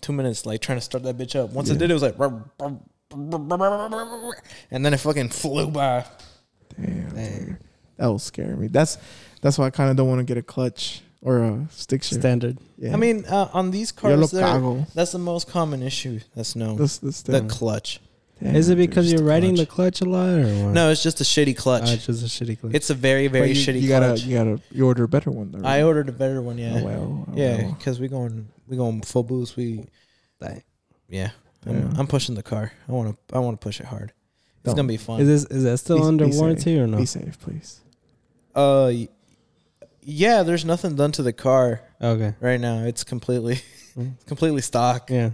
two minutes, like trying to start that bitch up. Once it did, it was like, and then it fucking flew by. damn. dude. That was scaring me. That's that's why I kind of don't want to get a clutch or a stick shift. Standard. Yeah. I mean, uh, on these cars, that's the most common issue that's known. This, this the clutch. Damn, Is it because you're the riding the clutch. clutch a lot or what? No, it's just a shitty clutch. Ah, it's just a shitty clutch. It's a very, very But you, shitty you gotta, clutch. you gotta, you order a better one. Though, I ordered a better one, yeah. Oh well. oh yeah, well. because we going we going full boost. We Dang. yeah. I'm, Yeah. I'm pushing the car. I want to I want to push it hard. It's Don't. gonna be fun. Is this is that still Be- under be safe. warranty or no? Be safe, please. uh, yeah. There's nothing done to the car Okay. right now. It's completely Mm. completely stock. Yeah.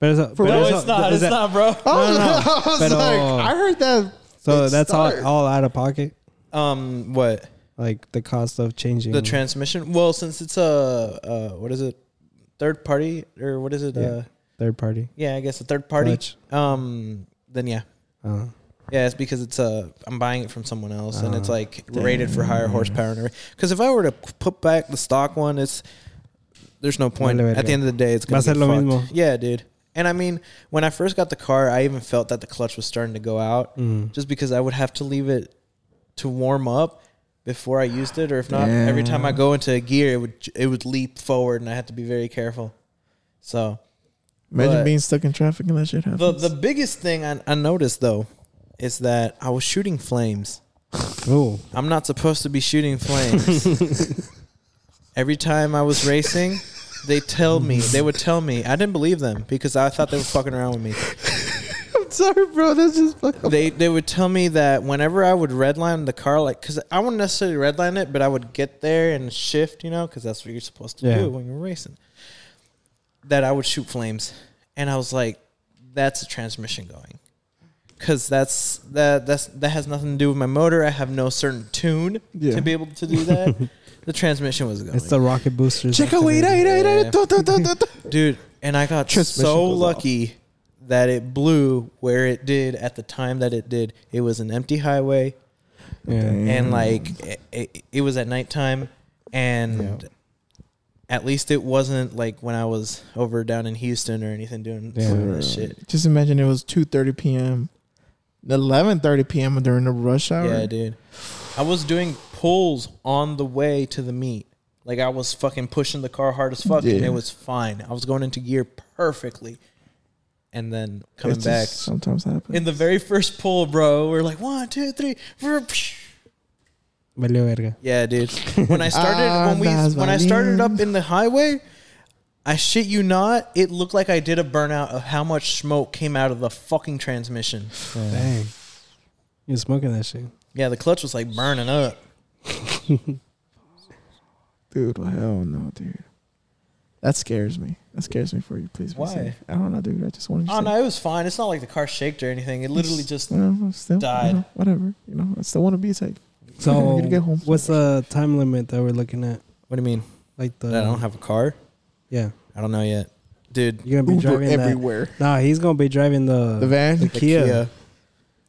And- Pero eso, For pero real? eso- it's not. is It's that- not, bro. Oh, no, I was Pero- like, I heard that. So that's all all out of pocket. Um, what Like the cost of changing the transmission? Well, since it's a uh, what is it? Third party or what is it? Yeah. Uh, third party. yeah, I guess a third party. Clutch. Um, then yeah, Uh, yeah, it's because it's uh I'm buying it from someone else and it's Ah, like rated for higher horsepower and Because if I were to put back the stock one, it's there's no point. Vale At verga. the end of the day, it's gonna Va a get lo fucked. mismo. Yeah, dude. And I mean, when I first got the car, I even felt that the clutch was starting to go out, mm. just because I would have to leave it to warm up before I used it, or if not, every time I go into a gear, it would it would leap forward, and I had to be very careful. So Imagine being stuck in traffic and that shit happens. the the biggest thing I, I noticed though is that I was shooting flames. Oh, I'm not supposed to be shooting flames. Every time I was racing, they tell me they would tell me I didn't believe them because I thought they were fucking around with me. I'm sorry, bro. That's just fucking. They they would tell me that whenever I would redline the car, like because I wouldn't necessarily redline it, but I would get there and shift, you know, because that's what you're supposed to Yeah. do when you're racing. That I would shoot flames, and I was like, "That's a transmission going." Because that's that that's that has nothing to do with my motor. I have no certain tune Yeah. to be able to do that. the transmission was going. it's the rocket Yeah. do. dude and i got so goes off. lucky that it blew where it did at the time that it did it was an empty highway Yeah. and like it, it, it was at nighttime and at least it wasn't like when i was over down in houston or anything doing Yeah. some of that shit Just imagine it was 2:30 p.m. 11:30 p.m. during the rush hour. yeah dude i was doing pulls on the way to the meet like i was fucking pushing the car hard as fuck and it was fine i was going into gear perfectly and then coming It back sometimes happens. in the very first pull, bro, we're like one, two, three. Yeah, dude. When I started, Ah, when we, when I started up in the highway, I shit you not, it looked like I did a burnout of how much smoke came out of the fucking transmission. Dang. You're smoking that shit. Yeah, the clutch was like burning up. dude, well, hell no, dude. That scares me. That scares me for you. Please be Why? safe. I don't know, dude. I just wanted to. Oh say- no, it was fine. It's not like the car shaked or anything. It literally just You know, still, died. You know, whatever. You know, I still want to be safe. So, get home. what's the time limit that we're looking at? What do you mean? Like the That I don't have a car? Yeah. I don't know yet, dude. You're gonna be Uber driving that. everywhere. Nah, he's gonna be driving the The van. the Kia,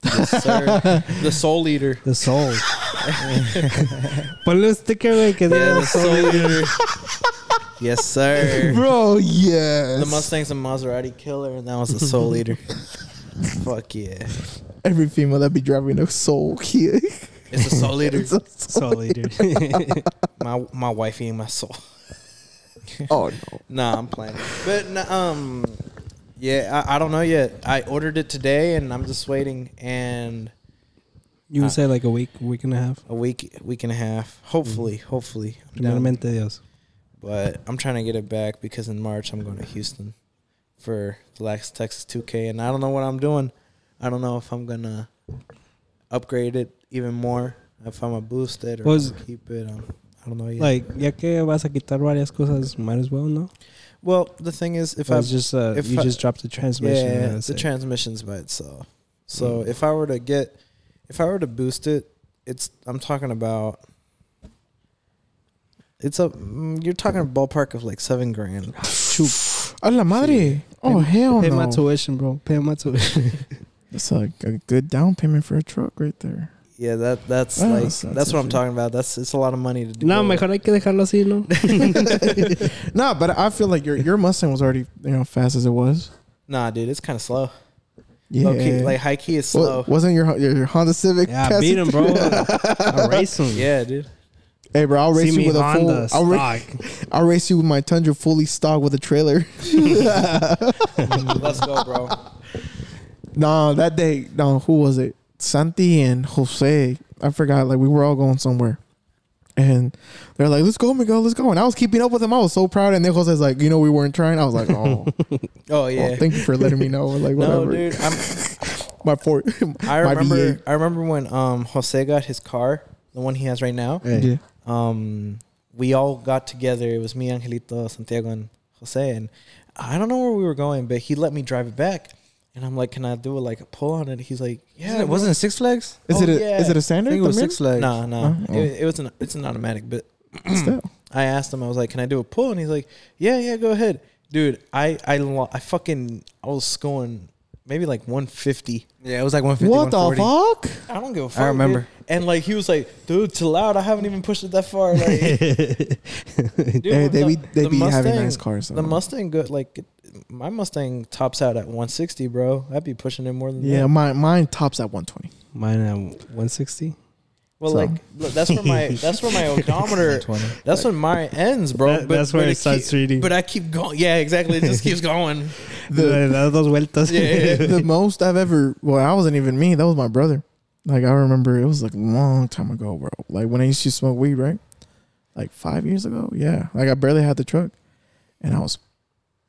Yes, sir. the Soul leader. the Soul. Ponle un sticker, güey, que Yeah, the Soul Eater. yes, sir. Bro, yes. The Mustang's a Maserati killer, and that was the Soul leader. Fuck yeah. Every female that be driving a soul Kia. It's a Soul leader. It's a soul Soul Eater. my my wifey and my soul. Oh no. Nah, I'm playing. But nah, um, yeah, I, I don't know yet. I ordered it today, and I'm just waiting. And you would say like a week, week and a half. a week, week and a half. Hopefully, hopefully. I'm down. Primeramente Dios. But I'm trying to get it back because in March I'm going to Houston for the last Texas 2K, and I don't know what I'm doing. I don't know if I'm gonna upgrade it even more, if I'm gonna boost it or Was- if I'm gonna keep it. Um, I don't know yet. Like, ya que vas a quitar varias cosas, might as well, no? well, the thing is, if I it's just uh, if you I- just drop the transmission. yeah, the it. transmission's by itself. So Mm. if I were to get, if I were to boost it, it's I'm talking about. It's a mm, you're talking a ballpark of like seven grand. A la madre. Oh hell Pay no. my tuition, bro. Pay my tuition. That's a, a good down payment for a truck right there. Yeah, that that's Oh, like that's- that's, that's what I'm talking about. That's it's a lot of money to do. no, that. mejor hay que dejarlo así, ¿no? nah, but I feel like your your Mustang was already you know fast as it was. Nah, dude, it's kind of slow. Yeah. Key, like high key is Wa- slow. wasn't your, your your Honda Civic? Yeah, I beat him, bro. I race him. yeah, dude. Hey, bro, I'll race See you me with a Honda full. I'll, ra- stock. I'll race you with my Tundra fully stocked with a trailer. Let's go, bro. no, that day, no, who was it? Santi and Jose. I forgot. Like we were all going somewhere, and they're like, "Let's go, Miguel, let's go." And I was keeping up with them. I was so proud. And then Jose's like, "You know, we weren't trying." I was like, "Oh, Oh yeah. thank you for letting me know." Like whatever. no, dude. I'm, My four. I remember. V8. I remember when um Jose got his car, the one he has right now. Yeah. Um, we all got together. It was me, Angelito, Santiago, and Jose. And I don't know where we were going, but he let me drive it back. And I'm like, can I do a, like a pull on it? He's like, yeah. Yeah, wasn't it Six Flags? Is Oh, it a, yeah. is it a I standard? think it was? Six Flags. No, no. Oh, oh. It, it was an it's an automatic, but Still. I asked him. I was like, "Can I do a pull?" And he's like, "Yeah, yeah, go ahead, dude." I I lo- I fucking I was going maybe like 150. Yeah, it was like 150. What the fuck? I don't give a fuck. I remember. dude. And like he was like, "Dude, chill out. I haven't even pushed it that far." Like, dude, Hey, they the- be they the be having nice cars. The. Mustang good like my Mustang tops out at 160, bro. I'd be pushing it more than Yeah, that. mine mine tops at 120. Mine at 160. Well, So- like look, that's where my that's where my odometer. 120. That's when mine ends, bro. That- that's where it starts keep- reading. But I keep going. Yeah, exactly. It just keeps going. Le das vueltas. Yeah, yeah, yeah. the most I've ever well, I wasn't even me. That was my brother. Like I remember it was like a long time ago, bro. Like when I used to smoke weed, right? Like five years ago. Yeah. Like I barely had the truck. And I was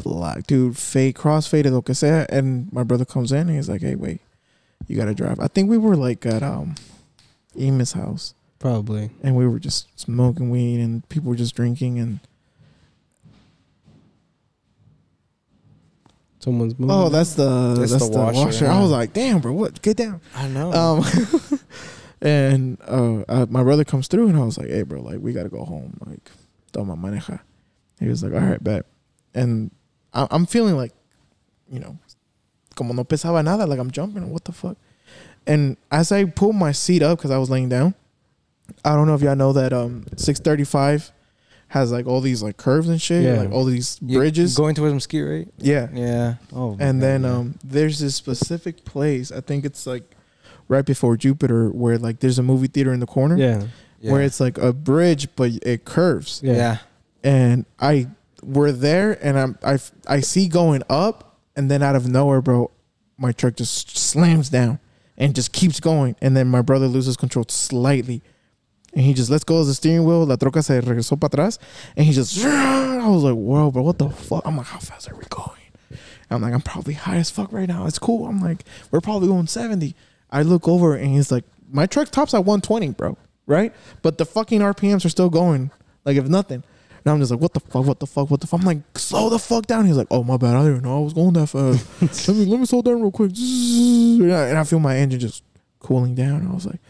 black, dude, fade, crossfaded, lo que sea. And my brother comes in and he's like, Hey, wait, you gotta drive. I think we were like at um Emus house Probably. and we were just smoking weed and people were just drinking and Someone's moving. oh that's the That's that's, the the, washer. washer, I was like, damn bro, what get down. I know. Um, and uh, uh, my brother comes through, and I was like, "Hey, bro, like we gotta go home. Like, toma maneja." He was like, "All right, bet." And I- I'm feeling like, you know, como no pesaba nada, like I'm jumping. What the fuck? And as I pulled my seat up because I was laying down, I don't know if y'all know that um 635 has like all these like curves and shit, Yeah. like all these bridges. Going towards ski, right? yeah. Yeah. Oh. And then um, there's this specific place. I think it's like right before Jupiter, where like there's a movie theater in the corner, Yeah. Yeah. where it's like a bridge, but it curves. Yeah. yeah. And I we're there, and I'm I I see going up, and then out of nowhere, bro, my truck just slams down and just keeps going, and then my brother loses control slightly. And he just lets go of the steering wheel. La troca se regresó para atrás. And he just, I was like, whoa, bro, what the fuck? I'm like, how fast are we going? I'm like, I'm probably high as fuck right now. It's cool. I'm like, we're probably going 70. I look over and he's like, my truck tops at 120, bro. Right? But the fucking RPMs are still going like if nothing. And I'm just like, what the fuck, what the fuck, what the fuck? I'm like, slow the fuck down. He's like, oh, my bad. I didn't know I was going that fast. let me let me slow down real quick. And I and I feel my engine just cooling down. I was like,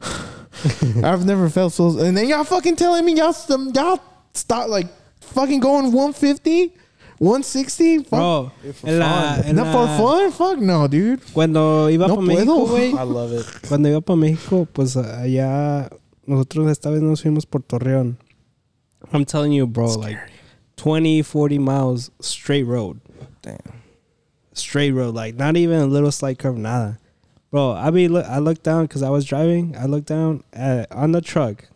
I've never felt so. And then y'all fucking telling me y'all some y'all stop like fucking going 150, 160. Fuck. Bro, en la, en Not for fun? Fuck no, dude. Cuando iba No para México, puedo. güey. I love it. Cuando iba para México, pues allá nosotros esta vez nos fuimos por Torreón. I'm telling you, bro, like 20, 40 miles straight road. Damn. Straight road, like not even a little slight curve, nada. Bro, I be look, I looked down because I was driving. I looked down at, on the truck,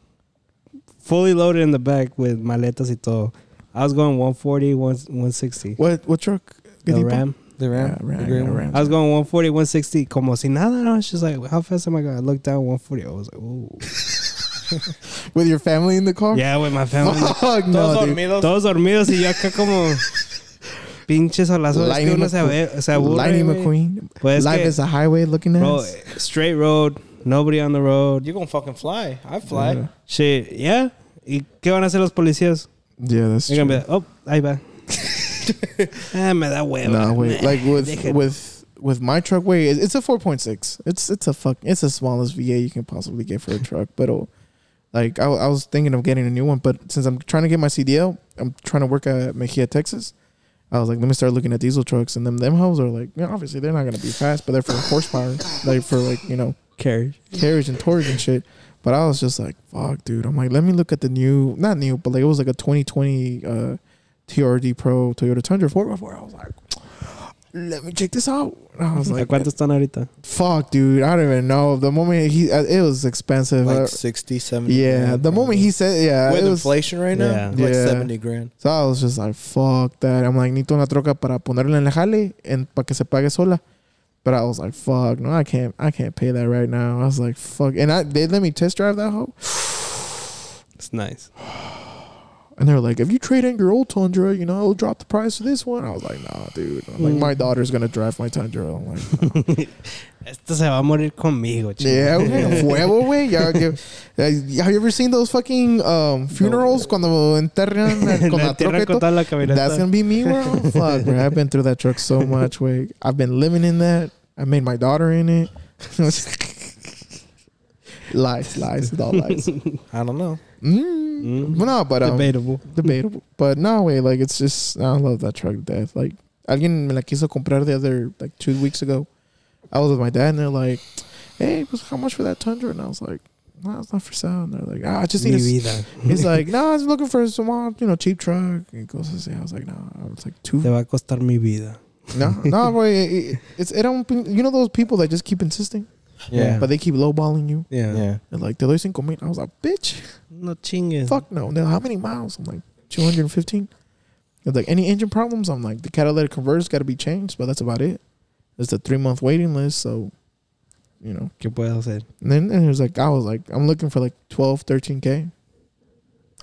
fully loaded in the back with maletas y todo. I was going 140, 160. What what truck? The? Ram. The Ram. Yeah, Ram, the green yeah. Ram. I was going 140, 160, como si nada. I was just like, how fast am I going? I looked down 140. I was like, ooh. With your family in the car? Yeah, with my family. Fuck no, Todos dude. dormidos. Todos dormidos y yo acá como pinches solazos que Lightning uno se, McQueen. abe- se aburre. Lightning güey. McQueen. Pues es Life que, is a highway looking at bro, us. straight road, nobody on the road. You gonna fucking fly? I fly. Yeah. Shit, yeah. ¿Y qué van a hacer los policías? Yeah, that's They're gonna true. be like, oh, ahí va. ah, me da hueva. No, wait. Nah, Like with dejen. with with my truck, wait, it- it's a four point six. It's it's a fuck. It's the smallest V8 you can possibly get for a truck. But oh, like I, I was thinking of getting a new one, but since I'm trying to get my CDL, I'm trying to work at Mexia, Texas. I was like, let me start looking at diesel trucks, and them them hoes are like, you know, obviously they're not gonna be fast, but they're for horsepower, like for like you know carriage. carriage and torque and shit. But I was just like, fuck, dude. I'm like, let me look at the new, not new, but like it was like a 2020 uh, TRD Pro Toyota Tundra 4x4. I was like, let me check this out. And I was ¿A like, cuánto están ahorita? fuck, dude. I don't even know. The moment he, uh, it was expensive. Like Uh, 60, 70 yeah. grand, The moment he said, yeah, With it was. inflation right now, Yeah. like Yeah. 70 grand. So I was just like, fuck that. I'm like, necesito una troca para ponerla en la jale and para que se pague sola. But I was like, fuck, no, I can't, I can't pay that right now. I was like, fuck, and I they let me test drive that hoe. It's nice. And they're like, if you trade in your old Tundra, you know, it'll drop the price of this one. I was like, nah, dude. I'm like, Mm. my daughter's gonna drive my Tundra. I'm like, Esto se va a morir conmigo, chico. yeah, güey, fuego, güey. Ya, que- eh, have you ever seen those fucking um, funerals cuando enterran con La la troca? y con todo? toda la camioneta. That's gonna be me, bro. Fuck, bro. I've been through that truck so much, way. I've been living in that. I made my daughter in it. lies, lies, it's all lies. I don't know. Mm. Mm. Well, no, but um, Debatable. debatable. But no way, like it's just I love that truck to death. Like alguien me la quiso comprar the other like two weeks ago. I was with my dad and they're like, "Hey, pues, how much for that Tundra?" And I was like, "No, it's not for sale." And they're like, "Ah, I just Mi need." A, vida. he's like, "No, I was looking for a small, you know, cheap truck." And he goes to say, "I was like, no." I was like, two Te va a costar mi vida. no, no, boy. It, it, it's it don't. You know those people that just keep insisting, Yeah. but they keep lowballing you. Yeah. Yeah. They're like, "Te doy cinco mil." I was like, "Bitch, No chingues. fuck no." They're how many miles? I'm like, two hundred and fifteen. They're like, any engine problems? I'm like, the catalytic converter's got to be changed, but that's about it. It's a three month waiting list, so you know. ¿Qué puedo hacer? And then and it was like, I was like, I'm looking for like 12, 13 k.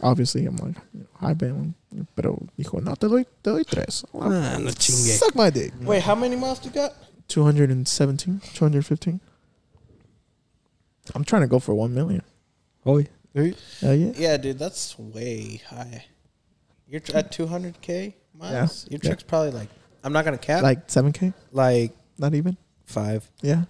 Obviously, I'm like, you know, high band, pero dijo, no, te doy, te doy tres. I'm like, Ah, no chingue. Suck my dick. Wait, how many miles do you got? 217, 215. I'm trying to go for 1 million. Oh, Hoy. Hell yeah. Yeah, dude, that's way high. You're tr- at 200k miles. Your Yeah. truck's probably like I'm not gonna cap Like 7K? like Not even? five, Yeah.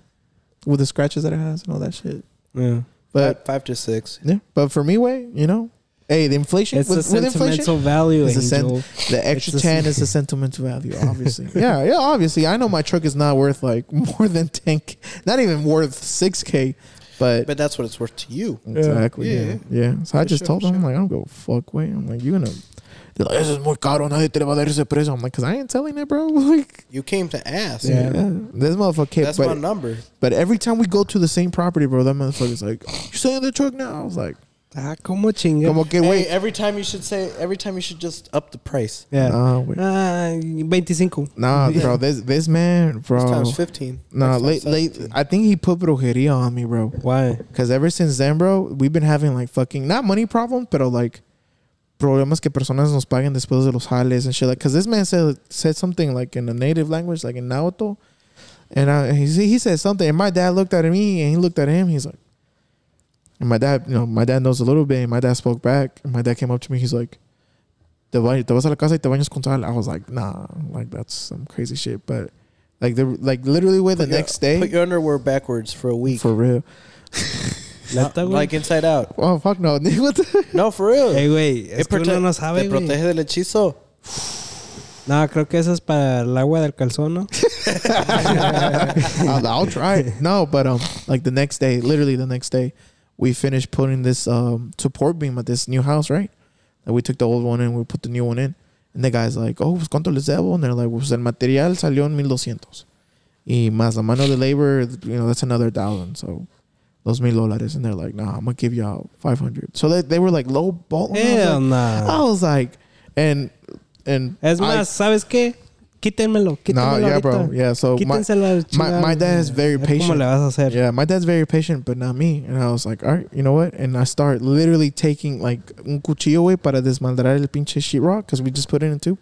With the scratches that it has and all that shit. Yeah. But five, five to six. yeah, but for me, way, you know, hey, the inflation It's with, a with inflation, sentimental value, It's a sen- the extra It's a- 10 is a sentimental value, obviously. yeah, yeah, obviously. I know my truck is not worth like more than 10k, not even worth 6k, but, But that's what it's worth to you. exactly, Yeah, yeah, yeah. So I just sure, told for them, I'm like, I don't go fuck way. I'm like, you're gonna. They're like, eso es muy caro, nadie te le va a dar ese precio. I'm like, cause I ain't selling it, bro. Like, You came to ask. yeah, this motherfucker. Can't, That's my but, number. but every time we go to the same property, bro, that motherfucker's like, you selling the truck now? I was like, Ah, como chingue. como que Hey, every time you should say every time you should just up the price. Yeah. Nah, wait. Ah, 25. Nah, bro. This this man, bro. This time's 15. Nah, late, late. I think he put brujeria on me, bro. Why? Because ever since then, bro, we've been having like fucking not money problems, pero like problemas que personas nos paguen después de los jales and shit. Like, because this man said said something like in a native language, like in Nahuatl, and I, he he said something, and my dad looked at me, and he looked at him. He's like, and my dad, you know, my dad knows a little bit, and my dad spoke back, and my dad came up to me. He's like. Te va- te vas a la casa y te bañas con sal. I was like, nah, like that's some crazy shit. But like the like literally way the your- next day, Put your underwear backwards for a week. for real. Neta, like inside out. Oh fuck no! No, for real. Hey, güey. Es It que uno prote- no sabe, te güey. protege del hechizo. No, creo que eso es para el agua del calzón, ¿no? I'll, I'll try it. No, but um, like the next day, literally the next day, we finished putting this um support beam at this new house, right? And we took the old one and we put the new one in. And the guy's like, "Oh, pues cuánto les debo?" And they're like, "Pues el material salió en 1200. Y más la mano de labor, you know, that's another thousand. So those mil dólares. And they're like, "Nah, I'm gonna give you out 500." So they, they were like low ball. Hell I nah. was like, and and Es I- más, ¿sabes qué? Quítenmelo, quítenmelo yeah, ahorita. bro. Yeah, so my, a my, my dad is very patient. ¿Cómo le vas a hacer? Yeah, my dad's very patient, but not me. And I was like, all right, you know what? And I start literally taking like un cuchillo way para desmadrar el pinche sheetrock because we just put it in two.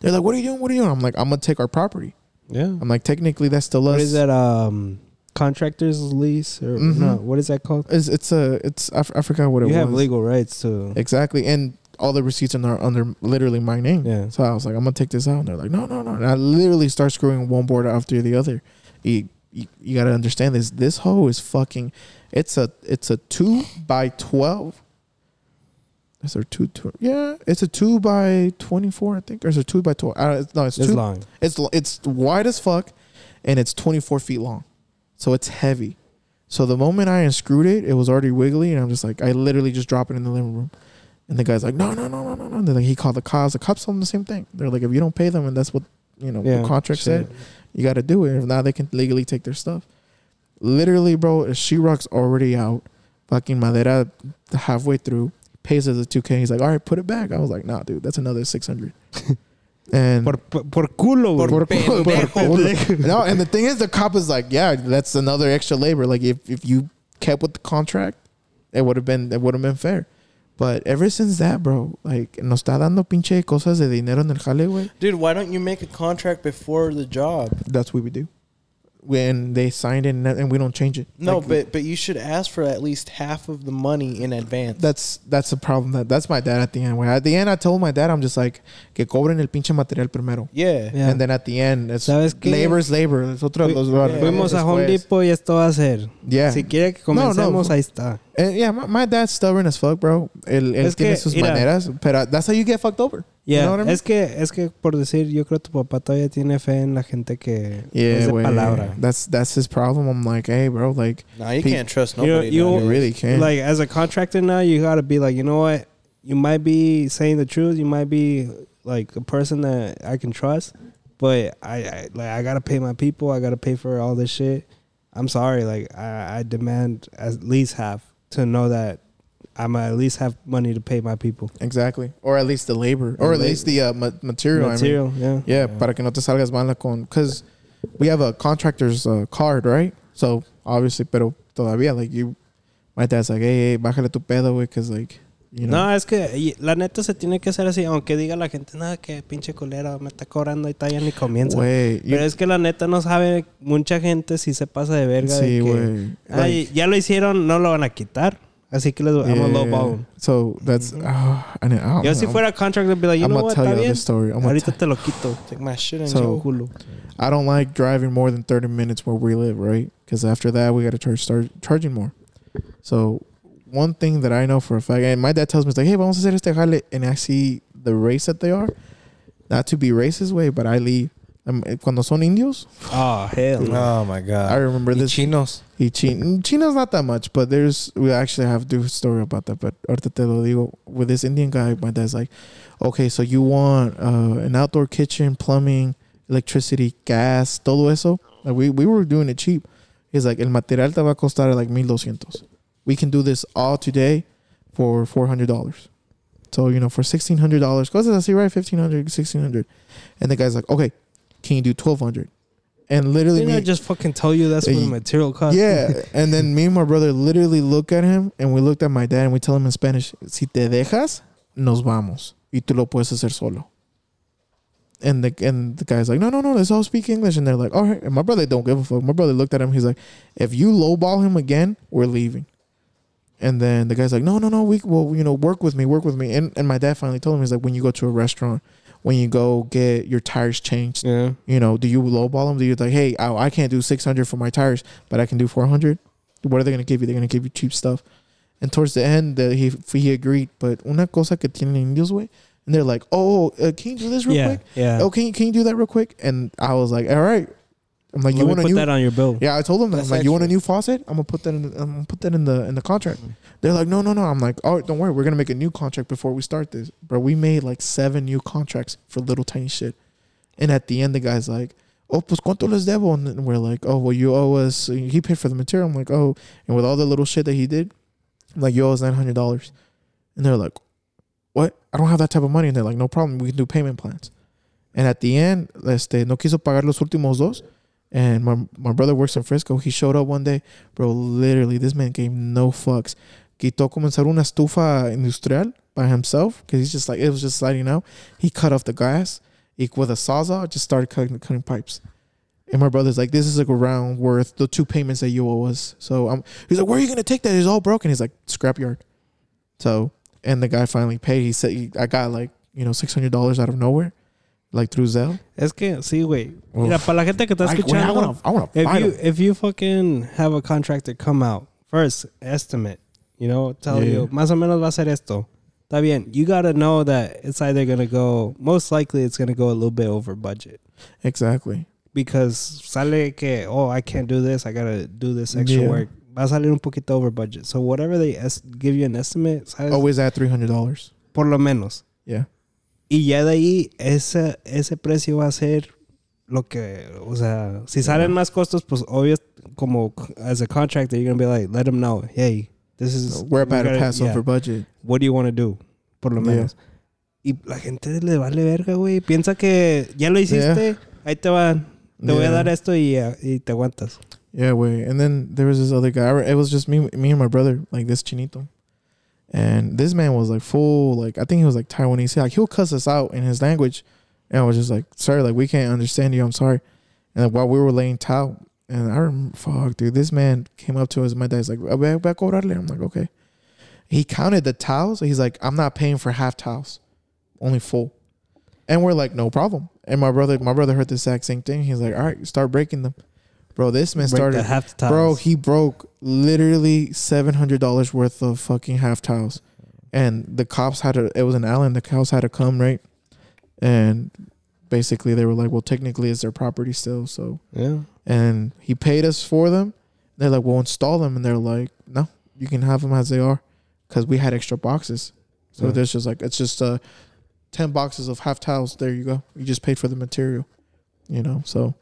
They're like, what are you doing? What are you doing? I'm like, I'm gonna take our property. Yeah. I'm like, technically, that's still us. What is that? Um, contractors lease or Mhm. no? What is that called? It's it's a it's I, f- I forgot what it was. you have legal rights to. exactly, and all the receipts are under literally my name. Yeah. So I was like, I'm gonna take this out, and they're like, no, no, no. And I literally start screwing one board after the other. You, you, you gotta understand this. This hoe is fucking. It's a it's a two by twelve. Is there two, two? Yeah, it's a two by twenty four, I think. Or is it two by twelve? Uh, it's, no, it's, It's two. long. It's it's wide as fuck, and it's twenty four feet long, so it's heavy. So the moment I unscrewed it, it was already wiggly, and I'm just like, I literally just drop it in the living room, and the guy's like, no, no, no, no, no, no. And then he called the cops. The cops told him the same thing. They're like, if you don't pay them, and that's what you know Yeah. the contract shit. said, you got to do it. If not, they can legally take their stuff. Literally, bro, She Rock's already out. Fucking madera halfway through. Pays us a two k. He's like, all right, put it back. I was like, nah, dude, that's another six hundred. and Por, por, por culo, por- pendejo. por- no, and the thing is, the cop is like, yeah, that's another extra labor. Like if if you kept with the contract, it would have been it would have been fair. But ever since that, bro, like nos está dando pinche cosas de dinero en el jale, güey. Dude, why don't you make a contract before the job? That's what we do. When they signed it and, and we don't change it. No, Like, but but you should ask for at least half of the money in advance. that's that's the problem. That that's my dad at the end. Where at the end I told my dad, I'm just like que cobren el pinche material primero. yeah. Yeah. And then at the end, it's ¿Sabes qué? labor is labor. Es otro Fui- los Fuimos a Home después. Depot y esto va a ser. Yeah. Si quiere que No, no. comencemos, ahí está. And yeah, my, my dad's stubborn as fuck, bro. Él, él Es tiene que, sus mira. maneras, pero that's how you get fucked over. Yeah, You know what I mean? es que es que por decir, yo creo que tu papá todavía tiene fe en la gente que Yeah, es de güey. palabra. That's that's his problem. I'm like, hey, bro, like No, you Pe- can't trust You- nobody. you- nowadays. you really can't. Like as a contractor now, you gotta be like, you know what? You might be saying the truth. You might be like a person that I can trust, but I, I like I gotta pay my people. I gotta pay for all this shit. I'm sorry. Like I, I demand at least half to know that I'm at least have money to pay my people. exactly, or at least the labor, or at least the uh, ma- material. I mean. Material, yeah. Yeah, para que no te salgas mala con, because we have a contractor's uh, card, right? So obviously, pero todavía, like you, my dad's like, hey, hey bájale tu pedo, güey, because like, you know, No, es que la neta se tiene que hacer así, aunque diga la gente, nada, que pinche culera me está cobrando y tal, ya ni comienza. you- Pero es que la neta no sabe, mucha gente si se pasa de verga. de sí, que, güey, "Ay, like, ya lo hicieron, no lo van a quitar. Así que les a yeah. low ball. So that's, ah, I, didn't- I don't Yo si fuera contractor, I'd be like, you I'm know gonna what, tell you this story. I'm gonna Ahorita te lo quito. Take my shit and So- Culo. I don't like driving more than 30 minutes where we live, right? Because after that, we got to charge, start charging more. So, one thing that I know for a fact, and my dad tells me, it's like, hey, vamos a hacer este jale, and I see the race that they are. Not to be racist, way, but I leave. Um, cuando son indios, Oh, hell. no. Oh my god! I god. remember Y this. chinos. Y Chin- China's not that much, but there's we actually have to do a story about that. But ahorita te lo digo. With this Indian guy, my dad's like, okay, so you want uh, an outdoor kitchen, plumbing, electricity, gas, todo eso. Like we we were doing it cheap. He's like, el material te va a costar like mil doscientos. We can do this all today for four hundred dollars. So you know, for sixteen hundred dollars, cosas así, right? 1500 1600 And the guy's like, okay, can you do twelve hundred? And literally, Didn't I just fucking tell you that's what the Uh, material costs? yeah, and then me and my brother literally look at him and we looked at my dad and we tell him in Spanish, si te dejas, nos vamos. Y tú lo puedes hacer solo. And the and the guy's like, no, no, no, let's all speak English. And they're like, all right. And my brother don't give a fuck. My brother looked at him. He's like, if you lowball him again, we're leaving. And then the guy's like, no, no, no, we will, you know, work with me, work with me. And and my dad finally told him, he's like, when you go to a restaurant, when you go get your tires changed, Yeah. you know, do you lowball them? Do you like, hey, I, I can't do 600 for my tires, but I can do 400? What are they going to give you? They're going to give you cheap stuff. And towards the end, the, he he agreed. But una cosa que tienen indios, way, and they're like, oh, uh, can you do this real Yeah. quick? Yeah. Oh, can you, can you do that real quick? And I was like, all right. I'm like, Let you me want a put new? that on your bill. yeah, I told them that. I'm like, you want a new faucet? I'm gonna put that in. The, I'm gonna put that in the in the contract. They're like, no, no, no. I'm like, oh, don't worry. We're gonna make a new contract before we start this, bro. We made like seven new contracts for little tiny shit, and at the end, the guy's like, oh, pues cuánto les debo? And then we're like, oh, well, you owe us. He paid for the material. I'm like, oh, and with all the little shit that he did, I'm like, you owe us nine hundred dollars, and they're like, what? I don't have that type of money. And they're like, no problem. We can do payment plans. And at the end, este, no quiso pagar los últimos dos. And my my brother works in Frisco. He showed up one day, bro. Literally, this man gave no fucks. Quitó comenzar una estufa industrial by himself because he's just like it was just sliding out. He cut off the glass. He with a sawzall just started cutting cutting pipes. And my brother's like, this is like around worth the two payments that you owe us. So he's like, where are you gonna take that? It's all broken. He's like, scrapyard. So and the guy finally paid. He said, I got like you know six hundred dollars out of nowhere, like through Zelle. Es que, sí, güey. Mira, para la gente que está I, I escuchando, wanna, I wanna if you if you fucking have a contractor come out first estimate you know tell Yeah. you más o menos va a ser esto está bien you gotta know that it's either gonna go most likely it's gonna go a little bit over budget Exactly. because sale que oh I can't do this I gotta do this extra Yeah. work va a salir un poquito over budget so whatever they give you an estimate sabes Always at three hundred dollars. por lo menos Yeah. Y ya de ahí ese ese precio va a ser lo que o sea si salen más costos pues obvio como as a contractor you're gonna be like let them know hey this is We're about we to pass yeah, over budget. what do you want to do por lo Yeah. menos y la gente le vale verga güey piensa que ya lo hiciste ahí te va te voy a dar esto y, uh, y te aguantas Yeah, wait. And then there was this other guy. It was just me, me and my brother, like this chinito. And this man was like full, like I think he was like Taiwanese. Like he'll cuss us out in his language, and I was just like, "Sir, like we can't understand you. I'm sorry." And like, while we were laying towel, and I remember, fuck, dude, this man came up to us. My dad's like, "Ve ve a. I'm like, okay. He counted the towels. He's like, "I'm not paying for half towels, only full." And we're like, "No problem." And my brother, my brother heard the exact same thing. He's like, "All right, start breaking them." Bro, this man Break started half the Bro, he broke literally seven hundred dollars worth of fucking half tiles, and the cops had to. It was an Allen. The cops had to come right, and basically they were like, "Well, technically it's their property still." So, yeah. and he paid us for them. They're like, "We'll install them," and they're like, "No, you can have them as they are," because we had extra boxes. So Yeah. there's just like it's just uh, ten boxes of half tiles. There you go. You just paid for the material, you know. So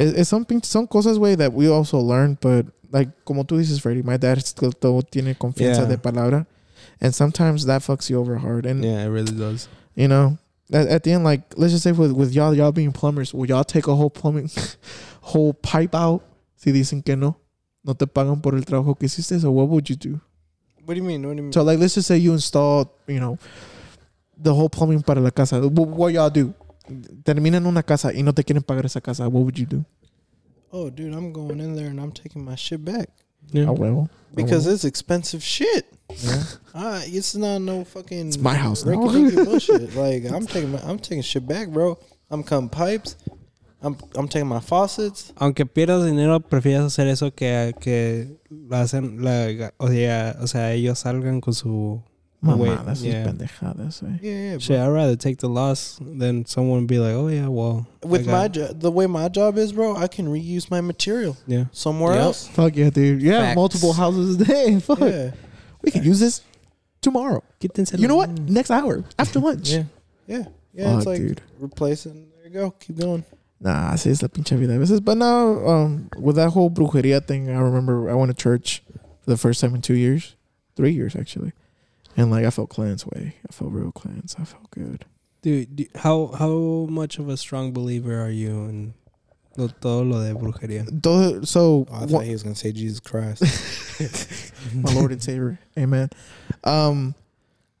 it's something, some cosas way that we also learned, but like como tú dices, Freddy, my dad still todo tiene confianza Yeah. de palabra, and sometimes that fucks you over hard. And Yeah, it really does. you know, at, at the end, like let's just say with with y'all, y'all being plumbers, will y'all take a whole plumbing, whole pipe out? Si dicen que no, no te pagan por el trabajo que hiciste, so what would you do? What do you mean? What do you mean? So like, let's just say you installed, you know, the whole plumbing para la casa. What, what y'all do? Terminan una casa y no te quieren pagar esa casa. What would you do? oh, dude, I'm going in there and I'm taking my shit back Yeah. Oh well, because it's expensive shit. yeah. Uh, it's not no fucking. It's my house now. bullshit. Like I'm taking, my, I'm taking shit back, bro. I'm cutting pipes. I'm, I'm taking my faucets. Aunque pierdas dinero, prefieres hacer eso que, que lo hacen, la, o, sea, o sea, ellos salgan con su... Wait, Mamadas, yeah. yeah. pendejadas, eh. Yeah, yeah. Bro. Shit, I'd rather take the loss than someone be like, oh yeah, well. With my got- jo- the way my job is, bro, I can reuse my material Yeah. somewhere Yep. else. Fuck yeah, dude. Yeah, Facts. multiple houses a day. Fuck. Yeah, We could use this tomorrow. Quítense You know what? Next hour after lunch. yeah, yeah, yeah. it's Fuck, like dude. replacing. There you go. Keep going. Nah, I así es la pinche vida a veces. But now, um, with that whole brujeria thing, I remember I went to church for the first time in two years, three years actually, and like I felt cleansed. Way I felt real cleansed. I felt good. Dude, do- how how much of a strong believer are you in lo, todo lo de brujería? Todo- So, Oh, I one- thought he was gonna say Jesus Christ. my Lord and Savior, Amen. Um,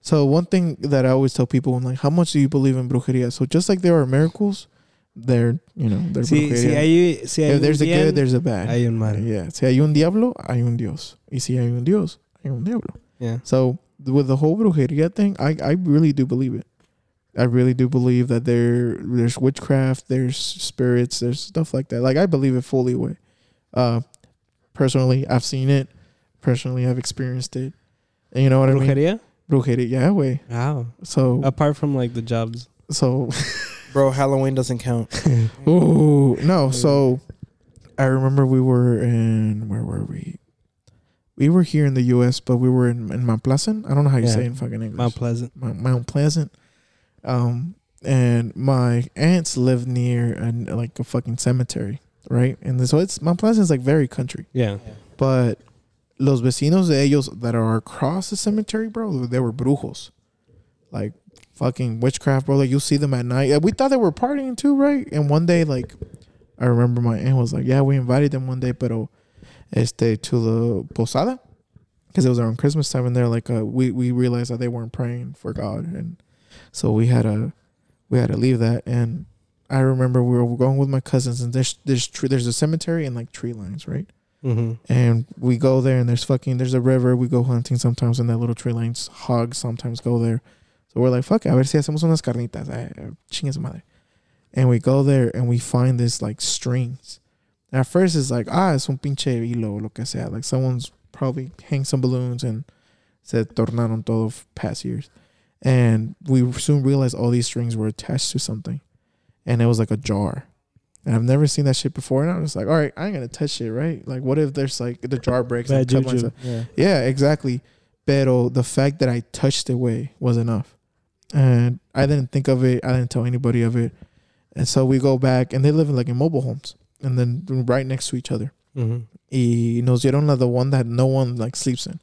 so one thing that I always tell people, I'm like, how much do you believe in brujeria? So just like there are miracles, there, you know, there's Si, si brujeria. hay, si hay if there's a bien, good, there's a bad. hay un mal. Yeah. Si hay un diablo, hay un Dios. Y si hay un Dios, hay un diablo. Yeah. So with the whole brujeria thing, I, I really do believe it. I really do believe that there there's witchcraft, there's spirits, there's stuff like that. Like I believe it fully way. Uh personally I've seen it. Personally I've experienced it. And you know what I mean? Brujería? Brujeria, yeah, way. Wow. So Apart from like the jobs. so Bro, Halloween doesn't count. ooh, no, so I remember we were in where were we? We were here in the US, but we were in, in Mount Pleasant. I don't know how you Yeah. say it in fucking English. Mount Pleasant. Mount, Mount Pleasant. Um, and my aunts live near an, like a fucking cemetery, right? And so it's Mount Pleasant is like very country, Yeah. but los vecinos de ellos that are across the cemetery, bro, they were brujos, like fucking witchcraft, bro. Like you'll see them at night. We thought they were partying too, right? And one day, like, I remember my aunt was like, "Yeah, we invited them one day, pero este to the posada." Because it was around Christmas time, and they're like, uh, we we realized that they weren't praying for God, and so we had to we had to leave that. And I remember we were going with my cousins, and there's there's tree, there's a cemetery and like tree lines, right? Mm-hmm. And we go there, and there's fucking there's a river. We go hunting sometimes, and that little tree lines. Hogs sometimes go there. So we're like, fuck, it, a ver si hacemos unas carnitas. Eh, chingue su madre. And we go there, and we find this like strings. And at first, it's like, ah, es un pinche hilo, lo que sea. Like someone's probably hang some balloons and se tornaron todo past years. And we soon realized all these strings were attached to something, and it was like a jar. And I've never seen that shit before. And I was like, all right, I ain't gonna touch it, right? Like, what if there's like the jar breaks Bad cut juju. Yeah. Yeah, exactly. Pero the fact that I touched the way was enough. And I didn't think of it. I didn't tell anybody of it. And so we go back and they live in like in mobile homes and then right next to each other. Mm-hmm. Y nos dieron la the one that no one like sleeps in.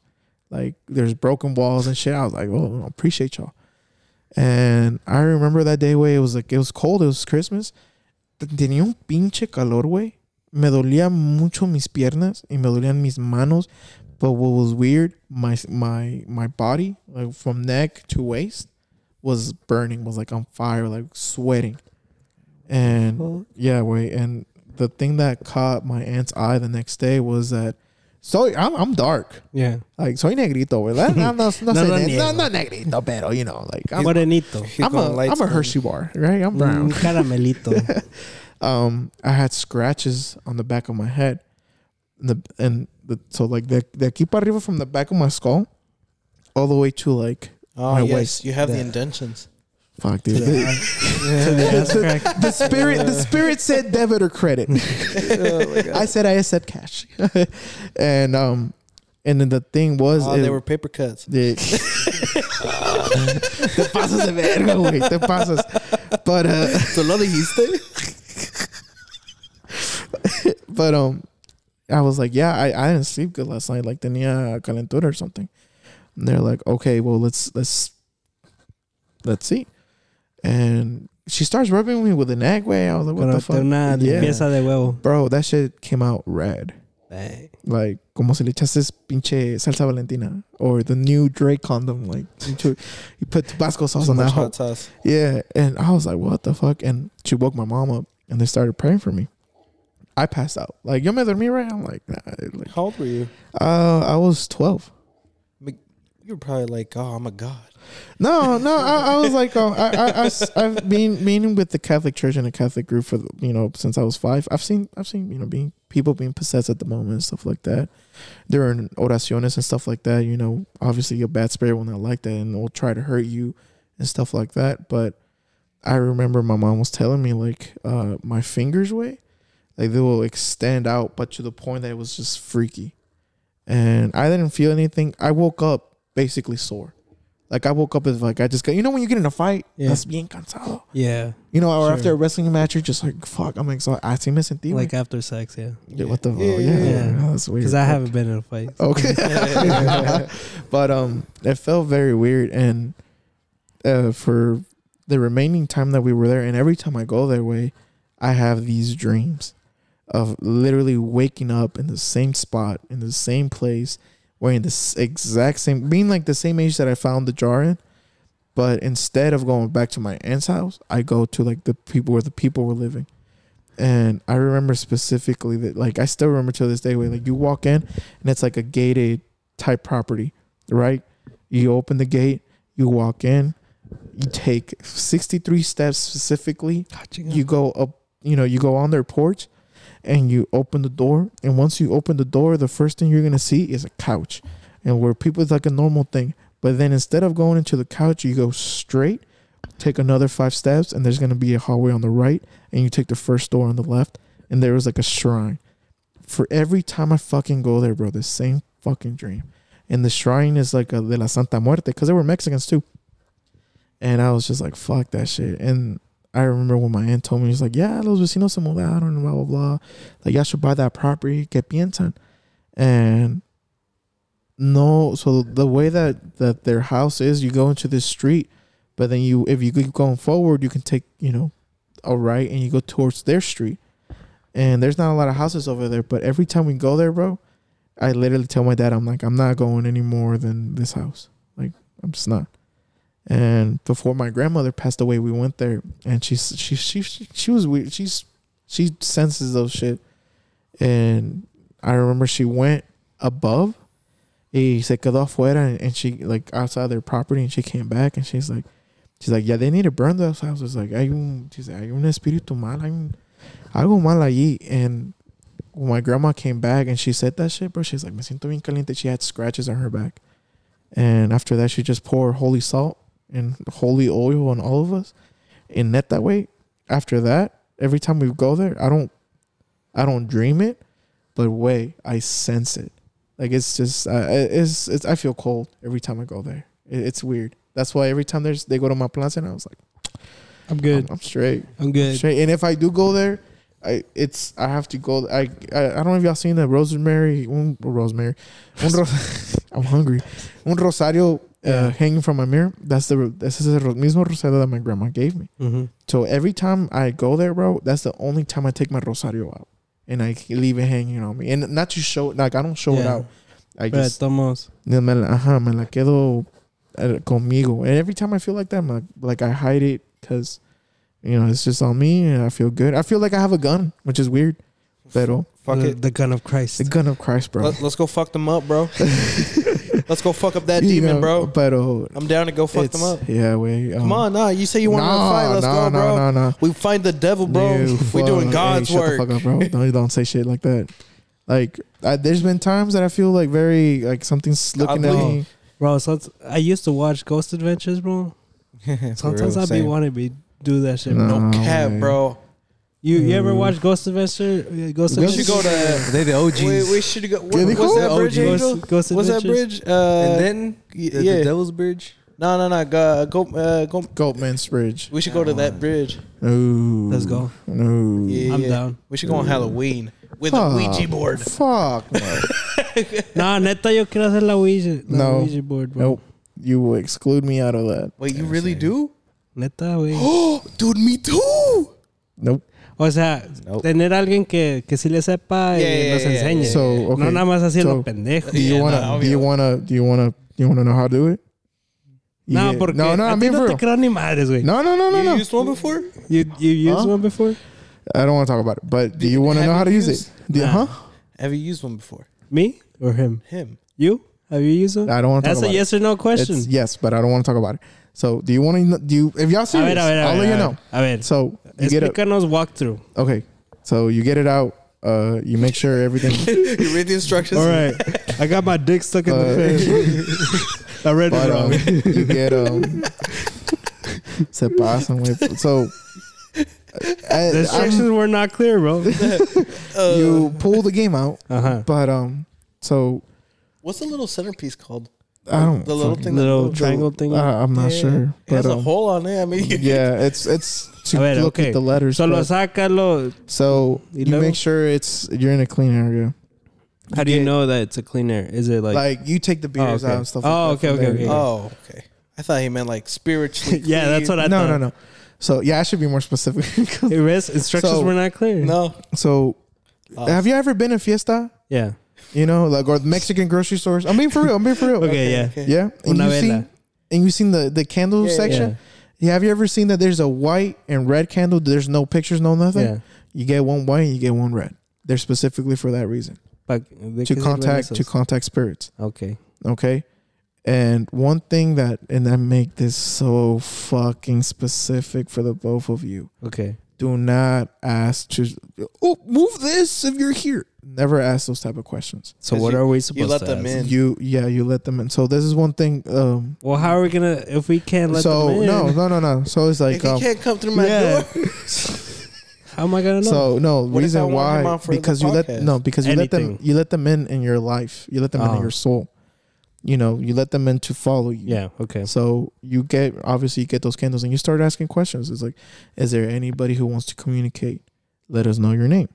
Like there's broken walls and shit. I was like, oh, appreciate y'all. And I remember that day, way it was like it was cold. It was Christmas. Tenía un pinche calor, güey. Me dolía mucho mis piernas y me dolían mis manos. But what was weird, my my my body, like from neck to waist, was burning, was like on fire, like sweating. And yeah, wait, and the thing that caught my aunt's eye the next day was that so I'm I'm dark. Yeah. Like soy negrito, ¿verdad? No, no, no, No soy no, no negrito, pero you know, like I'm, Morenito. I'm going a light I'm a. Hershey bar, right? I'm brown. Un caramelito. um I had scratches on the back of my head. And the and the so like the de aquí para arriba from the back of my skull all the way to like Oh My yes, waist. you have the Yeah. indentions. Fuck dude. The, the the spirit the spirit said debit or credit. I said I accept cash. and um and then the thing was Oh, it- they were paper cuts. de te pasas de verga, güey, te pasas. But uh So lo dijiste? but um I was like, yeah, I, I didn't sleep good last night. Like tenía calentura or something. And they're like, okay, well let's let's let's see. And she starts rubbing me with an egg way. I was like, what Pero the te fuck? una Yeah. limpieza de huevo. Bro, that shit came out red. Ay. Like como si le echases pinche salsa valentina or the new Drake condom. Like you took- you put Tabasco sauce on that hoe. hot sauce. Yeah, and I was like, "What the fuck?" And she woke my mom up, and they started praying for me. I passed out. Like, yo mother me dormí right. I'm like, nah. Like, How old were you? uh, I was twelve. You were probably like, oh, I'm a god. No, no, I, I was like, oh, I, I, have been meaning with the Catholic Church and the Catholic group for you know since I was five. I've seen, I've seen you know being people being possessed at the moment and stuff like that. During oraciones and stuff like that, you know, obviously a bad spirit will not like that and will try to hurt you and stuff like that. But I remember my mom was telling me like uh, my fingers way, like they will extend out, but to the point that it was just freaky. And I didn't feel anything. I woke up basically sore. Like I woke up as like I just got you know when you get in a fight, Yeah. that's bien cansado. Yeah. You know, or Sure. after a wrestling match, you're just like, fuck, I'm exhausted. I see sentí. Like Like, after sex, yeah. yeah, what the Yeah, fuck? yeah, Yeah, yeah. Oh, that's weird. Because I haven't been in a fight. Okay. but um, it felt very weird, and uh, for the remaining time that we were there, and every time I go that way, I have these dreams of literally waking up in the same spot, in the same place, wearing this exact same, being like the same age that I found the jar in. But instead of going back to my aunt's house, I go to like the people where the people were living. And I remember specifically that, like, I still remember to this day where, like, you walk in and it's like a gated type property, right? You open the gate, you walk in, you take 63 steps specifically, you go up, you know, you go on their porch and you open the door. And once you open the door, the first thing you're to see is a couch. And where people, it's like a normal thing. But then instead of going into the couch, you go straight, take another five steps, and there's to be a hallway on the right. And you take the first door on the left, and there was like a shrine. For every time I fucking go there, bro, the same fucking dream. And the shrine is like a de la Santa Muerte, because they were Mexicans too. And I was just like, fuck that shit. And I remember when my aunt told me, she's like, yeah, los vecinos se mudaron, blah, blah, blah. Like, y'all should buy that property, que piensan? And no, so the way that, that their house is, you go into this street, but then you, if you keep going forward, you can take, you know, a right and you go towards their street. And there's not a lot of houses over there, but every time we go there, bro, I literally tell my dad, I'm like, I'm not going any more than this house. Like, I'm just not. And before my grandmother passed away, we went there, and she's she she she, she was weird. She's she senses those shit, and I remember she went above, y se quedó afuera, and, and she like outside their property, and she came back, and she's like, she's like, yeah, they need to burn those houses. Like, hay un, she's like, hay un espíritu mal, hay un, algo mal allí, and when my grandma came back and she said that shit, bro, she's like, me siento bien caliente. She had scratches on her back. And after that, she just poured holy salt and holy oil on all of us and net that way. After that, every time we go there, I don't, I don't dream it, but way I sense it. Like it's just, uh, it's, it's, I feel cold every time I go there. It, it's weird. That's why every time there's, they go to my plaza, and I was like, I'm good. I'm, I'm straight. I'm good. Straight. And if I do go there, I it's I have to go. I I, I don't know if y'all seen that Rosemary, un, Rosemary, un I'm hungry. Un rosario uh, hanging from my mirror. That's the this is the mismo rosario that my grandma gave me. Mm-hmm. So every time I go there, bro, that's the only time I take my rosario out and I leave it hanging on me. And not to show like I don't show it out. I Pero de just todos modos, me la, ajá, me la quedo eh, conmigo. And every time I feel like that, I'm like, like I hide it because you know it's just on me, and I feel good. I feel like I have a gun, which is weird. Pero Fuck the, it. the gun of Christ. the gun of Christ, bro. Let, us go fuck them up, bro. let's go fuck up that You demon, know, bro. Pero I'm down to go fuck them up. Yeah, we. Um, Come on, nah. You say you want to no, fight? Let's no, go, bro. Nah, nah, nah. We find the devil, bro. You we doing fuck- God's hey, shut the fuck up, bro. No, you don't say shit like that. Like, I, there's been times that I feel like very like something's looking at me. Bro, so I used to watch Ghost Adventures, bro. Sometimes real, I be same. wanting to be do that shit. No. Bro. No cap, way. bro. You you ever Mm. watch Ghost Adventure? uh, Ghost We We should go to. They the OGs. We, we should go. What, Yeah, they what's go- that bridge, OGs. Angel? Ghost, Ghost What's that Adventures? bridge? Uh, and then y- the, yeah. the Devil's Bridge. no, no, no. Go, go, uh, go. Goatman's Bridge. We should go to that bridge. Ooh. Let's go. No. Yeah, I'm yeah. down. We should go on Halloween with a Ouija board. Fuck no. Nah, neta, yo quiero hacer la Ouija, la No. Ouija board, bro. nope. You will exclude me out of that. Wait, you really do? Neta, güey. Oh, dude, me too. Nope. O sea, Nope. tener alguien que, que sí le sepa Yeah, y yeah, nos enseñe. yeah. So okay. No nada más así so, lo pendejo. Do you wanna? no, do you wanna? Do you wanna? Do you wanna know how to do it? No, Yeah. porque no, no, a I'm ti no te creo ni madres, güey. No, no, no, no, you no. used one before? You, you used Huh? one before? I don't want to talk about it. But do you want to know how to you use it? Do Nah. huh? Have you used one before? Me or him? Him. You? Have you used one? I don't want to talk That's a about yes or no question. It's yes, but I don't want to talk about it. So, do you want to? Do you? If y'all a serious, ver, a ver, a I'll ver. let you know. A ver. So you get it. Explícanos walkthrough. Okay. So you get it out. Uh, you make sure everything. you read the instructions? All right. I got my dick stuck in Uh, the fan. I read but it um, wrong. you get um. Se pasan, güey. So. The I, instructions I'm- were not clear, bro. Uh, you pull the game out, Uh huh. but um, so What's the little centerpiece called? I don't The little thing Little moves. triangle thing. Uh, I'm not Yeah. sure, It has but a um, hole on it. I mean, yeah, it's it's to ver, look okay. at the letters. Solo but- sácalo. so you luego? make sure it's you're in a clean area. How do you get- know that it's a clean air? Is it like, Like, you take the beers okay. out and stuff. Oh, like that okay, okay, okay. Oh, okay. I thought he meant like spiritually. yeah, that's what I no, thought. no, no. No. So yeah, I should be more specific. Hey, Riz, instructions So- were not clear. No. so, Oh. have you ever been in Fiesta? Yeah. You know, like or Mexican grocery stores. I'm being for real. I'm being for real. Okay, yeah. Yeah, and you vela. seen and you seen the the candle Yeah, yeah, section. Yeah. Have you ever seen that there's a white and red candle? There's no pictures, no nothing. Yeah. You get one white, and you get one red. They're specifically for that reason Pa- ¿de to contact to contact spirits. Okay. Okay. And one thing that and that make this so fucking specific for the both of you. Okay. Do not ask to oh move this if you're here. Never ask those type of questions. So what you- are we supposed? you supposed let to them ask? in. You yeah, you let them in. So this is one thing. Um Well, how are we gonna if we can't let so them in? no, no, no, no. So it's like if he um, can't come through my Yeah. door, How am I gonna know? So no What reason why on for the because you let no because you let them you let them in in your life you let them in Oh. in your soul, you know you let them in to follow you. yeah. Okay. So you get obviously you get those candles and you start asking questions. It's like, is there anybody who wants to communicate? Let us know your name.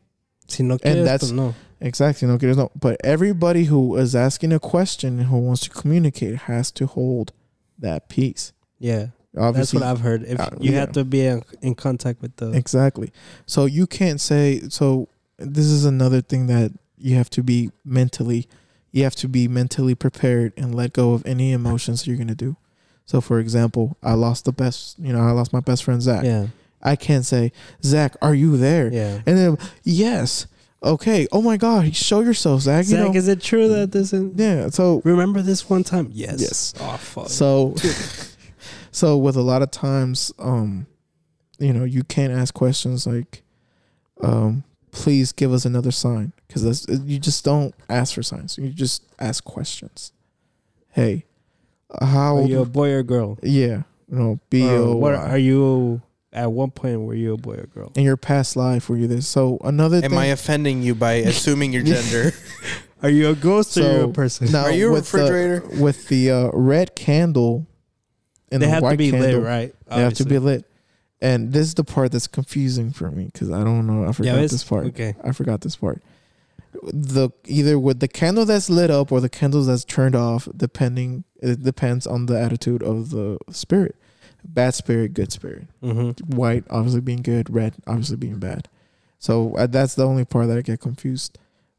Si no quieres, that's- no. Exactly. No, no. But everybody who is asking a question and who wants to communicate has to hold that piece. Yeah. That's what I've heard. If uh, you yeah. have to be in, in contact with the Exactly. So you can't say so this is another thing that you have to be mentally you have to be mentally prepared and let go of any emotions you're going to do. So for example, I lost the best, you know, I lost my best friend Zach. yeah I can't say, "Zach, are you there?" yeah. And then, "Yes." Okay. Oh my god, show yourself, Zach. Zach, you know. is it true that this? Is, yeah. So remember this one time? Yes. Yes. Oh fuck. So, so with a lot of times, um, you know, you can't ask questions like, um, "Please give us another sign," because that's you just don't ask for signs. You just ask questions. Hey, how? are you a boy or girl? yeah, you know, B Or O. what are you? At one point, were you a boy or girl? In your past life, were you this? So another thing am thing. I offending you by assuming your gender? Are you a ghost or So, you a person? now Are you a with the- refrigerator? with the uh, red candle and they the have to white be candle, lit, right? They have to be lit. And this is the part that's confusing for me because I don't know. I forgot it's- this part. Okay. I forgot this part. The either with the candle that's lit up or the candles that's turned off, depending it depends on the attitude of the spirit. Bad spirit, good spirit. Mm-hmm. White obviously being good, red obviously being bad. So uh, that's the only part that I get confused.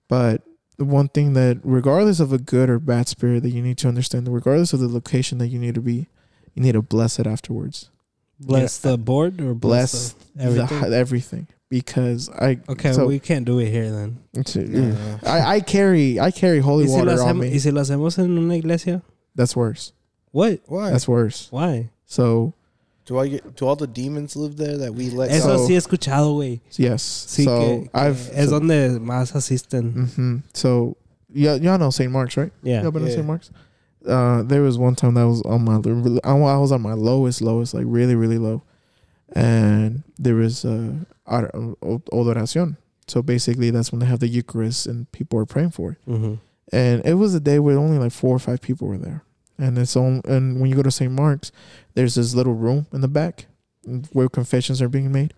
But the one thing that regardless of a good or bad spirit that you need to understand, regardless of the location that you need to be, you need to bless it afterwards. Bless the board or bless, Bless the, everything. The, everything. Because I okay, so we can't do it here then. it's- No. I, I carry I carry holy ¿Y si, lo water on me. ¿Y si lo hacemos en una iglesia? That's worse. What? Why? That's worse. Why? So do I get? Do all the demons live there that we let? Eso So- sí he escuchado, güey. yes. Sí, so que, que I've es so, donde más asisten. hmm So yeah, y'all know St. Mark's, right? Yeah. Y'all been to St. Mark's? Uh, there was one time that was on my I was on my lowest, lowest, like really, really low, and there was uh, or- adoración. So basically, that's when they have the Eucharist and people are praying for it. Mhm. And it was a day where only like four or five people were there, and it's on. And when you go to St. Mark's, there's this little room in the back where confessions are being made,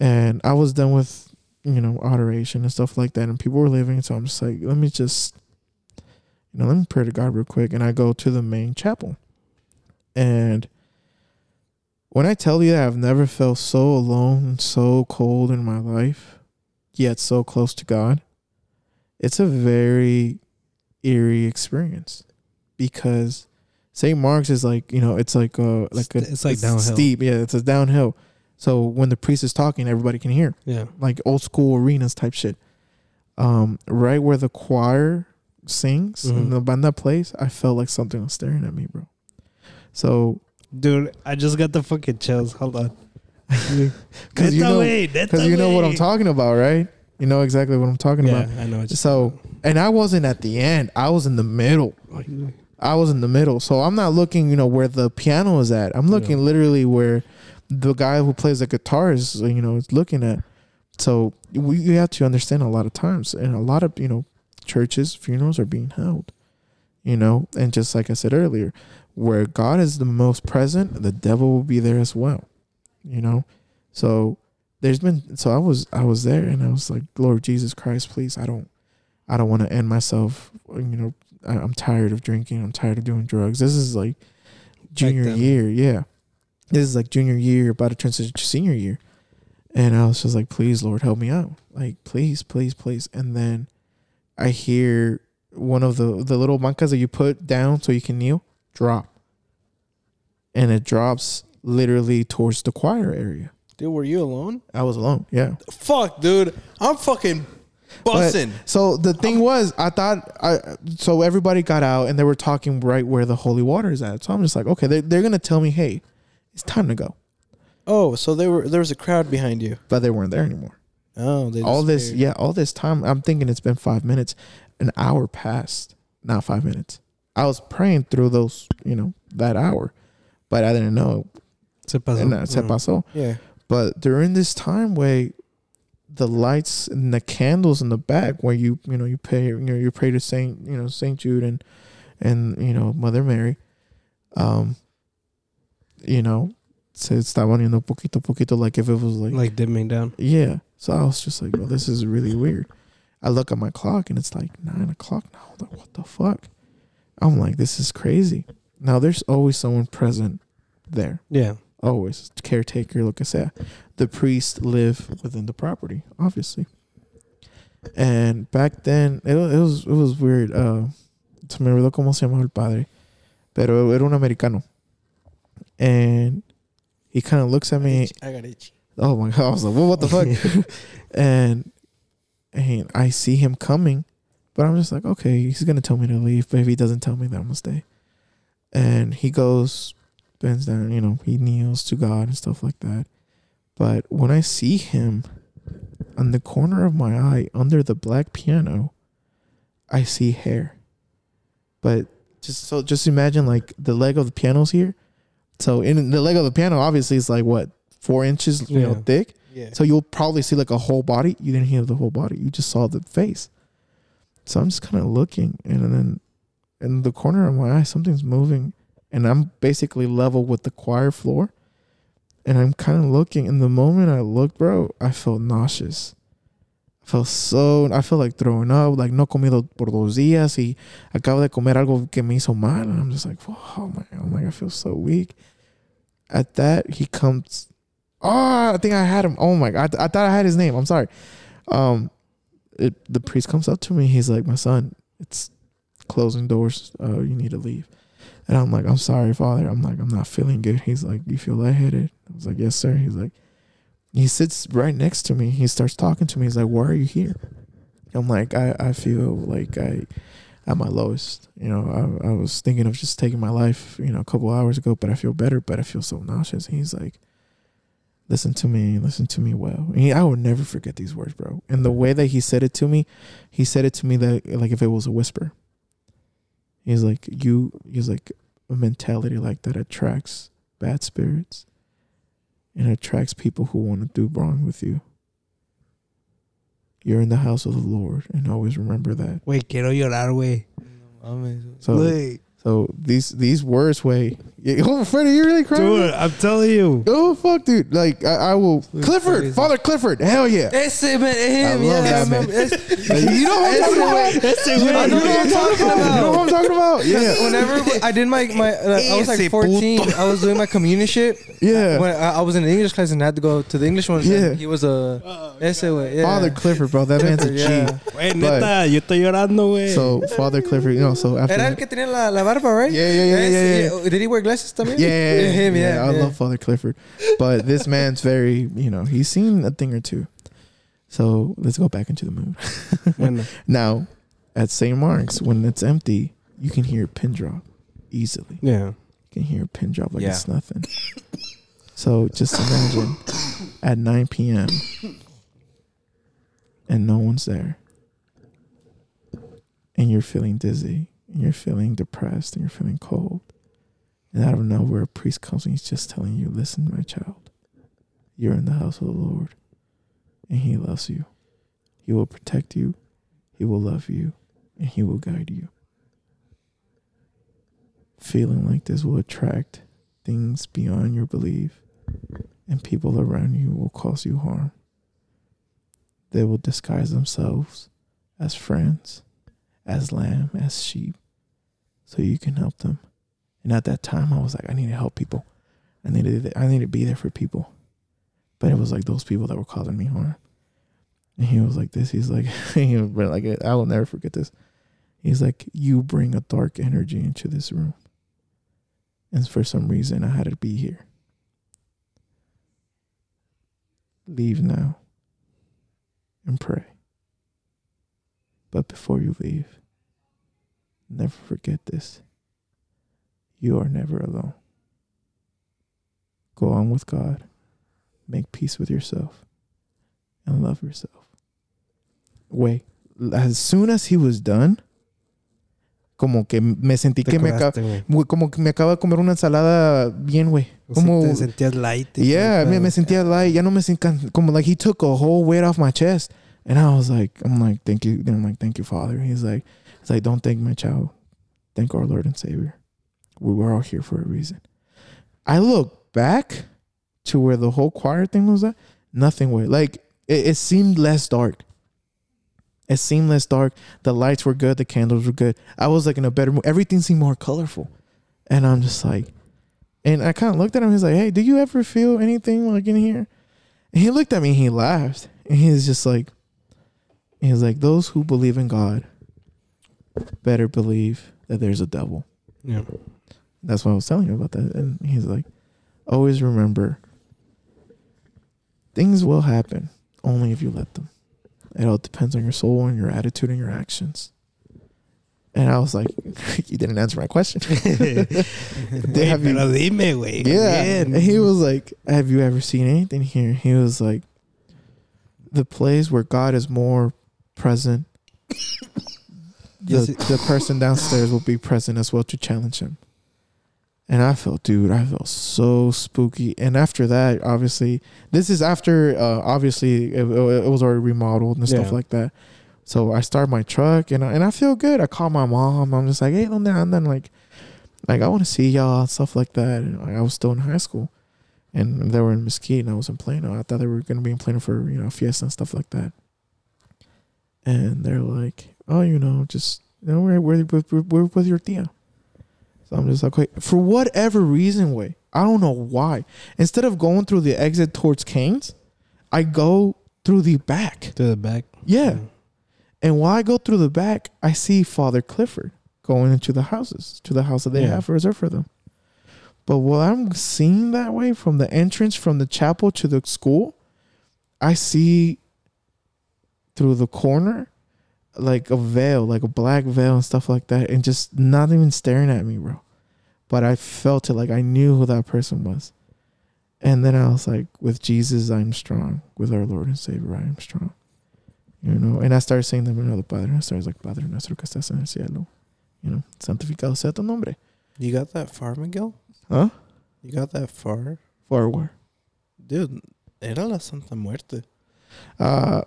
and I was done with you know adoration and stuff like that, and people were leaving. So I'm just like, let me just you know, let me pray to God real quick. And I go to the main chapel. And when I tell you that I've never felt so alone and so cold in my life, yet so close to God, it's a very eerie experience because St. Mark's is like, you know, it's like uh like a It's like downhill. steep. Yeah, it's a downhill. So when the priest is talking, everybody can hear Yeah. like old school arenas type shit. Um, right where the choir sings Mhm. and the banda plays, I felt like something was staring at me, bro. So, Dude, I just got the fucking chills. Hold on. because you know, because you know what I'm talking about, right? You know exactly what I'm talking Yeah, about. I know. What you're So, and I wasn't at the end; I was in the middle. I was in the middle, so I'm not looking, you know, where the piano is at. I'm looking Yeah. literally where the guy who plays the guitar is, you know, is looking at. So we you have to understand a lot of times, and a lot of you know, churches funerals are being held, you know, and just like I said earlier, where God is the most present, the devil will be there as well, you know. So there's been so I was I was there and I was like, Lord Jesus Christ, please, I don't I don't want to end myself, you know, I'm tired of drinking. I'm tired of doing drugs. This is like junior then. year. Yeah. This is like junior year, about to transition to senior year. And I was just like, please, Lord, help me out. Like, please, please, please. And then I hear one of the, the little bancas that you put down so you can kneel drop. And it drops literally towards the choir area. Dude, were you alone? I was alone. Yeah. Fuck, dude. I'm fucking busting. So the thing was, I thought I so everybody got out and they were talking right where the holy water is at. So I'm just like, okay, they're, they're gonna tell me, hey, it's time to go, Oh, so they were there was a crowd behind you. but they weren't there anymore. Oh, they all this, yeah, all this time, I'm thinking it's been five minutes, an hour passed, not five minutes. I was praying through those, you know, that hour, but I didn't know. Se pasó. And that se Mm. pasó. Yeah. But during this time where the lights and the candles in the back where you you know you pay you know you pray to Saint you know Saint Jude and and you know Mother Mary, um, you know, se estaban yendo poquito a poquito poquito like if it was like, Like dimming down. yeah. So I was just like, well, this is really weird. I look at my clock and it's like nine o'clock now. I'm like, what the fuck? I'm like, this is crazy. Now there's always someone present there Yeah. always caretaker lo que sea the priest live within the property obviously. And back then it, it was it was weird uh se me olvidó cómo se llamaba el padre pero era un americano. And he kind of looks at me. I got itchy. oh my god i was like well, what the fuck? And and i see him coming but i'm just like okay he's gonna tell me to leave but if he doesn't tell me then i'm gonna stay. And he goes bends down you know he kneels to god and stuff like that but when i see him on the corner of my eye under the black piano i see hair but just so just imagine like the leg of the piano's here so in the leg of the piano obviously is like what four inches you know thick Yeah. so you'll probably see like a whole body. You didn't hear the whole body. You just saw the face. So I'm just kind of looking, and then in the corner of my eye, something's moving, and I'm basically level with the choir floor. And I'm kind of looking. And the moment I looked, bro, I felt nauseous. I felt so. I felt like throwing up. Like no comido por dos días y acabo de comer algo que me hizo mal. And I'm just like, oh my, oh my, I feel so weak. At that, he comes Oh, I think I had him. Oh my god, I, I thought I had his name. I'm sorry. Um, it, the priest comes up to me. He's like, "My son, it's closing doors. Uh, you need to leave." And I'm like, "I'm sorry, Father. I'm like, I'm not feeling good." He's like, "You feel lightheaded?" I was like, "Yes, sir." He's like, he sits right next to me. He starts talking to me. He's like, "Why are you here?" I'm like, "I I feel like I." At my lowest, you know, I, I was thinking of just taking my life, you know, a couple hours ago, but I feel better, but I feel so nauseous. He's like, listen to me, listen to me well. He, I will never forget these words, bro. And the way that he said it to me, he said it to me that like if it was a whisper. He's like, you he's like a mentality like that attracts bad spirits and attracts people who want to do wrong with you. You're in the house of the Lord and always remember that. Wait, quiero llorar, güey. So so these these words way oh Freddie, you're really crying. Dude, I'm telling you. Oh fuck, dude! Like I, I will. Clifford, crazy. Father Clifford, hell yeah! Ese man, him, I love I that man. remember. You know what I'm talking about? Ese You know what I'm talking about? You know what I'm talking about? Yeah, Whenever I did my my, uh, I was like 14. I was doing my communion shit. yeah. When I, I was in the English class and I had to go to the English one. Yeah. he was a ese way. Yeah. Father Clifford, bro, that man's a G. Yeah. Güey, But- neta, yo estoy llorando, güey. So Father Clifford, you know, so after Era el that, que tenía la, la barba, right? Yeah, yeah, yeah, yeah, Did he wear glasses también? yeah, yeah, yeah, him, yeah. I yeah. love Father Clifford, but this man's very, you know, he's seen a thing or two. So let's go back into the mood. Now, at St. Mark's, when it's empty, you can hear a pin drop easily. yeah. You can hear a pin drop like Yeah. it's nothing. So just imagine at 9 p.m. and no one's there, and you're feeling dizzy, and you're feeling depressed, and you're feeling cold, and out of nowhere, a priest comes and he's just telling you, "Listen, my child, you're in the house of the Lord, and He loves you. He will protect you, He will love you, and He will guide you." feeling like this will attract things beyond your belief, and people around you will cause you harm. They will disguise themselves as friends, as lamb, as sheep, so you can help them. And at that time, I was like, I need to help people. I need to, I need to be there for people. But it was like those people that were causing me harm. And he was like this. He's like, he was like, I will never forget this. He's like, you bring a dark energy into this room. And for some reason, I had to be here. Leave now and pray. But before you leave, never forget this. You are never alone. Go on with God, make peace with yourself, and love yourself. Wait, as soon as he was done, como que me sentí Te que me, acaba, curaste, güey. Güey, como que me acaba de comer una ensalada bien, güey. Como, te sentías light. yeah, me, me sentía ah. light. Ya no me sentía como like he took a whole weight off my chest, and I was like, I'm like, thank you. Then I'm like, thank you, Father. He's like, he's like, don't thank my child, thank our Lord and Savior. We were all here for a reason. I look back to where the whole choir thing was at. Nothing way. Like it, it seemed less dark. It seemed less dark. The lights were good. The candles were good. I was like in a better mood. Everything seemed more colorful. And I'm just like, and I kind of looked at him. He's like, hey, do you ever feel anything like in here? And he looked at me and he laughed. And he's just like, he's like, those who believe in God better believe that there's a devil. Yeah. That's why I was telling you about that. And he's like, always remember things will happen only if you let them. It all depends on your soul and your attitude and your actions. And I was like, you didn't answer my question. Güey, have you- dime, güey. yeah. And he was like, Have you ever seen anything here? He was like, The place where God is more present, the, the person downstairs will be present as well to challenge him. And I felt, dude, I felt so spooky. And after that, obviously, this is after, uh, obviously, it, it was already remodeled and stuff Yeah. like that. So I start my truck and I, and I feel good. I call my mom. I'm just like, hey, ¿dónde andan? Like, like I want to see y'all and stuff like that. And like, I was still in high school, and they were in Mesquite, and I was in Plano. I thought they were gonna be in Plano for you know fiesta and stuff like that. And they're like, oh, you know, just you know, we're we're we're, we're with your tia. So I'm just like, wait, for whatever reason, way I don't know why. Instead of going through the exit towards Cane's, I go through the back. To the back. Yeah. Mm. And while I go through the back, I see Father Clifford going into the houses, to the house that they Yeah. have reserved for them. But while I'm seeing that way from the entrance from the chapel to the school, I see through the corner like a veil, like a black veil and stuff like that, and just not even staring at me, bro. But I felt it, like I knew who that person was. And then I was like, with Jesus, I'm strong. With our Lord and Savior, I am strong. You know, and I started saying them another Padre. I started like, Padre nuestro que estás en el cielo. You know, santificado sea tu nombre. You got that far, Miguel? Huh? You got that far? Forward. Dude, era la Santa Muerte. Uh,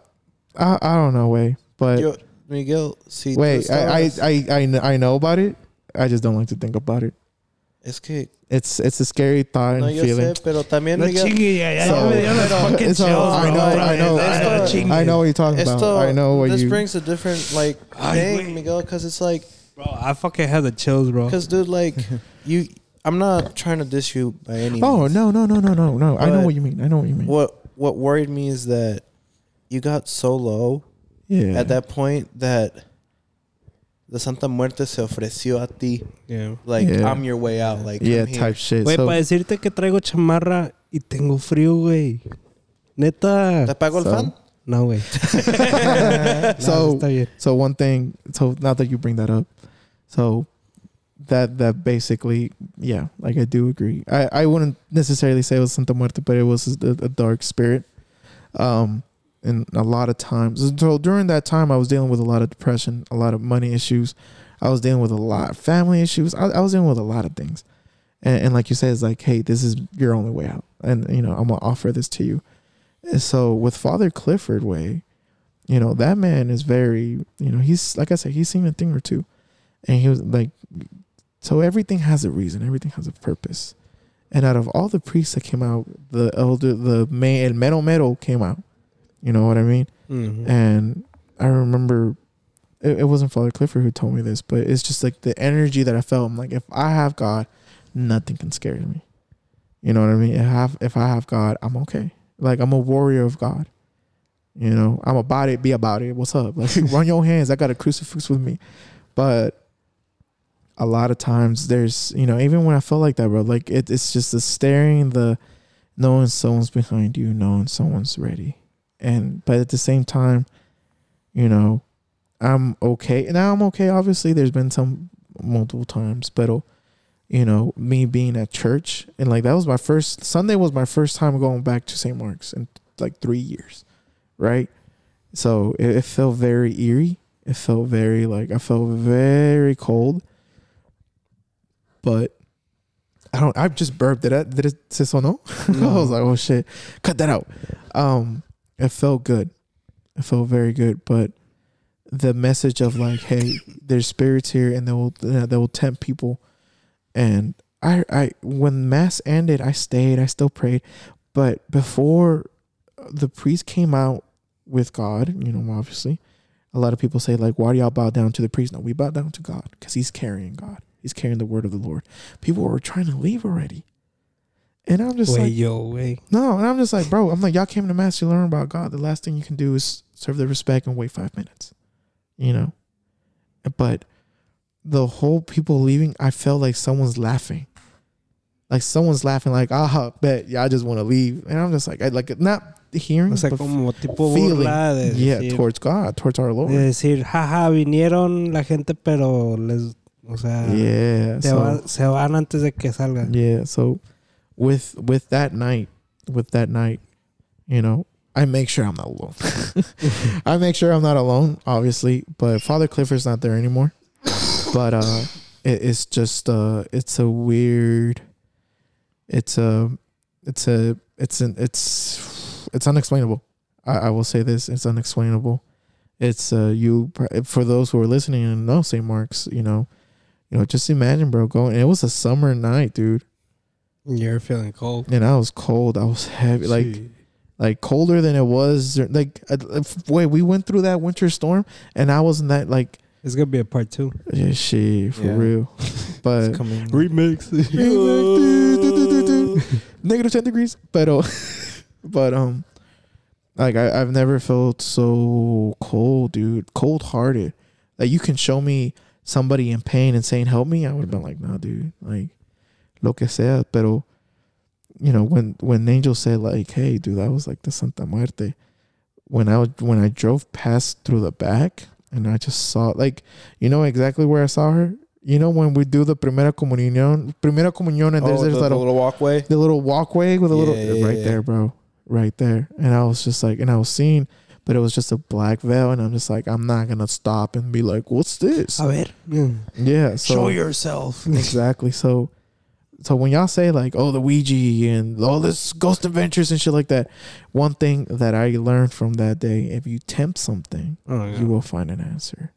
I, I don't know, way. But Yo, Miguel, si wait, I, I, I, I, kn- I know about it. I just don't like to think about it. Es que, It's it's a scary thought no, and yo feeling. sé, pero también, No Miguel, chingue, ya, ya, So- ya me dio las pero- fucking So, chills, I bro. know, I know, Esto- I- chingue. I know what you're talking about. I know what this you. brings a different, like, Ay, thing. Miguel, because it's like, Bro, I fucking had the chills, bro. because, dude, like, you, I'm not trying to diss you by any oh means. no no no no no no! I know But- what you mean. I know what you mean. What, what worried me is that you got so low yeah. at that point that the Santa Muerte se ofreció a ti. Yeah. Like, Yeah. I'm your way out. Like, yeah, come here. type shit. Güey, So, para decirte que traigo chamarra y tengo frío, güey. Neta. ¿Te apagó el So- fan? No, güey. so está so one thing. So now that you bring that up, so that that basically yeah, like I do agree. I I wouldn't necessarily say it was Santa Muerte, but it was a, a dark spirit. Um, and a lot of times, so during that time, I was dealing with a lot of depression, a lot of money issues. I was dealing with a lot of family issues. I, I was dealing with a lot of things. And, and like you said, it's like, hey, this is your only way out. And, you know, I'm going to offer this to you. And so with Father Clifford Way, you know, that man is very, you know, he's, like I said, he's seen a thing or two. And he was like, so everything has a reason, everything has a purpose. And out of all the priests that came out, the elder, the main, el mero mero came out. You know what I mean? Mhm. And I remember it, it wasn't Father Clifford who told me this, but it's just like the energy that I felt. I'm like, if I have God, nothing can scare me. You know what I mean? If I have, if I have God, I'm okay. Like I'm a warrior of God. You know, I'm about it, be about it. What's up? Like run your hands. I got a crucifix with me. But a lot of times there's, you know, even when I felt like that, bro, like it, it's just the staring, the knowing someone's behind you, knowing someone's ready. And but at the same time, you know, I'm okay. Now I'm okay. Obviously, there's been some multiple times, but you know, me being at church and like that was my first Sunday was my first time going back to St. Mark's in like three years, right? So it, it felt very eerie. It felt very like I felt very cold. But I don't. I just burped. Did, I, did it say so? No. I was like, oh shit, cut that out. Um, it felt good. It felt very good. But the message of like, hey, there's spirits here, and they will uh, they will tempt people. And I I when mass ended, I stayed. I still prayed, but before the priest came out with God, you know, obviously, a lot of people say like, why do y'all bow down to the priest? No, we bow down to God because He's carrying God. He's carrying the word of the Lord. People were trying to leave already, and I'm just Wait, like, yo, wait. no, and I'm just like, bro, I'm like, y'all came to mass to learn about God. The last thing you can do is serve the respect and wait five minutes, you know. But the whole people leaving, I felt like someone's laughing, like someone's laughing, like, ah, bet, y'all just want to leave, and I'm just like, I like not hearing, O sea, but como tipo feeling, de yeah, decir, towards God, towards our Lord, de decir, jaja, vinieron la gente, pero les, o sea, yeah. se, so- va- se van antes de que salgan. Yeah, so with with that night, with that night, you know, I make sure I'm not alone. I make sure I'm not alone, obviously, but Father Clifford's not there anymore. But uh it, it's just uh it's a weird it's a it's a it's an it's it's unexplainable. I, I will say this, it's unexplainable. It's uh you for those who are listening and know St. Mark's, you know, you know, just imagine, bro, going. It was a summer night, dude, You're feeling cold. and I was cold. I was heavy, like Sí. like colder than it was. Like, uh, wait, we went through that winter storm, and I wasn't that like, It's gonna be a part two. yeah, she for Yeah. real. But It's coming. Remix. negative ten degrees, but uh, but um, Like I, I've never felt so cold, dude. Cold hearted. Like you can show me somebody in pain and saying help me, I would have been like, nah, dude. Like lo que sea. Pero you know, when when Angel said like, hey, dude, that was like the Santa Muerte. When I was- when I drove past through the back and I just saw like, you know exactly where I saw her. You know when we do the primera comunión, primera comunión, and there's oh, there's the, that the little walkway. the little walkway with a little Yeah, yeah, right yeah. there, bro, right there. And I was just like, and I was seeing, but it was just a black veil, and I'm just like, I'm not gonna stop and be like, what's this? A ver. Yeah. Yeah, so Show yourself. exactly. So, so when y'all say like, oh, the Ouija and all this ghost adventures and shit like that, one thing that I learned from that day, if you tempt something, Oh, yeah. you will find an answer,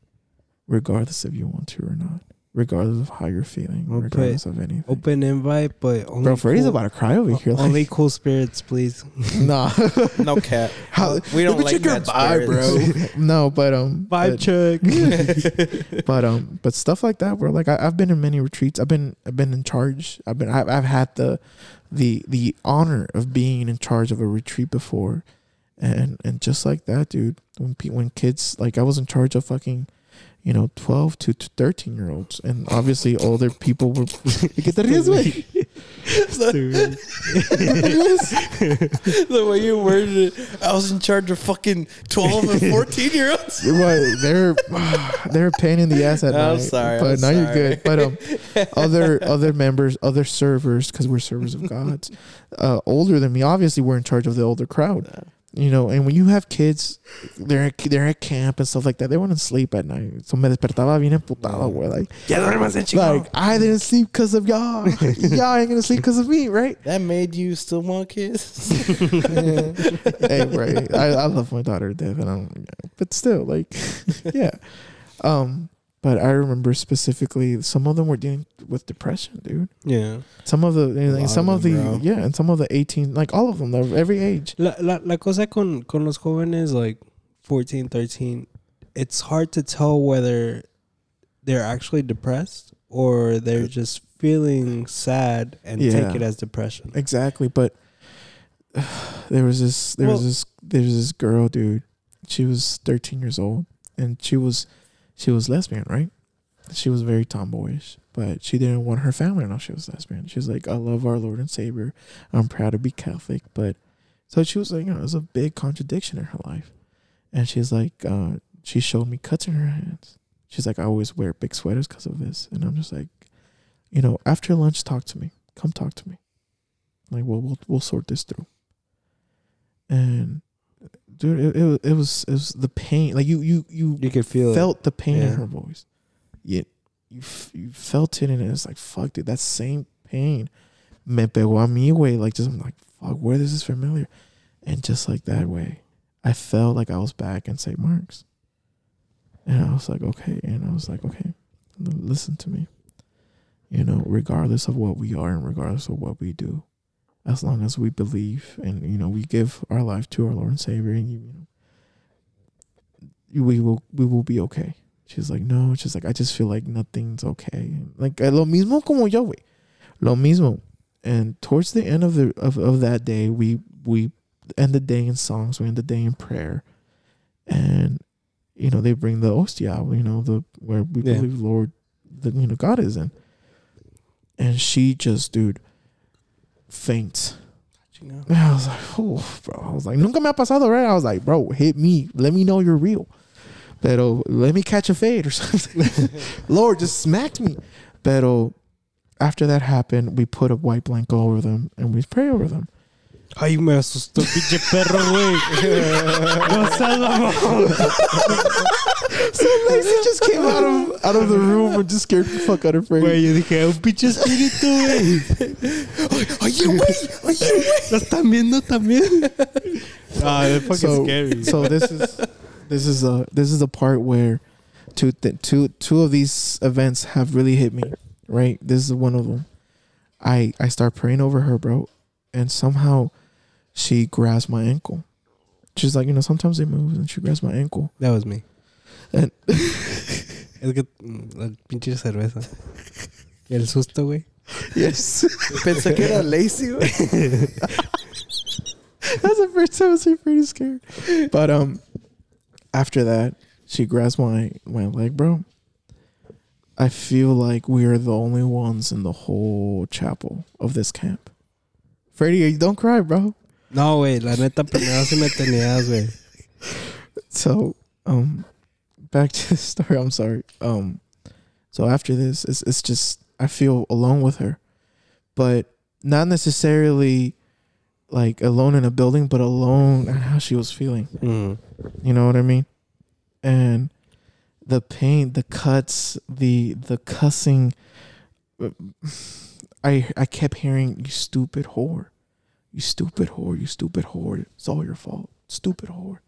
regardless if you want to or not, regardless of how you're feeling, Okay. regardless of anything. Open invite, but only Bro, Freddy's cool, about to cry over here. Like, only cool spirits, please. nah. No cat. How- we don't Let me like check your vibe, bro. no, but um, Vibe check. but um, but stuff like that, bro. Like I, I've been in many retreats. I've been I've been in charge. I've been I've, I've had the the the honor of being in charge of a retreat before, and and just like that, dude. When pe- when kids like I was in charge of fucking. You know, twelve to thirteen year olds, and obviously older people were. ¿Qué te ríes, güey? The way you worded it, I was in charge of fucking 12 and 14 year olds. Well, they're they're a pain in the ass at I'm night. sorry, but I'm now you're good. But um, other other members, other servers, because we're servers of gods, uh, older than me. Obviously, we're in charge of the older crowd. You know, and when you have kids, they're at, they're at camp and stuff like that. They want to sleep at night. So me despertaba bien emputado, güey. Like, Ya duérmase, chico. like I didn't sleep because of y'all. y'all ain't gonna sleep because of me, right? That made you still want kids? hey, right. I, I love my daughter to death, and I'm, but still, like, yeah. Um, but I remember specifically some of them were dealing with depression, dude. yeah. Some of the, and some of of, the, bro. yeah, and some of the eighteen, like all of them, every age. La, la, la cosa con, con los jóvenes, like 14, 13, it's hard to tell whether they're actually depressed or they're just feeling sad and Yeah. take it as depression. Exactly, but there was this, there Well- was this, there was this girl, dude. She was thirteen years old, and she was, she was lesbian, right? She was very tomboyish, but she didn't want her family to know she was lesbian. She was like, "I love our Lord and Savior. I'm proud to be Catholic." But so she was like, you know, it was a big contradiction in her life, and she's like, uh, she showed me cuts in her hands. She's like, "I always wear big sweaters because of this," and I'm just like, you know, after lunch, talk to me. Come talk to me. Like, we'll we'll, we'll sort this through. And dude, it, it, was- it was it was the pain. Like you you you You could feel felt the pain in her voice. Yet you f- you felt it, and it's like fuck, dude. That same pain me pegó a mí, way. Like just I'm like fuck, where this is familiar, and just like that way, I felt like I was back in St. Mark's, and I was like okay, and I was like okay, listen to me. You know, regardless of what we are and regardless of what we do, as long as we believe and you know we give our life to our Lord and Savior, and you, know, we will we will be okay. She's like, no, she's like, I just feel like nothing's okay. Like lo mismo como yo, güey. Lo mismo. And towards the end of the of, of that day, we we end the day in songs, we end the day in prayer. And you know, they bring the hostia, you know, the where we Yeah. believe Lord that you know God is in. And she just, dude, faints. And I was like, oh, bro. I was like, nunca me ha pasado, right? I was like, bro, hit me. Let me know you're real. Pero let me catch a fade or something. Lord, just smacked me. Pero after that happened, we put a white blanket over them and we pray over them. Ay, me asustó, pinche perro, güey. no mamón. So Lacey just came out of out of the room and just scared the fuck out of Freddy. Güey, yo dije, un pinche espíritu, güey. Oye, güey, oye, güey. ¿Lo están viendo también? Ah, they're fucking so, scary. so this is this is a this is a part where two th- two two of these events have really hit me. Right, this is one of them. I I start praying over her, bro, and somehow she grabs my ankle. She's like, you know, sometimes they move, and she grabs my ankle. That was me. And Es que mm, la pinche cerveza. Y el susto, güey. yes, Pensé que era Lacey, güey. That's the first time I was pretty scared. But um, after that, she grabs my my leg, bro. I feel like we are the only ones in the whole chapel of this camp. Freddie, don't cry, bro. No, güey, la neta primero sí me tenías, güey. So, um, back to the story. I'm sorry. Um, so after this, it's it's just I feel alone with her, but not necessarily like alone in a building, but alone in how she was feeling. Mm. You know what I mean? And the pain, the cuts, the the cussing. I I kept hearing you stupid whore, you stupid whore, you stupid whore. It's all your fault, stupid whore.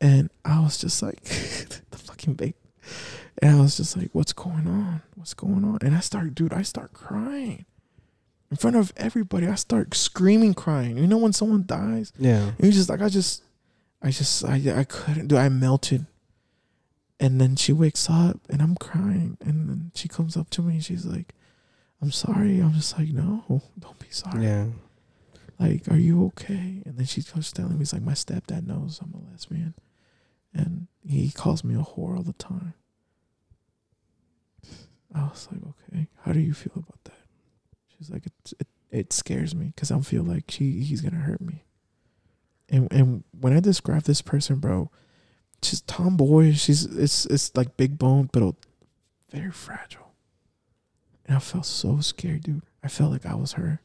And I was just like, the fucking babe. And I was just like, what's going on? What's going on? And I start, dude, I start crying in front of everybody. I start screaming, crying. You know when someone dies, Yeah. and you just like I just, I just I I couldn't do. I melted. And then she wakes up and I'm crying, and then she comes up to me and she's like, "I'm sorry." I'm just like, "No, don't be sorry. Yeah. Like, are you okay?" And then she starts telling me, "It's like my stepdad knows I'm a lesbian, and he calls me a whore all the time." I was like, "Okay, how do you feel about that?" She's like, "It it, it scares me because I feel like she he's gonna hurt me." And and when I describe this person, bro, she's tomboy. She's it's it's like big bone, but very fragile. And I felt so scared, dude. I felt like I was her.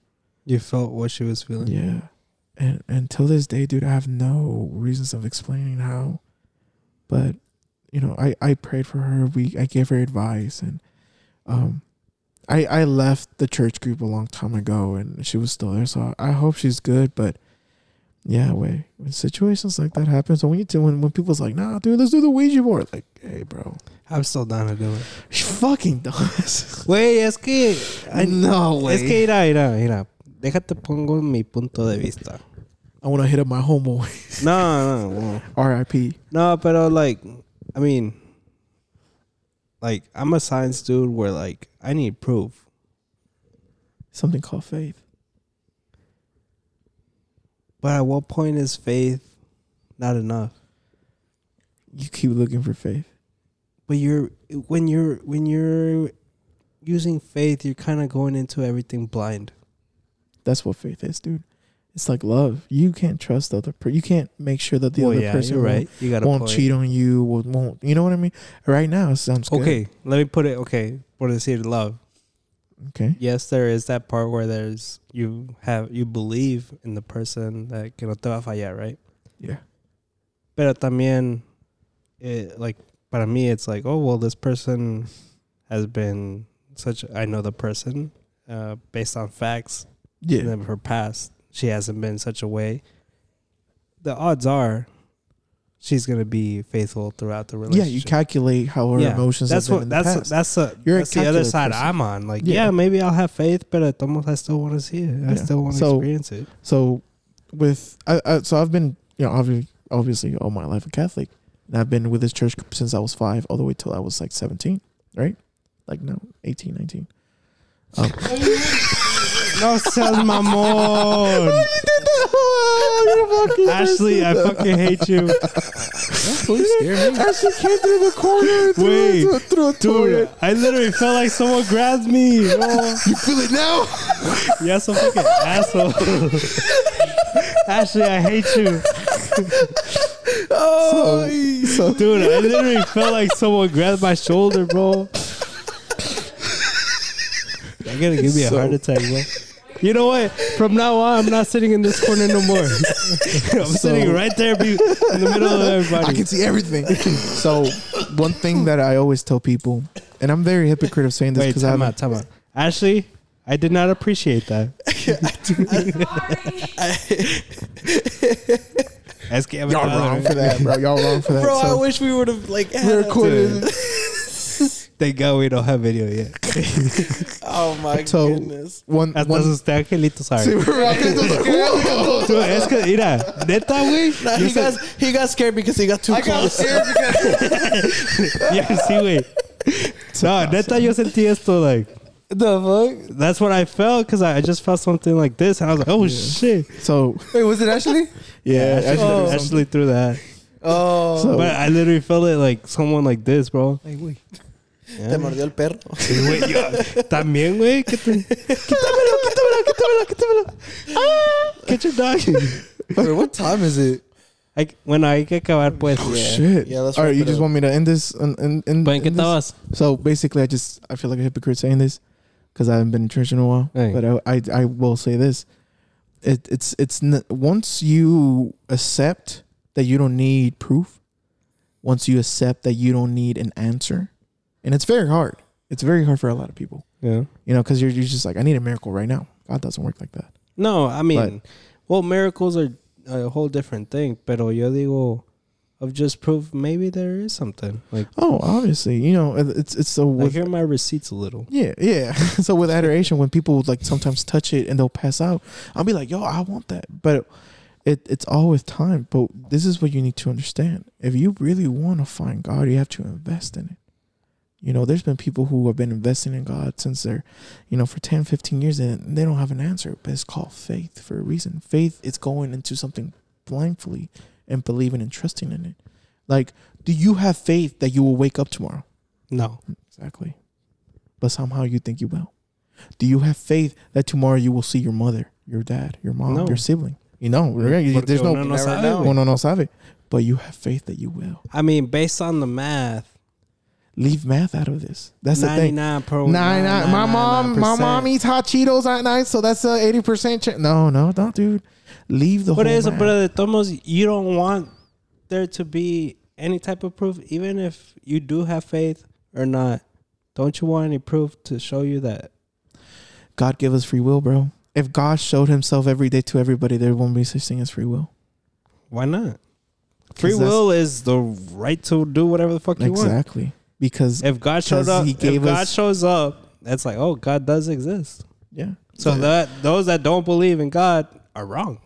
You felt what she was feeling. Yeah. And until this day, dude, I have no reasons of explaining how. But, you know, I, I prayed for her. We I gave her advice and um I I left the church group a long time ago and she was still there. So I hope she's good, but yeah, way when situations like that happen, so when you do when when people's like, nah, dude, let's do the Ouija board, like, hey, bro, I'm still down to do it. she fucking does. Güey, es que. I know, Es que, mira, mira, mira. Déjate pongo mi punto de vista. I want to hit up my homeboy. No, no, no. R.I.P. No, pero like, I mean, like, I'm a science dude where like I need proof. Something called faith. But at what point is faith not enough? You keep looking for faith. But you're when you're when you're using faith, you're kind of going into everything blind. That's what faith is, dude. It's like love. You can't trust the other person. You can't make sure that the Well, other yeah, person right. You got won't point. cheat on you. Won't, won't. You know what I mean? Right now, it sounds good. Okay, let me put it. Okay, por decir love. Okay. Yes, there is that part where there's you have you believe in the person that que no te va a fallar, right? Yeah. Pero también, it, like para mí, it's like, oh well, this person has been such. I know the person uh, based on facts. Yeah. And her past, she hasn't been such a way. The odds are, she's gonna be faithful throughout the relationship. Yeah. You calculate how her Yeah, emotions That's have been what in the that's past. that's a, You're a the other side person. I'm on. Like, Yeah. yeah, maybe I'll have faith, but at almost I still want to see it. I Yeah. still want to So- experience it. So, with I, I, so I've been you know obviously obviously all my life a Catholic, and I've been with this church since I was five all the way till I was like seventeen, right? Like no, 18, 19. Um, No seas mamón. Ashley, I fucking hate you. Ashley came through the corner. Through, Wait, through, Dude. I literally felt like someone grabbed me. No. You feel it now? You're some fucking asshole. Ashley, I hate you. Oh, so, Dude, I literally felt like someone grabbed my shoulder, bro. You're gonna give me a heart attack, bro. You know what? From now on, I'm not sitting in this corner no more. I'm sitting right there be- in the middle of everybody. I can see everything. so, one thing that I always tell people, and I'm very hypocrite of saying this because I time haven't. out, time out. Ashley, I did not appreciate that. Es que ya me Y'all wrong for that, bro. Y'all wrong for that. Bro, I wish we would have like had recorded. Thank God we don't have video yet. Oh my So- goodness. One, Hasta one, asusté a Angelito, sorry. Sí, we're rocking those like, whoa. Dude, es que, mira, neta, güey. Nah, yo he sé- got he got scared because he got too close. Ya, sí, güey. No, neta, yo sentí esto, like, The fuck? That's what I felt because I I just felt something like this, and I was like, "Oh shit!" So Wait, was it actually? yeah, Ashley, actually, Oh. Ashley threw that, Oh. So- but I literally felt it like someone like this, bro. Like, wait. Yeah. Te mordió el perro. Sí, güey, yo- También, güey. ¿qué te- Quítamelo, quítamelo, quítamelo, quítamelo. Ah, Get your dog. Wait, what time is it? Hay que- bueno, hay que acabar, pues. Oh, shit. Yeah, let's All right, wrap you it just up. want me to end this? In, in, in, ¿Pero en qué in this? estabas? So basically, I just I feel like a hypocrite saying this because I haven't been in church in a while. Hey. But I, I I will say this: it it's it's n- once you accept that you don't need proof, once you accept that you don't need an answer, and it's very hard. It's very hard for a lot of people, Yeah. you know, because you're you're just like I need a miracle right now. God doesn't work like that. No, I mean, But- well, miracles are a whole different thing. Pero yo digo, of just proof, maybe there is something. Like, Oh, obviously, you know, it's it's so with here are my receipts a little. Yeah, yeah. so with adoration, when people would like sometimes touch it and they'll pass out, I'll be like, "Yo, I want that," but it it's all with time. But this is what you need to understand: if you really want to find God, you have to invest in it. You know, there's been people who have been investing in God since they're, you know, for 10, 15 years and they don't have an answer, but it's called faith for a reason. Faith is going into something blindly and believing and trusting in it. Like, do you have faith that you will wake up tomorrow? No. Exactly. But somehow you think you will. Do you have faith that tomorrow you will see your mother, your dad, your mom, No. your sibling? You know, right? You- Porque there's no, uno no never sabe, know. güey. uno no sabe. But you have faith that you will. I mean, based on the math, Leave math out of this. That's the thing. 99 pro. Nine, nine. My mom, my mom eats hot Cheetos at night, so that's a eighty percent. Ch- no, no, no, dude. Leave the Por whole. eso, pero de todos you don't want there to be any type of proof, even if you do have faith or not. Don't you want any proof to show you that? God give us free will, bro. If God showed Himself every day to everybody, there won't be such thing as free will. Why not? Free will is the right to do whatever the fuck you want. Exactly. Because If God 'Cause up, he if God us- shows up, that's like, oh, God does exist. yeah. So that those that don't believe in God are wrong.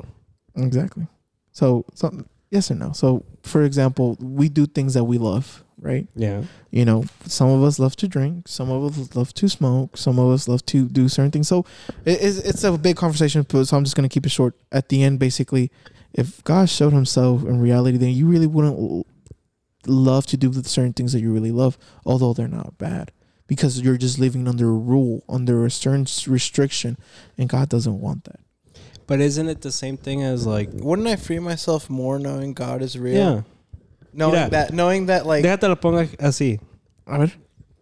Exactly. So, so yes or no. So, for example, we do things that we love, right? Yeah. You know, some of us love to drink, some of us love to smoke, some of us love to do certain things. So, it, it's, it's a big conversation. So, I'm just gonna keep it short. At the end, basically, if God showed Himself in reality, then you really wouldn't love to do the certain things that you really love, although they're not bad, because you're just living under a rule, under a certain restriction, and God doesn't want that. But isn't it the same thing as like Wouldn't I free myself more knowing God is real? yeah? Knowing Mira. that, knowing that, like, Déjate lo ponga así. A ver.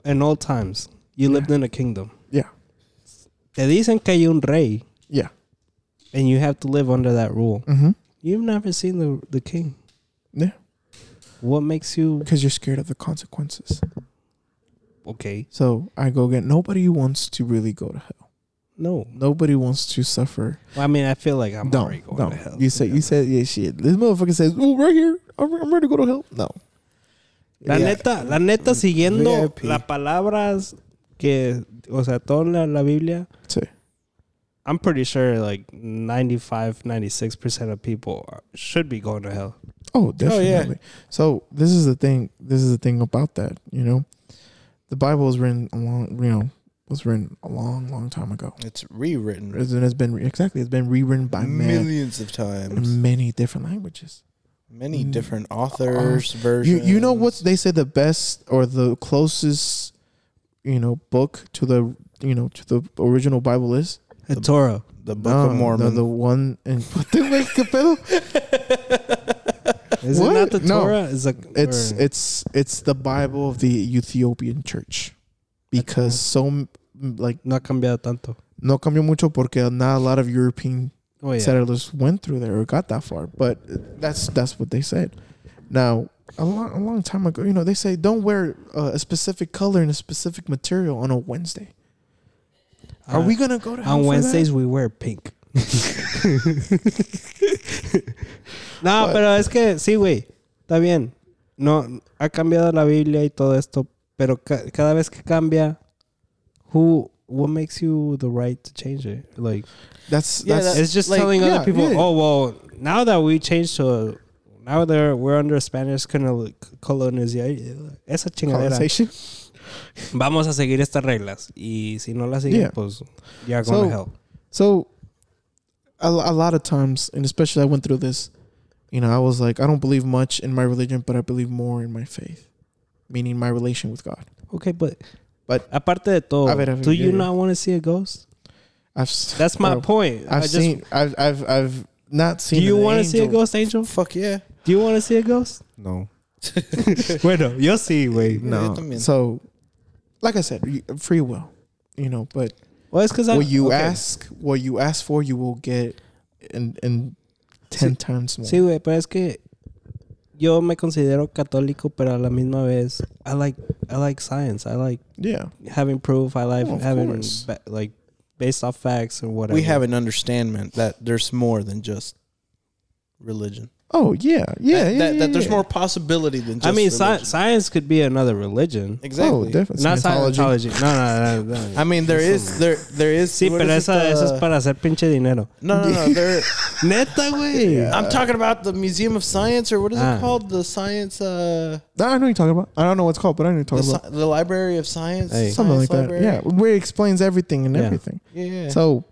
In old times, you Yeah. lived in a kingdom. Yeah. Te dicen que hay un rey, Yeah. and you have to live under that rule. Mm-hmm. You've never seen the the king. Yeah. What makes you Because you're scared of the consequences. okay? So I go again. Nobody wants to really go to hell. No, Nobody wants to suffer. Well, I mean, I feel like I'm no, already going no. to hell. You say you said yeah shit. This motherfucker says, "Oh, right here. I'm, I'm ready to go to hell." No. La Yeah. neta, la neta, mm-hmm. siguiendo VIP. las palabras que, o sea, toda la, la Biblia, Sí. I'm pretty sure like 95, 96% of people are, should be going to hell. Oh, definitely. yeah. So this is the thing. This is the thing about that. You know, the Bible was written a long. You know, was written a long, long time ago. it's rewritten It's, it's been exactly. It's been rewritten by man millions of times. in many different languages. Many Mm. different authors, You versions. you know what they say the best or the closest, you know, book to the you know to the original Bible is The Torah. The Book No, of Mormon. The, the one in Is What? it not the No. Torah? It's like It's or- it's it's the Bible of the Ethiopian church because so like no ha cambiado tanto. no cambió mucho porque not a lot of European Oh yeah. settlers went through there or got that far. But that's that's what they said. Now, a long a long time ago, you know, they say don't wear uh, a specific color and a specific material on a Wednesday. Are Uh, we gonna go to hell on Wednesdays we wear pink. No, But- pero es que sí, güey. Está bien. No ha cambiado la Biblia y todo esto, pero ca- cada vez que cambia, who what makes you the right to change it? Like That's Yeah, that's that- it's just like, telling yeah, other people, yeah. "Oh, well, now that we changed to now they're we're under Spanish colonization, esa chingadera." vamos a seguir estas reglas. Y si no las siguen, Yeah. pues you're gonna So- hell. So, a, a lot of times, and especially I went through this, you know, I was like, I don't believe much in my religion, but I believe more in my faith, meaning my relation with God. Okay, but But- aparte de todo, A ver, a ver, do yeah, you yeah. not want to see a ghost? I've That's my bro, point. I I've just- seen. I've I've I've not seen. Do seen. you want to see a ghost, Angel? Fuck yeah. Do you want to see a ghost? No, bueno, yo sí, güey. yo no. So, like I said, free will, you know. But Well, it's because what you ask, what you ask for, you will get, in in ten Sí. times more. Sí, güey, pero es que yo me considero católico, pero a la misma vez, I like, I like science. I like yeah, having proof. I like Oh, having ba- like based off facts or whatever. we have an understanding that there's more than just religion. Oh yeah, yeah, that, yeah. that, yeah, that there's yeah. more possibility than just I mean, sci- science could be another religion. exactly. Oh, definitely. Not Scientology. Scientology. No, no, no. no. I mean, there is there there is. Sí, pero is it, esa, eso uh, es para hacer pinche dinero. No, no, no. There, Neta, güey. I'm talking about the Museum of Science, or what is Ah. it called? The Science, uh, I know what you're talking about. I don't know what's called, but I know what the, you're talking sci- about. the Library of Science, Hey. Something like Science that. Library? Yeah, where it explains everything and Yeah. everything. yeah, yeah. So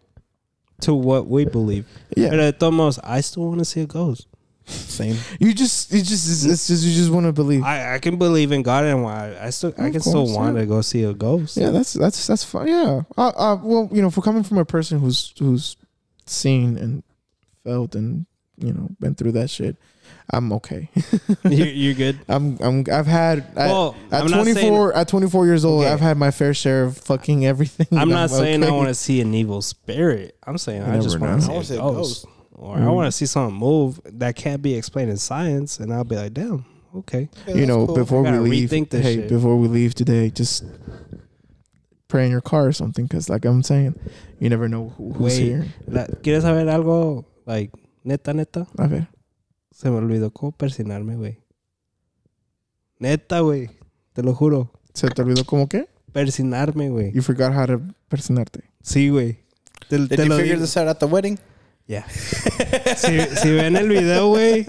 To what we believe. yeah, But at the most, I still want to see a ghost. Same. you just, you just, it's, it's just, you just want to believe. I, I can believe in God and why I still I Of can still course, want yeah. to go see a ghost. Yeah, that's that's that's fine. Yeah. Uh, uh, well, you know, for coming from a person who's who's seen and felt and you know been through that shit, I'm okay. you're, you're good. I'm I'm I've had at, Well, at I'm not 24 at 24 years old, Okay. I've had my fair share of fucking everything. I'm and not saying I want to see an evil spirit. I'm saying You I just never want know. to see see a a ghost. Ghost. Or I Mm. want to see something move that can't be explained in science, and I'll be like, damn, okay. you know, before we leave, this hey, shit. before we leave today, just pray in your car or something, because like I'm saying, you never know who, who's Wait. here. La- ¿Quieres saber algo? Like, neta, neta. A ver. Se me olvidó cómo persinarme, güey. Neta, güey. Te lo juro. ¿Se te olvidó cómo qué? Persinarme, güey. You forgot how to personarte. Sí, güey. Te, Did te you lo figure digo. this out at the wedding? Ya. si, si ven el video, güey,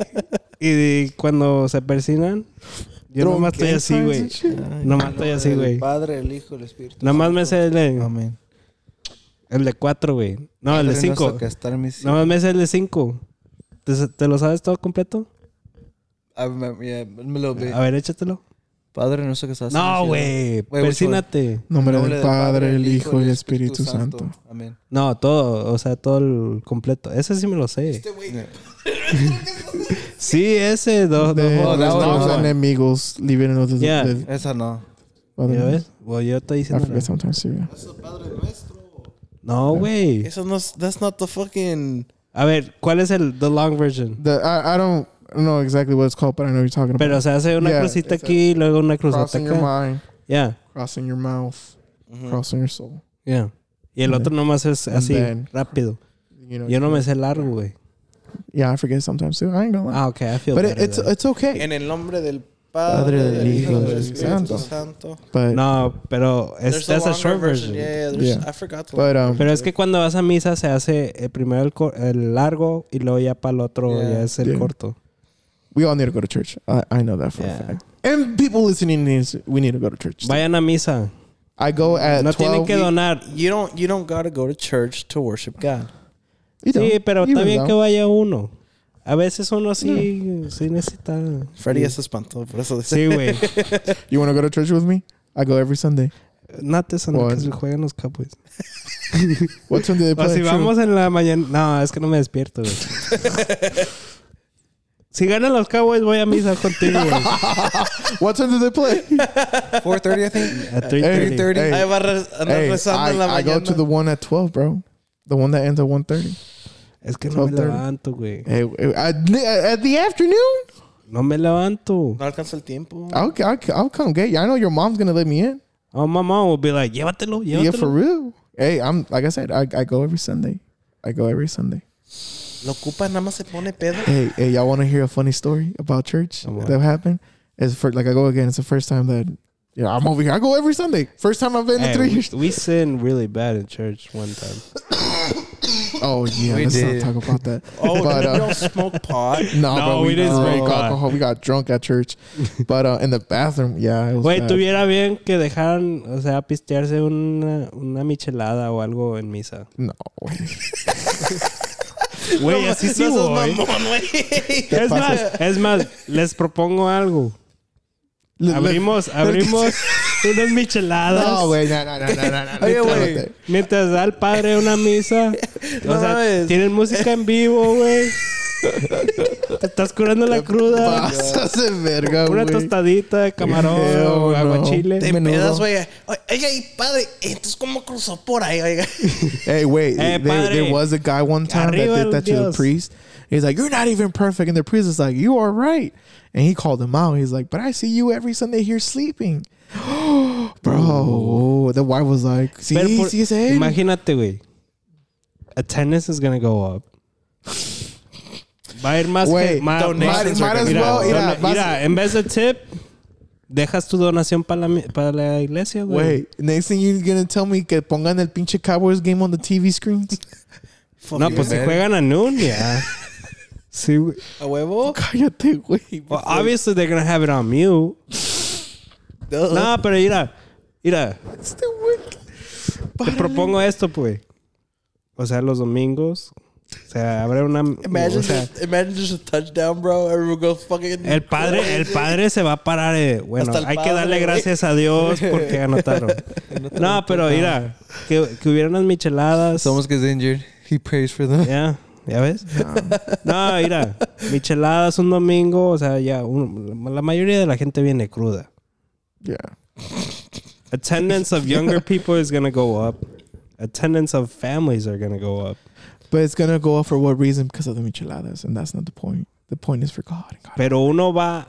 y de- cuando se persinan, yo nomás estoy así, güey. Nomás estoy así, güey. Padre, el Hijo, el Espíritu. Nomás me sé el de, Amén. el de cuatro, güey. No, el de cinco. Nomás me sé el de cinco. ¿Te, te lo sabes todo completo? A ver, me- ya, me lo ve. A ver, échatelo. Padre nuestro que estás el No, güey. Persínate. Nombre Nombre del Padre, el Hijo y el Espíritu Santo. Amén. No, todo. O sea, todo el completo. Ese sí me lo sé. Sí, ese. De that nuestros was- enemigos, líbranos de Yeah. del Esa no. Padre ¿Ya nuestro. ves? Well, yo estoy I diciendo. forget sometimes yeah. No, güey. Eso no, that's not the fucking. A ver, ¿cuál es el the long version? The I, I don't know exactly what it's called, but I know what you're talking Pero about. se hace una Yeah, crucita a- aquí y luego una cruzota crossing your acá. mind, Ya, crossing your mouth, Mhm. crossing your soul. ya. Y el And otro nomás es así, then- rápido. You know. Yo no me sé largo, güey. Yeah, I forget sometimes too. I ain't gonna lie. Ah, ok, I feel but it, it's it's okay. En el nombre del Padre, Padre, del Hijo del Espíritu Santo. Santo. But No, pero es, that's a longer short version. Yeah, there's, Yeah. I forgot the but um, Pero es que cuando vas a misa se hace eh, primero el, cor- el largo y luego ya para el otro Yeah. ya es el Yeah. corto. We all need to go to church. I, I know that for Yeah. a fact. And people listening needs we need to go to church. Vayan a misa. I go at No tienen 12. que donar. You don't you don't gotta go to church to worship God. You don't. pero You está bien don't. que vaya uno. A veces uno sí, sí necesita. Freddy sí. ya se espantó, por eso dice. Sí, güey. You want to go to church with me? I go every Sunday. Not this Sunday, What? que se juegan los Cowboys. What Sunday they O play? si True. vamos en la mañana. No, es que no me despierto, güey. si ganan los Cowboys, voy a misa contigo, güey. What time do they play? 4.30, I think. At Hey, 3:30. hey, Ahí va a re- andar hey, rezando en la I, I go mañana. to the one at 12, bro. The one that ends at 1.30. Es que no me 12:30. levanto, güey. Hey, at, at the afternoon? No me levanto. No alcanza el tiempo. I'll, I'll, I'll come get you. I know your mom's going to let me in. Oh, my mom will be like, llévatelo, Yeah, for real. Hey, I'm like I said, I, I go every Sunday. I go every Sunday. Lo ocupa, nada más se pone pedo. Hey, hey, y'all want to hear a funny story about church on. that happened? It's for like I go again. It's the first time that yeah I'm over here. I go every Sunday. First time I've been in Hey, three we, years. we sinned really bad in church one time. Oh yeah, We let's did. not talk about that. Oh, but, we uh, don't smoke pot. no, No, bro, we didn't drank smoke pot. alcohol. We got drunk at church, but uh, in the bathroom, yeah, it was Güey, bad. tuviera bien que dejaran, o sea, pistearse una, una michelada o algo en misa. No, güey. Así sí güey. Es más, es más, les propongo algo. Abrimos, abrimos unas micheladas. No, güey, no, no, no, no. Oye, güey. Mientras da el padre una misa. O sea, tienen música en vivo, güey. Te estás curando la cruda. Pasas de verga, Una tostadita de camarón Hell o no. aguachile. Te Menudo. pedas, güey. Oiga, y padre, entonces, ¿cómo cruzó por ahí, oiga? Hey, wait. Eh, there, padre. there was a guy one time Arriba that did that to the priest. He's like, "You're not even perfect," and the priest is like, "You are right." And he called him out. He's like, "But I see you every Sunday here sleeping." Bro, the wife was like, "See, Pero por- see, see, imagínate, güey. Attendance is gonna go up. Va a ir más Güey, que más, donations might- might as mira, well, mira, vas- mira, en vez de tip, dejas tu donación para la, para la iglesia, güey. Wait, next thing you're gonna tell me que pongan el pinche Cowboys game on the TV screens? No, pues si juegan a noon, ya. Sí, güey. ¿A huevo? Cállate, güey. Well, obviously they're gonna have it on mute. No, pero mira, mira, Este güey. te propongo esto, pues. O sea, los domingos, o sea, habrá una, Imagine, o sea, just, imagine just a touchdown, bro. Everyone goes fucking. el padre, el padre se va a parar. eh, bueno, hay que darle gracias a Dios porque anotaron. No, pero mira, que, que hubiera unas micheladas. Someone gets injured. He prays for them. Ya, ¿ya ves? No, mira, micheladas un domingo, o sea, ya, un- la mayoría de la gente viene cruda. Yeah. Attendance of younger people is gonna go up. Attendance of families are gonna go up. But it's gonna go up for what reason? Because of the micheladas, and that's not the point. The point is for God. and God. Pero uno va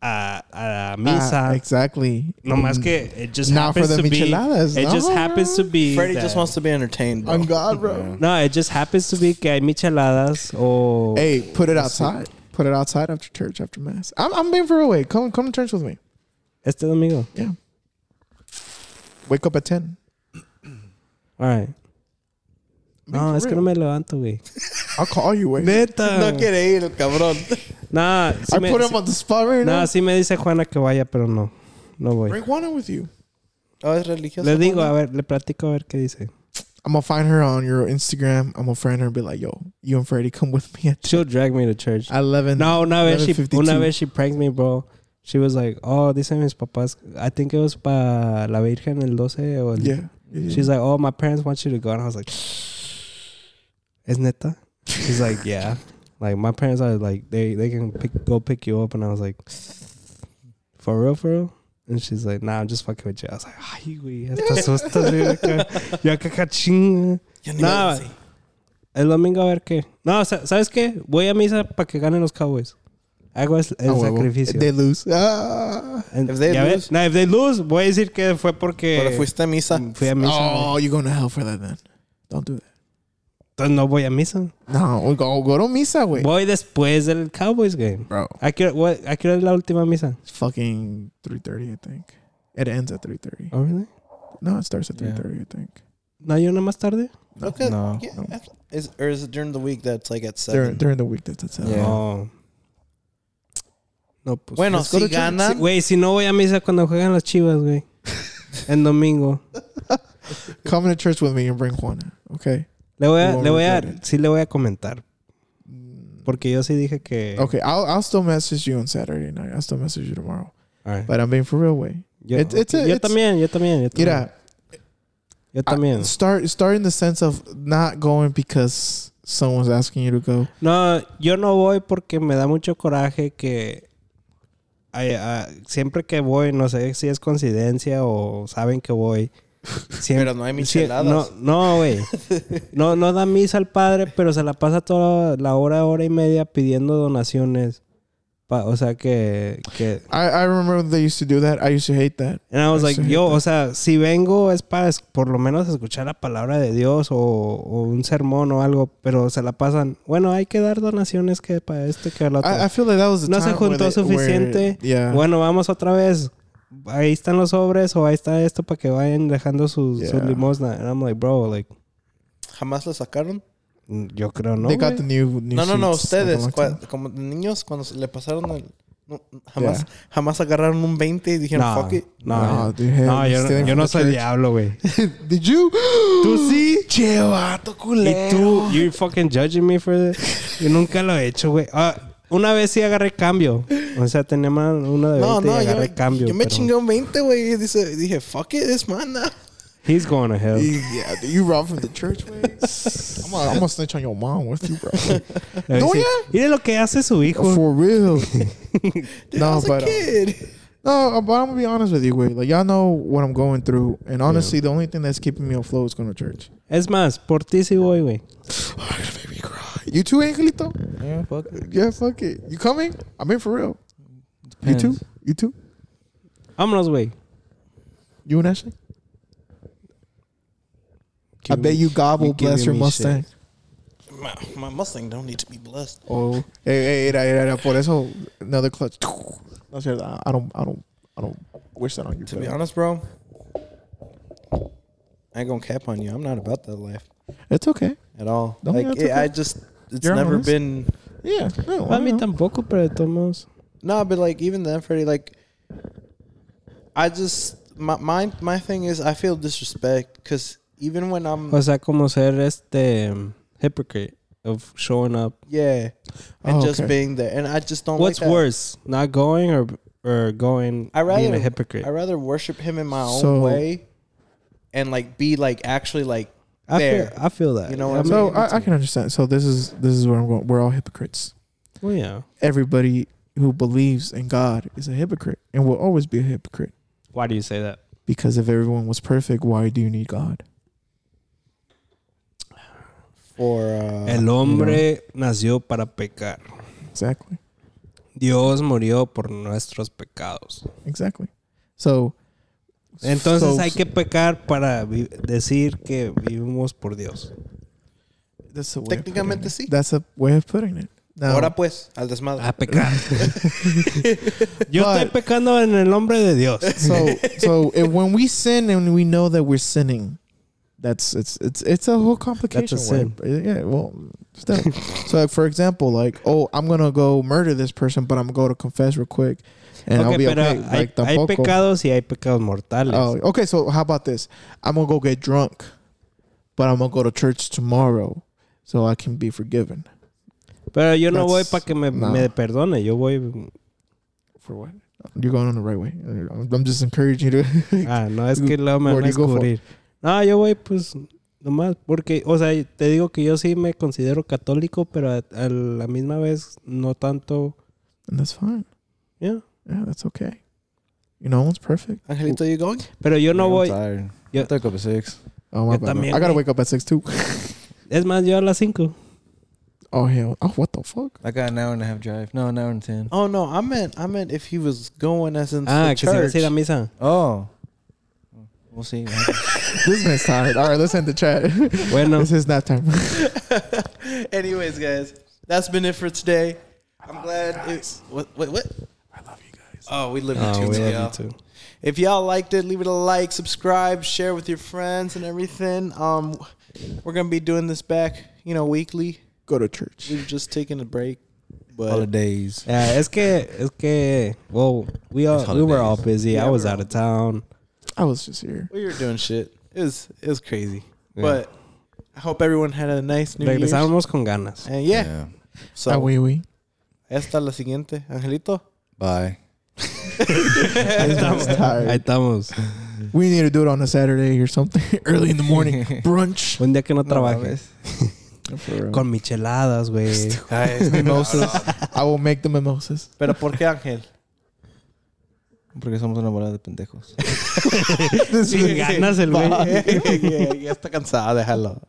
a, a la misa. Ah, exactly. no más que it just Not for happens the to be. micheladas, It just happens to be. Freddie that- just wants to be entertained, Bro. I'm God, bro. No, it just happens to be que hay micheladas o. Hey, put it outside. Put it outside after church, after mass. I'm, I'm being for real. Wait, come come to church with me. Este domingo. Yeah. Wake up at ten. All right. No, es que no me levanto, güey. I'll call you. Wait. Neta. No quiere ir, el cabrón. Nah, sí I me, put him sí- on the spot right nah, now. sí me dice Juana que vaya, pero no. No voy. Bring Juana with you. Oh, es religioso. Le digo, a ver, le platico a ver qué dice. I'm gonna find her on your Instagram. I'm gonna friend her and be like, "Yo, you and Freddie come with me at She'll drag me to church. at 11." No, una vez she, 11:52. una vez she pranked me, bro. She was like, oh, dicen mis papás. I think it was para la Virgen el 12 o el, Yeah. yeah. She's like, oh, my parents want you to go. And I was like, es neta? She's like, yeah. Like, my parents are like, they, they can pick, go pick you up. And I was like, for real, for real? And she's like, nah, I'm just fucking with you. I was like, ay, güey, hasta asustas, güey. acá. Yo. Ya No, me el domingo a ver qué. No, sa- ¿sabes qué? Voy a misa para que ganen los Cowboys. Hago el, el huevo. sacrificio. They lose. Ah. And- If they lose- no, if they lose, voy a decir que fue porque Pero fuiste a misa. fui a misa. Oh, you're going to hell for that then. Don't do that. Entonces no voy a misa. No, we go go to misa, wait. Voy después del Cowboys game. Bro, ¿A qué, what- a qué hora es la última misa? it's fucking 3:30, I think. It ends at 3:30. Oh, really? No, it starts at Yeah. 3:30, I think. ¿No hay una más tarde? Okay. No. Yeah. Is, or is it during the week that's like at 7? during during the week that's at 7. Yeah. No. No, pues. Bueno, Let's go si to church. ganan. Sí, Güey, si no voy a misa cuando juegan las chivas, güey. En domingo. Come to church with me and bring Juana, okay? Le voy a, le voy a, it. sí le voy a comentar. Porque yo sí dije que. Okay, I'll I'll still message you on Saturday night. I'll still message you tomorrow. All right. But I'm being for real, way. Yo, It's- it's a- yo it's- también, yo también, yo también. Mira, yo también. I- start start in the sense of not going because someone's asking you to go. No, yo no voy porque me da mucho coraje que ay, ah, siempre que voy, no sé si es coincidencia o saben que voy. Siempre, Pero no hay micheladas. no, no, güey. No, no da misa al padre, pero se la pasa toda la hora, hora y media pidiendo donaciones. Pa- o sea que, que I, I remember they used to do that. I used to hate that. And I was I like, yo, that. o sea, si vengo es para por lo menos escuchar la palabra de Dios o, o un sermón o algo, pero se la pasan, bueno, hay que dar donaciones que para esto que para lo otro. I, I feel like that was the no se time where juntó they- suficiente. where- yeah. Bueno, vamos otra vez. Ahí están los sobres o ahí está esto para que vayan dejando sus, su Yeah. limosna. And I'm like, bro, like, ¿Jamás lo sacaron? Mm, Yo creo no. they got güey. the new, new No, no, no, like, ustedes, como niños, cuando se le pasaron el. no, jamás, Yeah. jamás agarraron un 20 y dijeron, No, fuck it. no, No, dude, no, yo, yo no soy church. diablo, güey. Did you? Tú sí. Che, vato Y culero. tú, you're fucking judging me for that. Yo nunca lo he hecho, güey. Ah, una vez sí agarré cambio. O sea, tenía más uno de 20 No, no, y yo, agarré cambio. yo me pero chingué un 20, güey. y dice- Dije, fuck it, it's mine now. He's going to hell. Yeah, do you rob from the church, way? I'm gonna, I'm gonna snitch on your mom with you, bro. No, ya. Mire lo que hace su hijo. For real. Dude, I no, was but a uh, kid. no, but I'm gonna be honest with you, way. Like y'all know what I'm going through, and honestly, the only thing that's keeping me afloat is going to church. Es más, por ti sí voy, güey. Baby cry. You too, Angelito? Yeah, fuck it. Yeah, fuck it. You coming? I'm in for real. You too? You too? Vámonos, way. You and Ashley? I Give bet you God will you bless your me Mustang. My, my Mustang don't need to be blessed. Oh, hey, hey, era, era, era, por eso another clutch. No, sé, I don't, I don't, I don't wish that on you. To but be honest, bro, I ain't gonna cap on you. I'm not about that life it's okay. at all. No, like, yeah, it's it, okay. I just, it's You're never honest. been. Yeah, no, A mí I know. tampoco, pero de todos modos. No, but like even then, Freddie, like I just my my my thing is I feel disrespect because even when I'm O sea, como ser este um, hypocrite of showing up. yeah and Oh, just okay. being there, and I just don't. What's like that. worse, not going or or going I being a rather hypocrite? I rather worship him in my own way, and like be like actually like I there. feel I feel that. You know what I So mean? I, I can understand. So this is this is where I'm going. We're all hypocrites. Well, yeah. Everybody who believes in God is a hypocrite and will always be a hypocrite. Why do you say that? Because if everyone was perfect, why do you need God? for uh, El hombre nació para pecar. Exactly. Dios murió por nuestros pecados. Exactly. So Entonces so- hay que pecar para decir que vivimos por Dios. That's a way of Técnicamente putting it. sí. That's a way of putting it. Now, ahora pues al desmadre. A pecar. Yo But- estoy pecando en el nombre de Dios. so so if, when we sin and we know that we're sinning, that's it's it's it's a whole complication. sin. word. Yeah, well, still. so like, for example, like oh, I'm gonna go murder this person, but I'm gonna go to confess real quick, and I'll Ok, be pero okay. hay, Like hay pecados y hay pecados mortales. Oh, okay. So how about this? I'm gonna go get drunk, but I'm gonna go to church tomorrow, so I can be forgiven. Pero yo no voy That's- para que me, no. me perdone. Yo voy. For what? You're going on the right way. I'm just encouraging you to. Ah, no, es que luego me van a descubrir. No, yo voy pues nomás porque, o sea, te digo que yo sí me considero católico, pero a, a la misma vez no tanto. and that's fine. Yeah. Yeah, that's okay. You know, one's perfect. Angelito, you going? But Pero yo no I'm voy. tired. Yo- I took up at six. Oh my Yo bad. también, I gotta güey. wake up at six too. Es más, yo a las 5. oh hell! Oh what the fuck? I got an hour and a half drive. No, an hour and ten. Oh no, I meant I meant if he was going as in Ah, the que se va a church. ir a misa. Oh. We'll see. what happens. this man's tired. All right, let's end the chat. Bueno, this is nap time. Anyways, guys, that's been it for today. I'm glad. It, what? Wait, what? I love you guys. Oh, we live in oh, two, we y'all. love you too. If y'all liked it, leave it a like, subscribe, share with your friends and everything. Um, we're gonna be doing this back, you know, weekly. Go to church. We've just taken a break, but Holidays. Yeah, es que, es que, well, we all, we were all busy. Yeah, I was out of town. I was just here. we were doing shit. It was it was crazy, Yeah. but I hope everyone had a nice New Year's. Regresamos con ganas. And yeah, so ah, oui, oui. hasta la siguiente, Angelito. Bye. Man's tired. Ahí estamos. we need to do it on a Saturday or something early in the morning. Brunch. Un día que no No trabaje. mames. For real. Con micheladas, güey. Ay, mimosas. I will make the mimosas. Pero ¿por qué Ángel? Porque somos una bola de pendejos. Sin ganas el güey. ya, ya está cansado, déjalo.